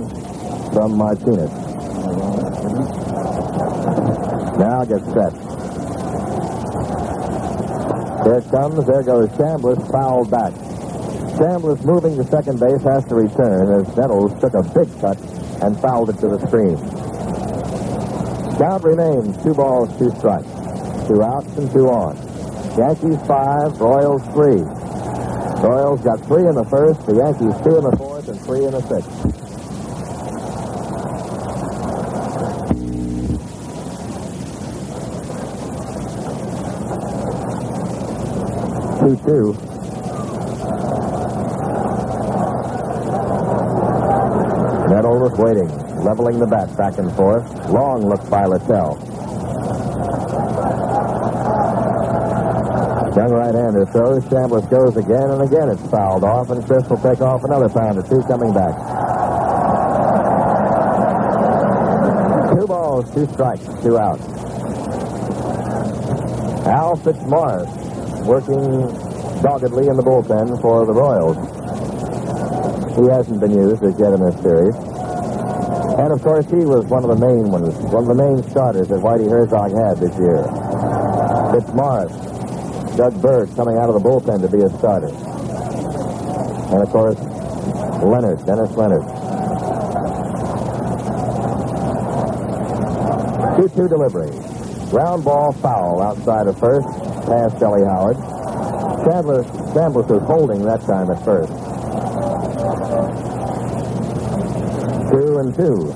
from Martinez. Now gets set. There it comes. There goes Chambliss, fouled back. Chambliss moving to second base has to return as Nettles took a big cut and fouled it to the screen. Count remains two balls, two strikes. Two outs and two on. Yankees five, Royals three. Royals got three in the first, the Yankees two in the fourth, and three in the sixth. Two two. Nettles waiting, leveling the bat back and forth. Long look by Littell. Young right-hander throws. Chambliss goes again, and again it's fouled off, and Chris will take off another pound or two coming back. Two balls, two strikes, two outs. Al Fitzmorris working doggedly in the bullpen for the Royals. He hasn't been used as yet in this series. And of course, he was one of the main ones, one of the main starters that Whitey Herzog had this year. Fitzmorris, Doug Bird coming out of the bullpen to be a starter. And of course, Leonard, Dennis Leonard. 2-2 delivery. Ground ball foul outside of first, past Ellie Howard. Chandler, Chambliss was holding that time at first. Two and two.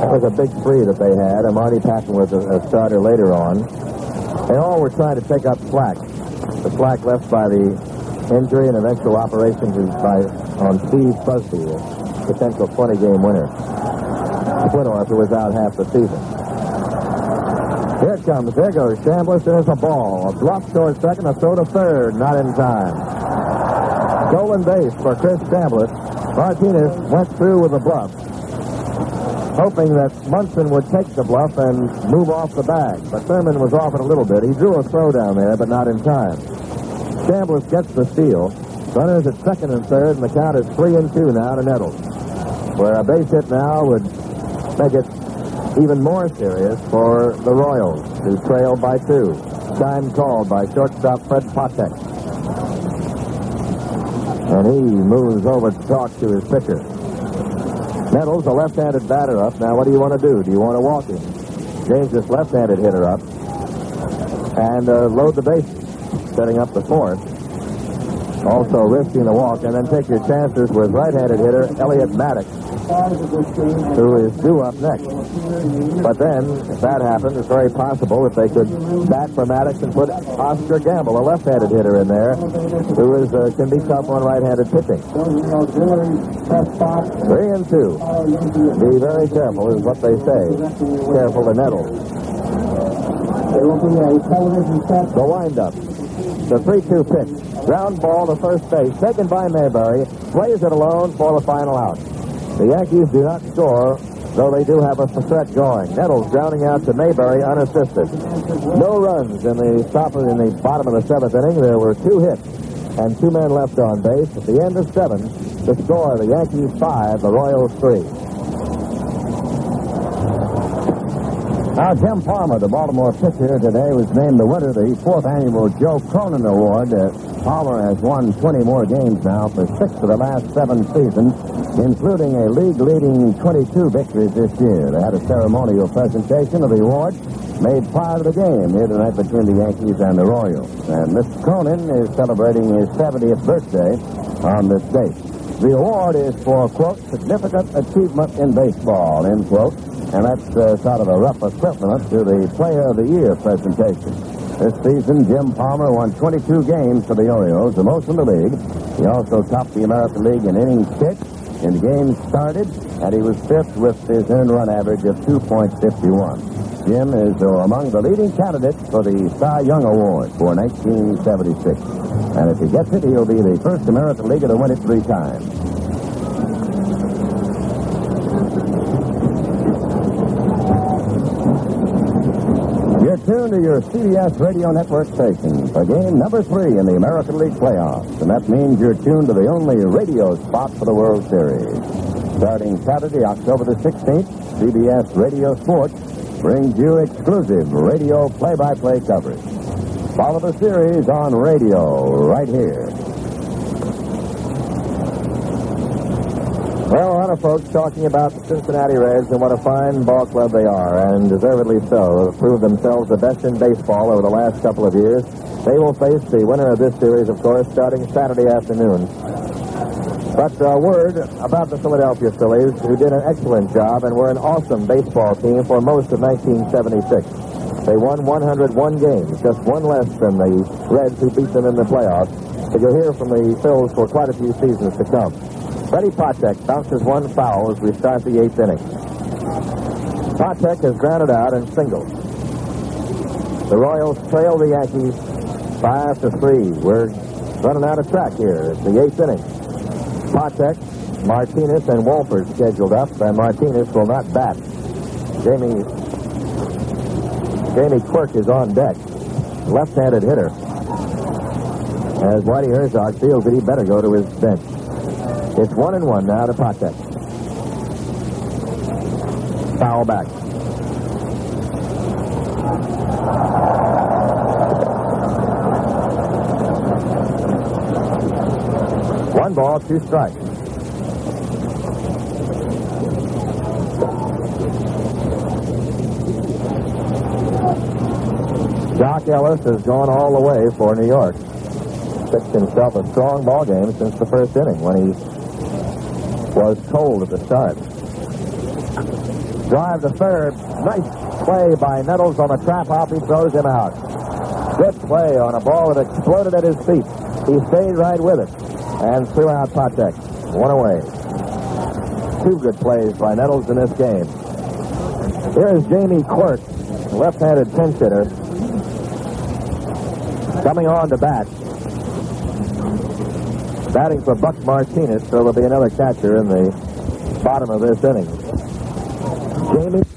That was a big three that they had, and Marty Pattin was a, a starter later on. They all were trying to take up slack. The slack left by the injury and eventual operations by, on Steve Busby, a potential 20-game winner. Who was out half the season. Here it comes. There goes Chambliss. There's a ball. A bluff towards second, a throw to third. Not in time. Stolen base for Chris Chambliss. Martinez went through with a bluff, hoping that Munson would take the bluff and move off the bag. But Thurman was off it a little bit. He drew a throw down there, but not in time. Chambliss gets the steal. Runners at second and third, and the count is three and two now to Nettles. Where a base hit now would make it even more serious for the Royals, who trail by two. Time called by shortstop Fred Patek. And he moves over to talk to his pitcher. Nettles, a left-handed batter up. Now, what do you want to do? Do you want to walk him? Change this left-handed hitter up and uh, load the bases, setting up the fourth. Also risking the walk, and then take your chances with right-handed hitter Elliott Maddox, who is due up next. But then, if that happens, it's very possible if they could bat for Maddox and put Oscar Gamble, a left-handed hitter, in there, who is uh, can be tough on right-handed pitching. Three and two. Be very careful, is what they say. Careful to nettle. There will be a television set. The windup. The 3-2 pitch. Ground ball to first base. Taken by Mayberry. Plays it alone for the final out. The Yankees do not score, though they do have a threat going. Nettles grounding out to Mayberry unassisted. No runs in the top of, in the bottom of the seventh inning. There were two hits and two men left on base. At the end of seven, the score, the Yankees five, the Royals three. Now, Jim Palmer, the Baltimore pitcher today, was named the winner of the fourth annual Joe Cronin Award. Uh, Palmer has won 20 more games now for six of the last seven seasons, including a league-leading 22 victories this year. They had a ceremonial presentation of the award made prior to the game here tonight between the Yankees and the Royals. And Mr. Cronin is celebrating his 70th birthday on this date. The award is for, quote, significant achievement in baseball, end quote. And that's uh, sort of a rough equivalent to the Player of the Year presentation. This season, Jim Palmer won 22 games for the Orioles, the most in the league. He also topped the American League in innings pitched, in games started, and he was fifth with his earned run average of 2.51. Jim is uh, among the leading candidates for the Cy Young Award for 1976. And if he gets it, he'll be the first American Leaguer to win it three times. To your CBS radio network station for game number three in the American League playoffs. And that means you're tuned to the only radio spot for the World Series. Starting Saturday, October the 16th, CBS Radio Sports brings you exclusive radio play-by-play coverage. Follow the series on radio right here. Well, a lot of folks talking about the Cincinnati Reds and what a fine ball club they are, and deservedly so. Have proved themselves the best in baseball over the last couple of years. They will face the winner of this series, of course, starting Saturday afternoon. But a word about the Philadelphia Phillies, who did an excellent job and were an awesome baseball team for most of 1976. They won 101 games, just one less than the Reds who beat them in the playoffs. But you'll hear from the Phils for quite a few seasons to come. Freddie Patek bounces one foul as we start the eighth inning. Patek has grounded out and singled. The Royals trail the Yankees five to three. We're running out of track here. It's the eighth inning. Patek, Martinez, and Wohlford scheduled up, and Martinez will not bat. Jamie Jamie Quirk is on deck. Left-handed hitter. As Whitey Herzog feels that he better go to his bench. It's one and one now to Patek. Foul back. One ball, two strikes. Dock Ellis has gone all the way for New York. Pitched himself a strong ball game since the first inning when he was cold at the start. Drive to third. Nice play by Nettles on the trap hop. He throws him out. Good play on a ball that exploded at his feet. He stayed right with it and threw out Patek. One away. Two good plays by Nettles in this game. Here's Jamie Quirk, left-handed pinch hitter, coming on to bat. Batting for Buck Martinez, so there'll be another catcher in the bottom of this inning. Jamie.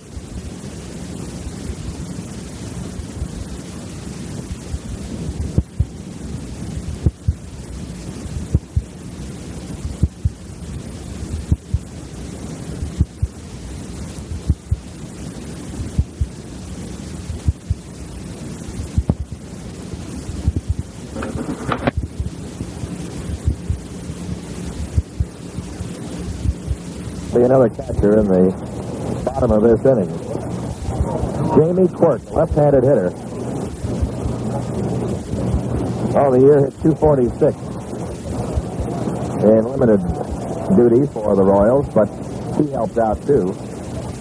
Be another catcher in the bottom of this inning. Jamie Quirk, left-handed hitter. Oh, the year hit 246 in limited duty for the Royals, but he helped out too.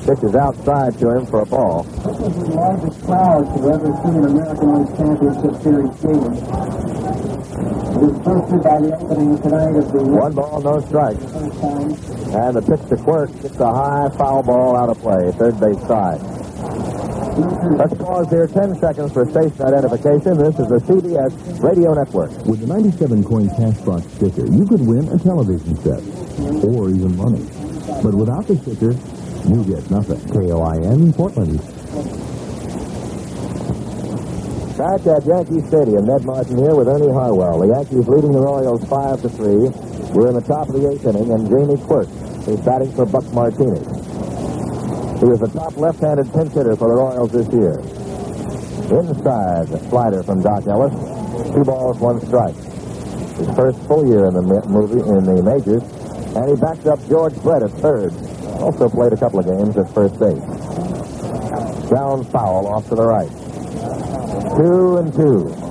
Pitches outside to him for a ball. This is the largest crowd to ever see an American League Championship Series game. It is posted by the opening tonight of the One ball, no strike. And the pitch to Quirk gets a high foul ball out of play, third base side. Let's pause here 10 seconds for station identification. This is the CBS Radio Network. With the 97 coin cash box sticker, you could win a television set or even money. But without the sticker, you get nothing. KOIN Portland. Back at Yankee Stadium, Ned Martin here with Ernie Harwell. The Yankees leading the Royals 5 to 3. We're in the top of the eighth inning, and Jamie Quirk is batting for Buck Martinez. He was the top left-handed pinch hitter for the Royals this year. Inside, the slider from Dock Ellis. Two balls, one strike. His first full year in the movie in the majors, and he backed up George Brett at third. Also played a couple of games at first base. Down foul off to the right. Two and two.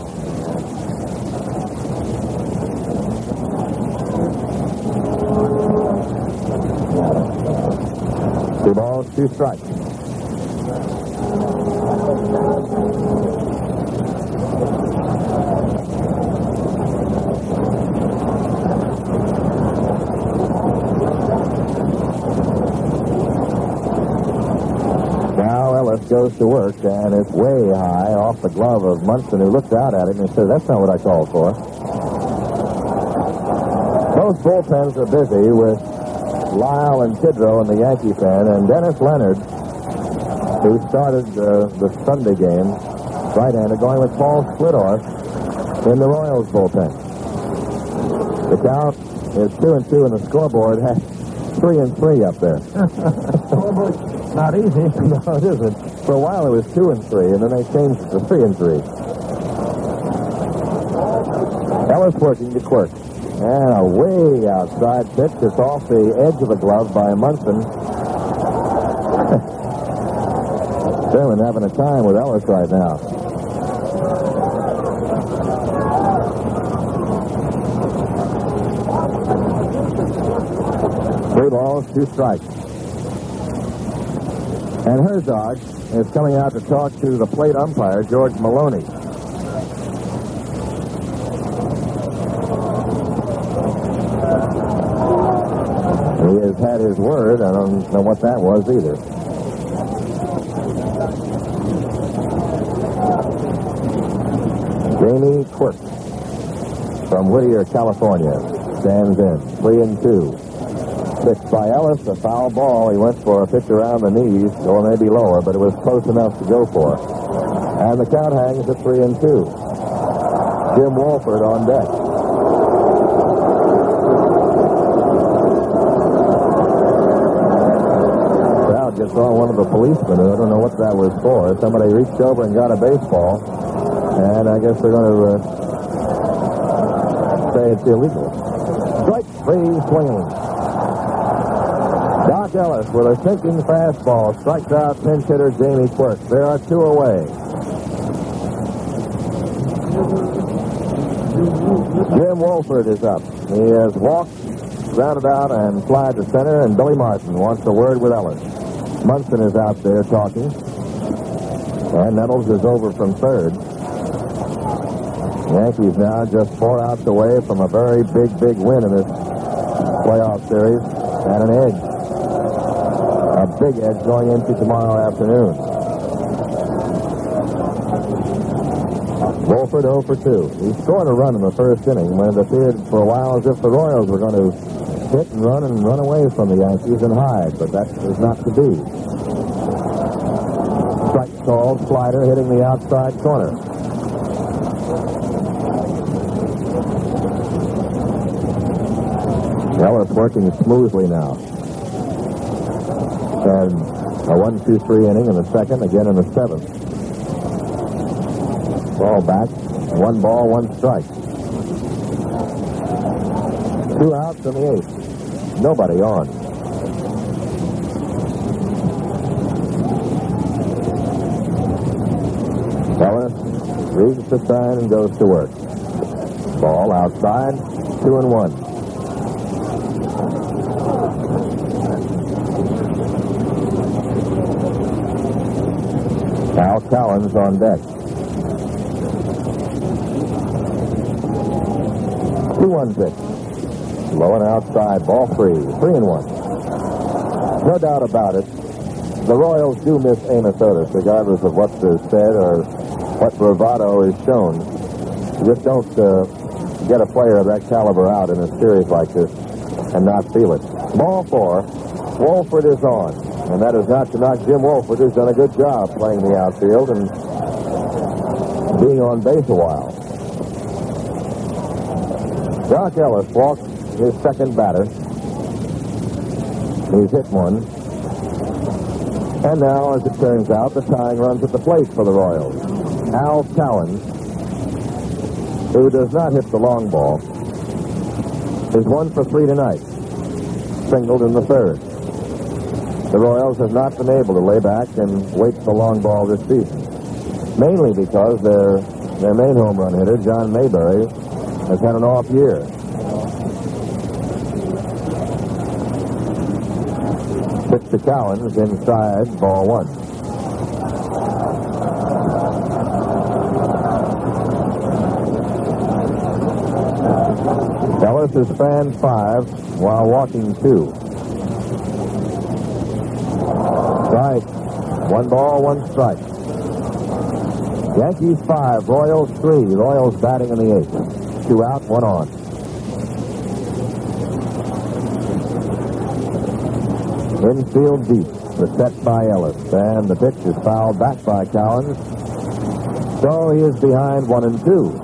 Two strikes. Now Ellis goes to work, and it's way high off the glove of Munson, who looks out at it and says, That's not what I called for. Both bullpens are busy with Lyle and Tidrow in the Yankee pen, and Dennis Leonard, who started uh, the Sunday game, right-handed, going with Paul Splittorff in the Royals bullpen. The count is two and two, and the scoreboard has three and three up there. Not easy. [LAUGHS] no, it isn't. For a while it was two and three, and then they changed it to three and three. Ellis working to Quirk. And a way outside pitch. It's off the edge of the glove by Munson. [LAUGHS] Thurman having a time with Ellis right now. Three balls, two strikes. And Herzog is coming out to talk to the plate umpire, George Maloney. Word. I don't know what that was either. Jamie Quirk from Whittier, California, stands in. Three and two. Pitched by Ellis, a foul ball. He went for a pitch around the knees, or maybe lower, but it was close enough to go for. And the count hangs at three and two. Jim Wohlford on deck. Saw one of the policemen. I don't know what that was for. Somebody reached over and got a baseball, and I guess they're going to uh, say it's illegal. Strike three swinging. Dock Ellis with a sinking fastball strikes out pinch hitter Jamie Quirk. There are two away. Jim Wohlford is up. He has walked, grounded out, and flied to center, and Billy Martin wants a word with Ellis. Munson is out there talking. And Nettles is over from third. Yankees now just four outs away from a very big, big win in this playoff series and an edge. A big edge going into tomorrow afternoon. Wohlford 0 for 2. He scored a run in the first inning when it appeared for a while as if the Royals were going to hit and run and run away from the Yankees and hide, but that is not to be. Strike called, slider hitting the outside corner. Ellis working smoothly now. And a one-two-three inning in the second, again in the seventh. Ball back, one ball, one strike. Two outs in the eighth nobody on. Fellas reads the sign and goes to work. Ball outside, two and one. Al Cowens on deck. Two one pitch. Low and outside, ball free, three and one. No doubt about it. The Royals do miss Amos Otis, regardless of what's said or what bravado is shown. You just don't uh, get a player of that caliber out in a series like this and not feel it. Ball four. Wohlford is on. And that is not to knock Jim Wohlford, who's done a good job playing the outfield and being on base a while. Dock Ellis walks his second batter. He's hit one. And now, as it turns out, the tying runs at the plate for the Royals. Al Cowens, who does not hit the long ball, is one for three tonight. Singled in the third. The Royals have not been able to lay back and wait for the long ball this season. Mainly because their their main home run hitter, John Mayberry, has had an off year. Pitch to Cowens inside, ball one. Ellis has fanned five while walking two. Strike. One ball, one strike. Yankees five, Royals three. Royals batting in the eighth. Two out, one on. Infield deep. The set by Ellis. And the pitch is fouled back by Cowens. So he is behind one and two.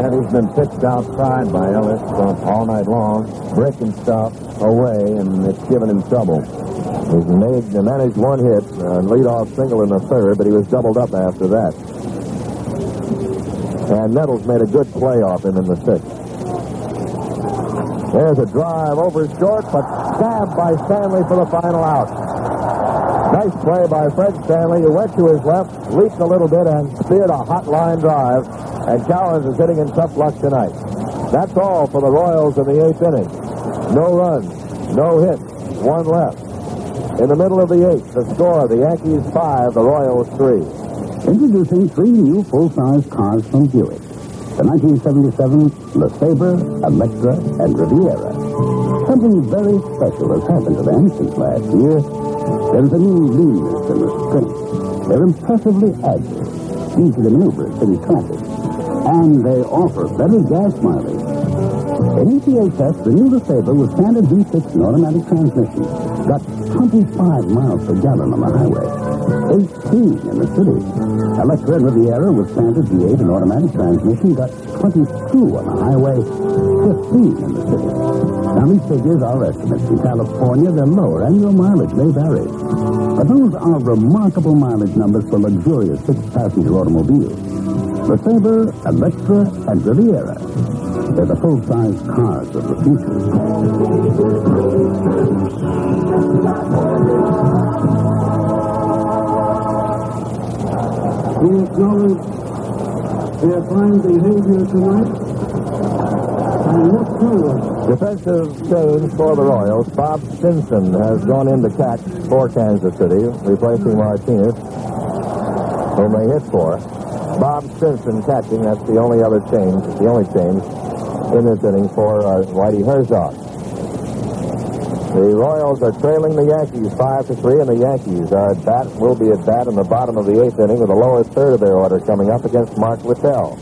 And he's been pitched outside by Ellis all night long, breaking stuff away, and it's given him trouble. He's made, managed one hit, a leadoff single in the third, but he was doubled up after that. And Nettles made a good play off him in the sixth. There's a drive over short, but stabbed by Stanley for the final out. Nice play by Fred Stanley, who went to his left, leaped a little bit, and speared a hot line drive. And Cowens is hitting in tough luck tonight. That's all for the Royals in the eighth inning. No runs, no hits, one left. In the middle of the eighth, the score, the Yankees five, the Royals three. Introducing three new full-size cars from Buick. The 1977 LeSabre, Electra, and Riviera. Something very special has happened to them since last year. There's a new leanness and restraint. They're impressively agile, easy to maneuver in traffic, and they offer better gas mileage. EPA tests, the new LeSabre with standard V6 and automatic transmission got 25 miles per gallon on the highway, 18 in the city. Electra and Riviera with standard V8 and automatic transmission got 22 on the highway, 15 in the city. Now, these figures are estimates. In California, they're lower, and your mileage may vary. But those are remarkable mileage numbers for luxurious six-passenger automobiles. LeSabre, Electra, and Riviera. They're the full-size cars of the future. We acknowledge their fine behavior tonight and look forward Defensive change for the Royals. Bob Stinson has gone in to catch for Kansas City, replacing Martinez, whom they hit for. Bob Stinson catching, that's the only other change, the only change in this inning for uh, Whitey Herzog. The Royals are trailing the Yankees 5 to 3, and the Yankees are at bat, will be at bat in the bottom of the eighth inning with the lower third of their order coming up against Mark Littell.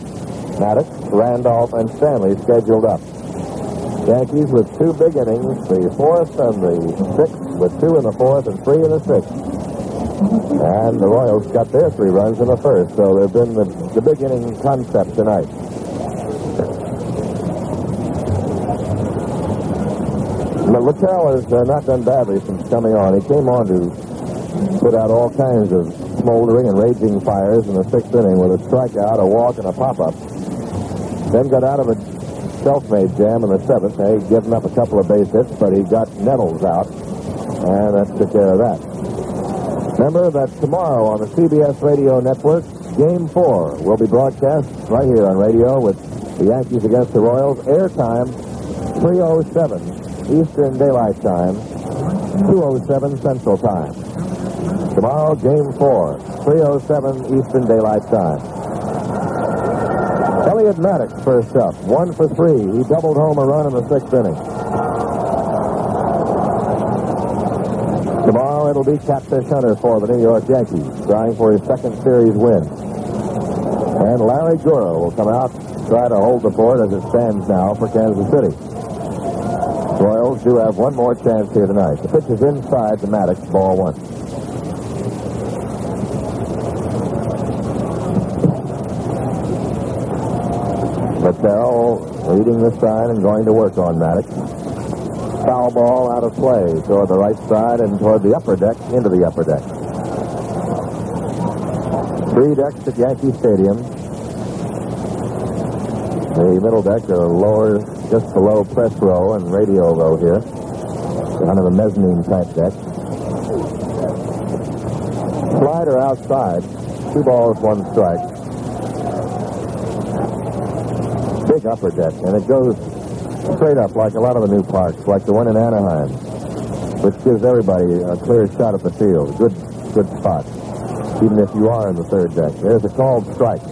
Maddox, Randolph, and Stanley scheduled up. Yankees with two big innings, the fourth and the sixth, with two in the fourth and three in the sixth. And the Royals got their three runs in the first, so they've been the, the big inning concept tonight. Littell has uh, not done badly since coming on. He came on to put out all kinds of smoldering and raging fires in the sixth inning with a strikeout, a walk, and a pop-up. Then got out of a self-made jam in the seventh. He'd given up a couple of base hits, but he got Nettles out, and that took care of that. Remember that tomorrow on the CBS Radio Network, Game 4 will be broadcast right here on radio with the Yankees against the Royals. Airtime 307 Eastern Daylight Time, 207 Central Time. Tomorrow, Game 4, 307 Eastern Daylight Time. Elliott Maddox first up, one for three. He doubled home a run in the sixth inning. Tomorrow it'll be Catfish Hunter for the New York Yankees, trying for his second series win. And Larry Gura will come out, try to hold the fort as it stands now for Kansas City. Royals do have one more chance here tonight. The pitch is inside the Maddox, ball one. Littell reading the sign and going to work on Maddox. Foul ball out of play toward the right side and toward the upper deck, into the upper deck. Three decks at Yankee Stadium. The middle deck the lower, just below press row and radio row here. Down in the mezzanine type deck. Slider outside. Two balls, one strike. Big upper deck, and it goes straight up like a lot of the new parks, like the one in Anaheim, which gives everybody a clear shot at the field. Good, good spot, even if you are in the third deck. There's a called strike.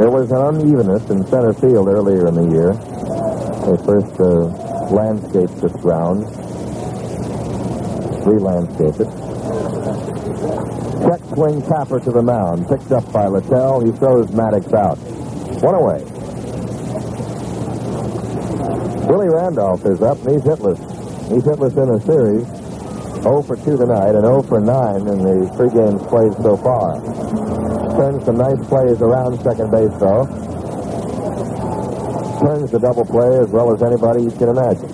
There was an unevenness in center field earlier in the year. They first uh, landscaped this ground, re-landscaped it. Check swing tapper to the mound, picked up by Littell. He throws Maddox out. One away. Willie Randolph is up, and he's hitless. He's hitless in the series. 0 for 2 tonight and 0 for 9 in the three games played so far. Turns some nice plays around second base, though. Turns the double play as well as anybody you can imagine.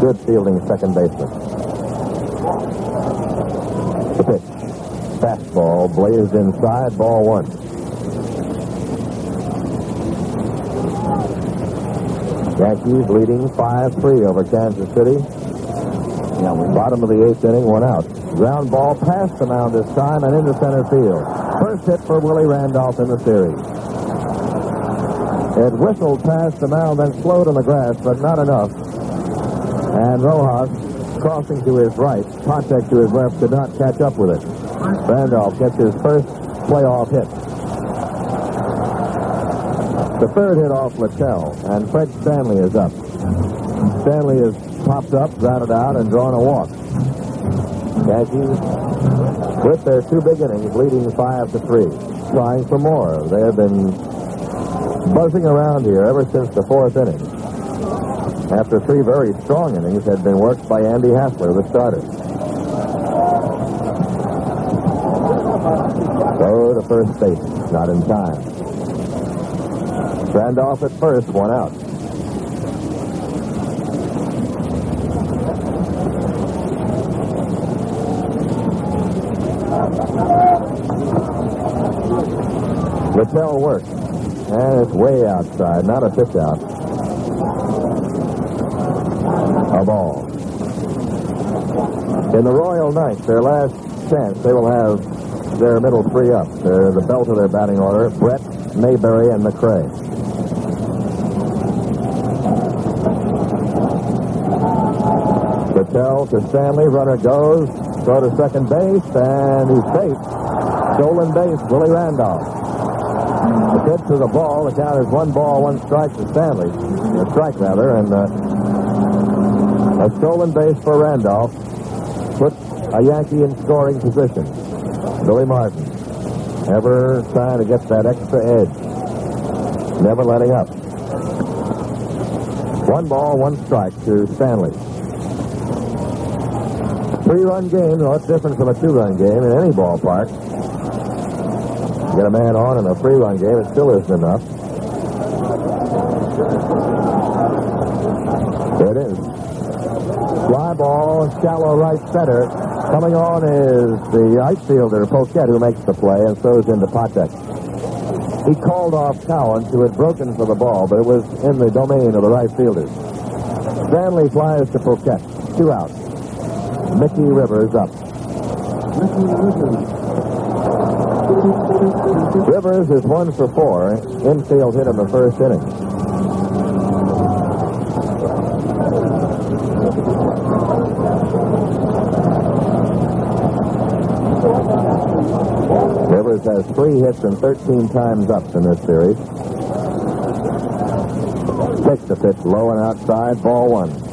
Good fielding second baseman. The pitch. Fastball blazed inside, ball one. Yankees leading 5-3 over Kansas City. Now, bottom of the eighth inning, one out. Ground ball past the mound this time and into center field. First hit for Willie Randolph in the series. It whistled past the mound, then slowed on the grass, but not enough. And Rojas, crossing to his right, contact to his left, could not catch up with it. Randolph gets his first playoff hit. The third hit off Littell, and Fred Stanley is up. Stanley has popped up, grounded out, and drawn a walk. Yankees, with their two big innings, leading five to three, trying for more. They have been buzzing around here ever since the fourth inning. After three very strong innings had been worked by Andy Hassler, the starter. So to first base, not in time. Randolph at first, one out. Littell works. And it's way outside, not a pitch out. A ball. In the Royal Knights, their last chance, they will have their middle three up. They're the belt of their batting order, Brett, Mayberry, and McRae. Littell to Stanley, runner goes, throw to second base, and he's safe. Stolen base, Willie Randolph. The pitch to the ball. The count is one ball, one strike to Stanley. A strike, rather, and uh, a stolen base for Randolph puts a Yankee in scoring position. Billy Martin, ever trying to get that extra edge. Never letting up. One ball, one strike to Stanley. Three-run game, it's different from a two-run game in any ballpark. Get a man on in a three-run game, it still isn't enough. There it is. Fly ball, shallow right center. Coming on is the outfielder, Poquette, who makes the play and throws into Patek. He called off Cowens, who had broken for the ball, but it was in the domain of the right fielder. Stanley flies to Poquette. two outs. Mickey Rivers up. Mickey Rivers. Rivers is one for four. Infield hit in the first inning. Rivers has three hits and 13 times ups in this series. Takes the pitch low and outside, ball one.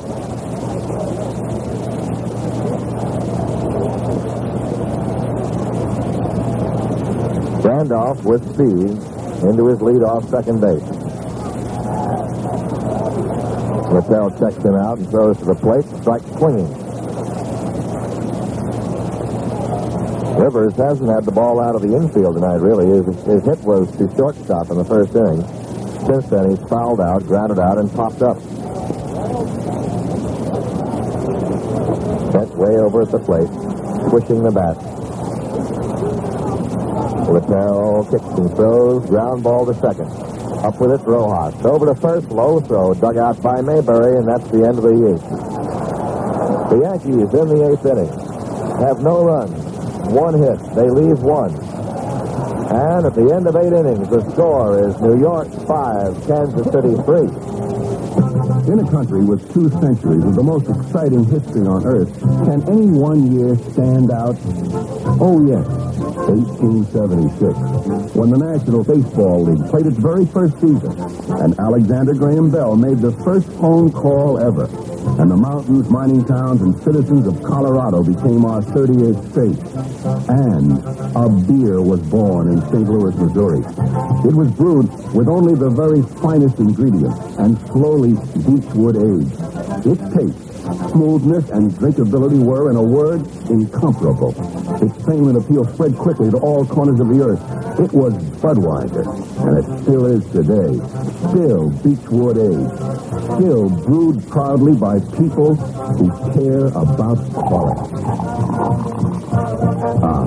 Randolph with speed into his leadoff second base. Littell checks him out and throws to the plate, strike swinging. Rivers hasn't had the ball out of the infield tonight, really. His, his hit was to shortstop in the first inning. Since then, he's fouled out, grounded out, and popped up. Bent way over at the plate, swishing the bat. Littell kicks and throws, ground ball to second. Up with it, Rojas. Over to first, low throw, dug out by Mayberry, and that's the end of the eighth. The Yankees in the eighth inning have no runs, one hit. They leave one. And at the end of eight innings, the score is New York 5, Kansas City 3. In a country with two centuries of the most exciting history on earth, can any one year stand out? Oh, yes. 1876, when the National Baseball League played its very first season, and Alexander Graham Bell made the first phone call ever, and the mountains, mining towns, and citizens of Colorado became our 38th state. And a beer was born in St. Louis, Missouri. It was brewed with only the very finest ingredients and slowly beechwood aged. Its taste, smoothness, and drinkability were, in a word, incomparable. Its fame and appeal spread quickly to all corners of the earth. It was Budweiser, and it still is today. Still Beechwood aged. Still brewed proudly by people who care about quality. Ah,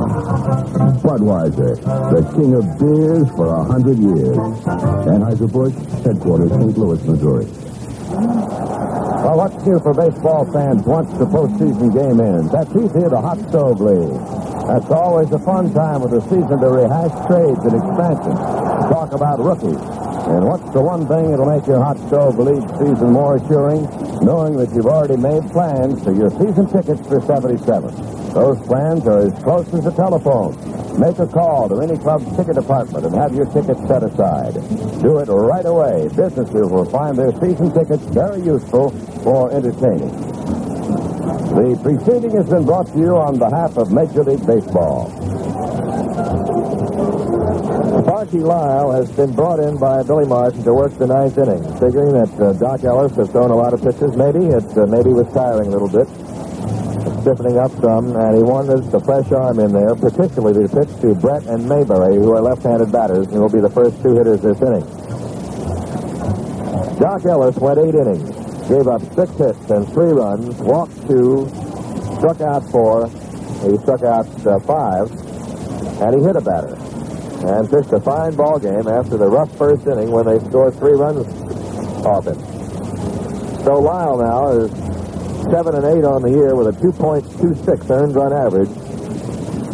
Budweiser, the king of beers for a hundred years. Anheuser-Busch, headquarters, St. Louis, Missouri. Well, what's new for baseball fans once the postseason game ends? That's easy, the Hot Stove League. That's always a fun time of the season to rehash trades and expansion, talk about rookies. And what's the one thing that'll make your Hot Stove League season more assuring? Knowing that you've already made plans for your season tickets for 77. Those plans are as close as a telephone. Make a call to any club's ticket department and have your tickets set aside. Do it right away. Businesses will find their season tickets very useful for entertaining. The preceding has been brought to you on behalf of Major League Baseball. Sparky Lyle has been brought in by Billy Martin to work the ninth inning, figuring that uh, Dock Ellis has thrown a lot of pitches. Maybe it uh, maybe was tiring a little bit, stiffening up some, and he wanted the fresh arm in there, particularly to pitch to Brett and Mayberry, who are left-handed batters, and will be the first two hitters this inning. Dock Ellis went eight innings, gave up six hits and three runs, walked two, struck out four, he struck out uh, five, and he hit a batter. And pitched a fine ball game after the rough first inning when they scored three runs off him. So Lyle now is seven and eight on the year with a 2.26 earned run average.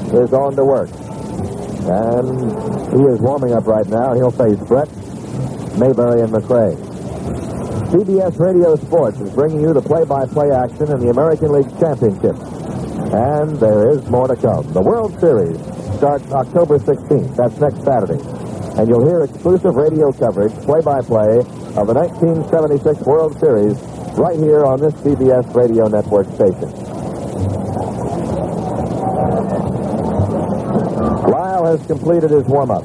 Is on to work. And he is warming up right now. He'll face Brett, Mayberry, and McRae. CBS Radio Sports is bringing you the play-by-play action in the American League Championship. And there is more to come. The World Series starts October 16th. That's next Saturday. And you'll hear exclusive radio coverage, play-by-play, of the 1976 World Series right here on this CBS Radio Network station. Lyle has completed his warm-up.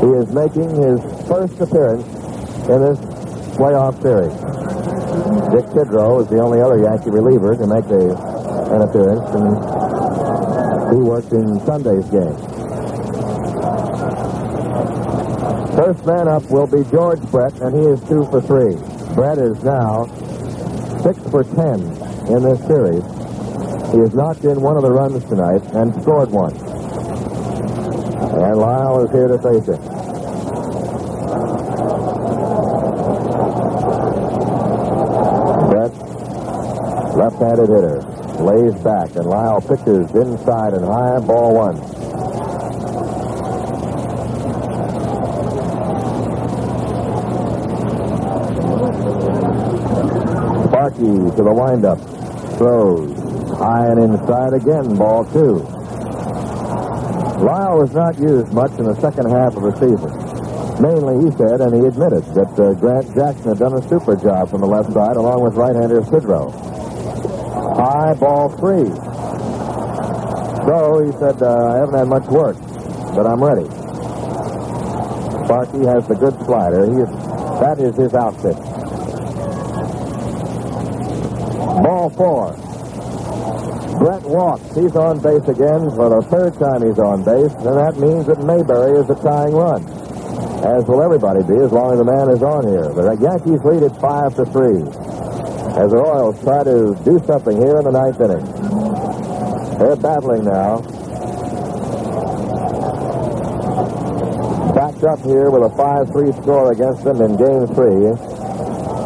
He is making his first appearance in this playoff series. Dick Tidrow is the only other Yankee reliever to make a, an appearance, and he worked in Sunday's game. First man up will be George Brett, and he is two for three. Brett is now six for ten in this series. He has knocked in one of the runs tonight and scored one. And Lyle is here to face him. Brett, left-handed hitter, lays back, and Lyle pitches inside and high, ball one. To the windup. Throws. High and inside again, ball two. Lyle was not used much in the second half of the season. Mainly, he said, and he admitted, that uh, Grant Jackson had done a super job from the left side along with right-hander Tidrow. High ball three. So he said, uh, I haven't had much work, but I'm ready. Sparky has the good slider. He is, that is his outfit. Ball four. Brett walks. He's on base again for the third time he's on base, and that means that Mayberry is the tying run. As will everybody be as long as the man is on here. The Yankees lead it five to three. As the Royals try to do something here in the ninth inning. They're battling now. Backed up here with a 5-3 score against them in game three.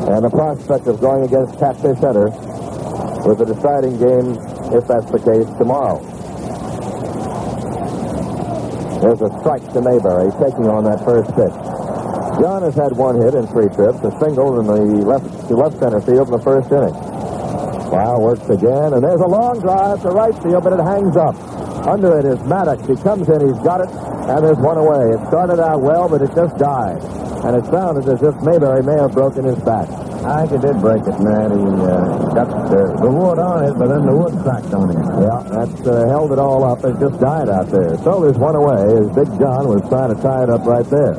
And the prospect of going against Catfish Hunter with the deciding game, if that's the case, tomorrow. There's a strike to Mayberry taking on that first pitch. John has had one hit in three trips, a single in the left to left center field in the first inning. Wow works again, and there's a long drive to right field, but it hangs up. Under it is Maddox. He comes in, he's got it, and there's one away. It started out well, but it just died. And it sounded as if Mayberry may have broken his back. I think he did break it, man. He uh, got the, the wood on it, but then the wood cracked on him. Yeah, that's uh, held it all up. It just died out there. So there's one away as Big John was trying to tie it up right there.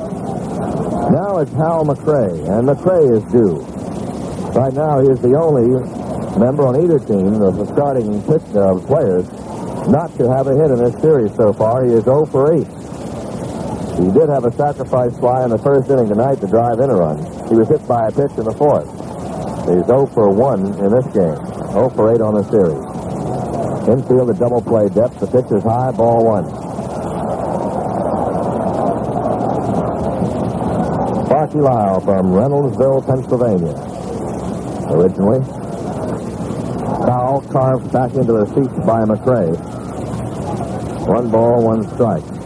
Now it's Hal McRae, and McRae is due. Right now, he is the only member on either team of the starting pitch uh, players not to have a hit in this series so far. He is 0 for 8. He did have a sacrifice fly in the first inning tonight to drive in a run. He was hit by a pitch in the fourth. He's 0 for 1 in this game. 0 for 8 on the series. Infield a double play depth. The pitch is high, ball one. Sparky Lyle from Reynoldsville, Pennsylvania. Originally. Foul carved back into the seats by McRae. One ball, one strike.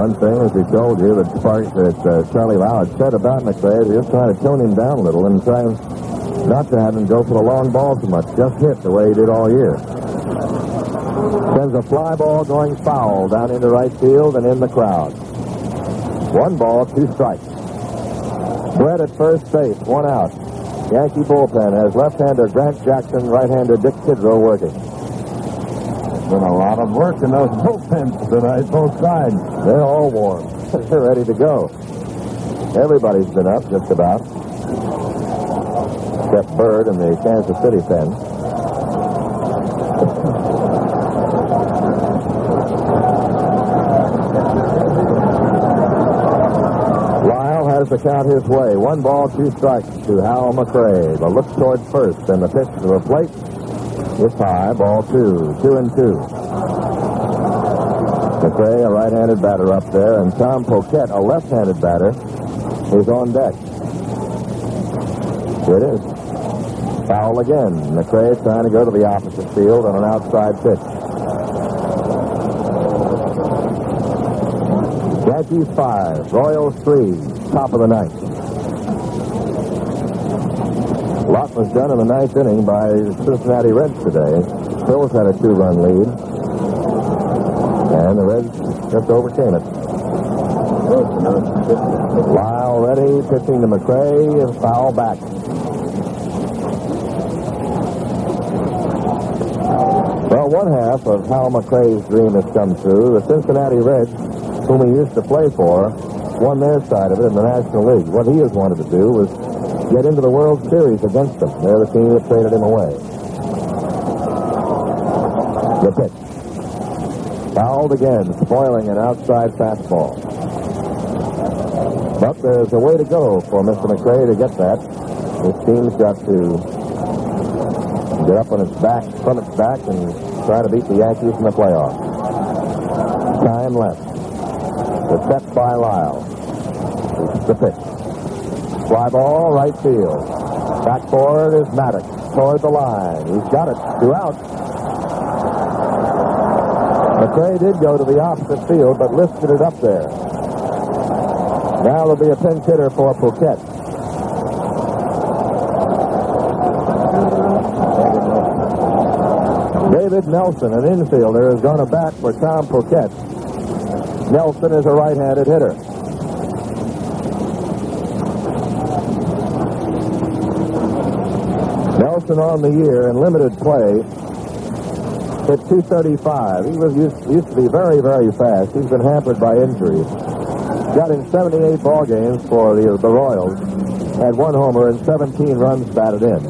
One thing, as we told you, that Spark, that uh, Charlie Lau had said about McRae, is was trying to tone him down a little and trying not to have him go for the long ball so much. Just hit the way he did all year. Sends a fly ball going foul down into right field and in the crowd. One ball, two strikes. Brett at first base, one out. Yankee bullpen has left-hander Grant Jackson, right-hander Dick Tidrow working. Been a lot of work in those bullpens tonight, both sides. They're all warm. [LAUGHS] They're ready to go. Everybody's been up, just about. Except Bird and the Kansas City pen. Lyle has the count his way. One ball, two strikes to Hal McRae. The look toward first, and the pitch to the plate is high. Ball two, two and two. McRae, a right-handed batter up there, and Tom Poquette, a left-handed batter, is on deck. Here it is. Foul again. McRae trying to go to the opposite field on an outside pitch. Yankees five, Royals three, top of the ninth. A lot was done in the ninth inning by the Cincinnati Reds today. Phillies had a two-run lead, and the Reds just overcame it. Lyle ready, pitching to McRae, and foul back. Well, one half of Hal McRae's dream has come true. The Cincinnati Reds, whom he used to play for, won their side of it in the National League. What he has wanted to do was get into the World Series against them. They're the team that traded him away. The pitch. Fouled again, spoiling an outside fastball. But there's a way to go for Mr. McRae to get that. His team's got to get up on its back, from its back, and try to beat the Yankees in the playoffs. Time left. The set by Lyle. The pitch. Fly ball, right field. Back forward is Maddox toward the line. He's got it. Two out. McRae did go to the opposite field, but lifted it up there. Now there'll be a pinch hitter for Poquette. David Nelson, an infielder, is going to bat for Tom Poquette. Nelson is a right-handed hitter. Nelson on the year in limited play hit 235. He was used, used to be very, very fast. He's been hampered by injuries. Got in 78 ball games for the, the Royals. Had one homer and 17 runs batted in.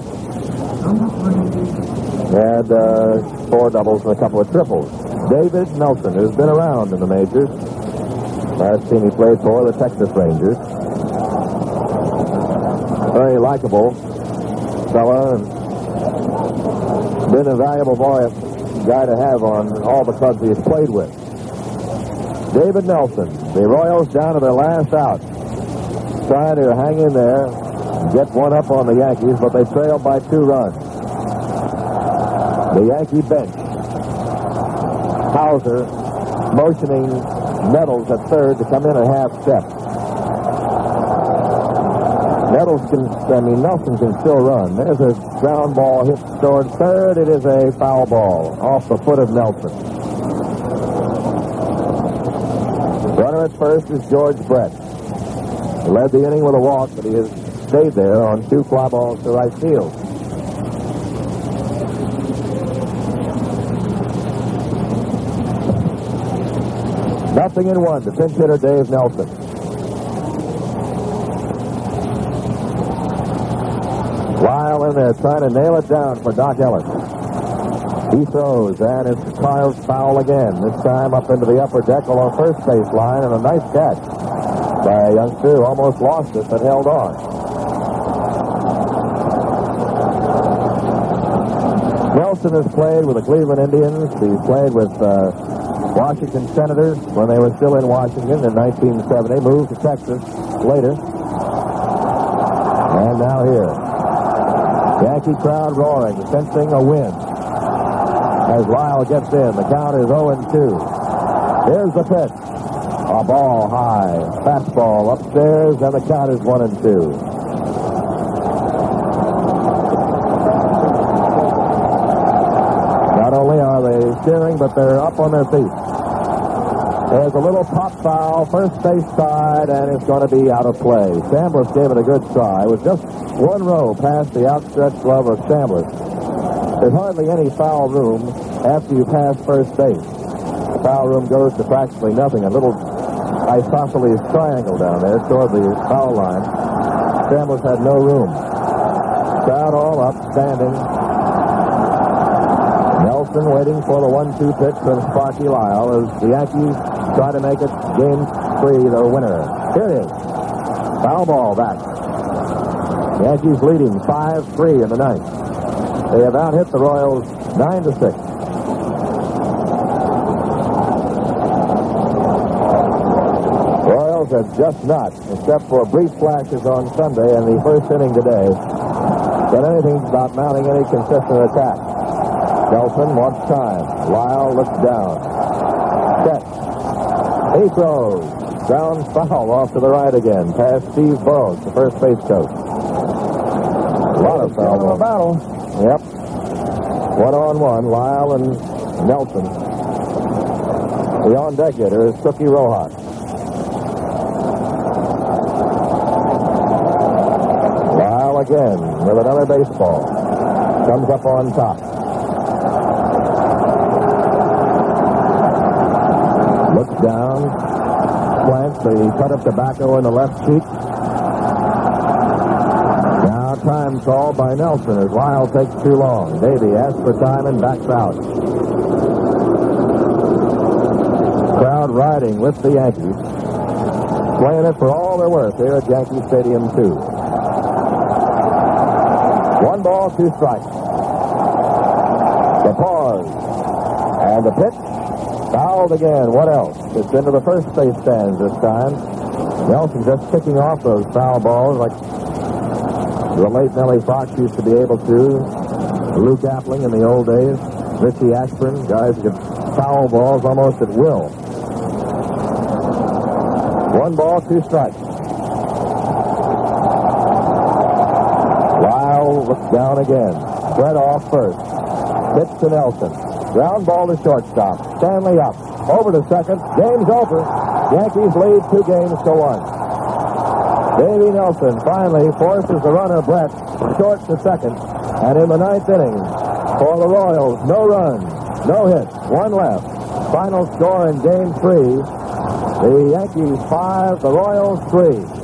Had uh, four doubles and a couple of triples. David Nelson has been around in the majors. Last team he played for, the Texas Rangers. Very likable fella been a valuable boy, guy to have on all the clubs he's played with. David Nelson, the Royals down to their last out, trying to hang in there, get one up on the Yankees, but they trail by two runs. The Yankee bench. Howser motioning Nettles at third to come in a half step. Nettles can, I mean, Nelson can still run. There's a ground ball hit toward third. It is a foul ball off the foot of Nelson. Runner at first is George Brett. He led the inning with a walk, but he has stayed there on two fly balls to right field. Nothing in one. The pinch hitter, Dave Nelson. There trying to nail it down for Dock Ellis. He throws, and it's Carl's foul again. This time up into the upper deck along first base line, and a nice catch by youngster almost lost it but held on. Nelson has played with the Cleveland Indians. He's played with uh, Washington Senators when they were still in Washington in 1970. Moved to Texas later. And now here. Yankee crowd roaring, sensing a win. As Lyle gets in, the count is 0-2. Here's the pitch. A ball high. Fastball upstairs, and the count is 1 and 2. Not only are they cheering, but they're up on their feet. There's a little pop foul, first base side, and it's going to be out of play. Chambliss gave it a good try. It was just one row past the outstretched glove of Chambliss. There's hardly any foul room after you pass first base. The foul room goes to practically nothing. A little isosceles triangle down there toward the foul line. Chambliss had no room. Crowd all up, standing. Nelson waiting for the one-two pitch from Sparky Lyle as the Yankees try to make it game three the winner. Here it is. Foul ball back. Yankees leading 5-3 in the ninth. They have out-hit the Royals 9 to 6. Royals have just not, except for brief flashes on Sunday and the first inning today, done anything about mounting any consistent attack. Nelson wants time. Lyle looks down. He throws. Ground foul off to the right again. Past Steve Boros, the first base coach. A lot of foul ball. battle. Yep. One on one, Lyle and Nelson. The on deck hitter is Cookie Rojas. Lyle again with another baseball. Comes up on top. Down, plants the cut of tobacco in the left cheek. Now time called by Nelson as Lyle takes too long. Davy asks for time and backs out. Crowd riding with the Yankees. Playing it for all they're worth here at Yankee Stadium, too. One ball, two strikes. The pause. And the pitch. Fouled again. What else? It's into the first base stands this time. Nelson just picking off those foul balls like The late Nellie Fox used to be able to. Luke Appling in the old days. Richie Ashburn, guys who could foul balls almost at will. One ball, two strikes. Lyle looks down again. Fred off first. Pitch to Nelson. Ground ball to shortstop. Stanley up. Over to second. Game's over. Yankees lead two games to one. Davy Nelson finally forces the runner Brett short to second. And in the ninth inning, for the Royals, no runs, no hits, one left. Final score in game three. The Yankees five, the Royals three.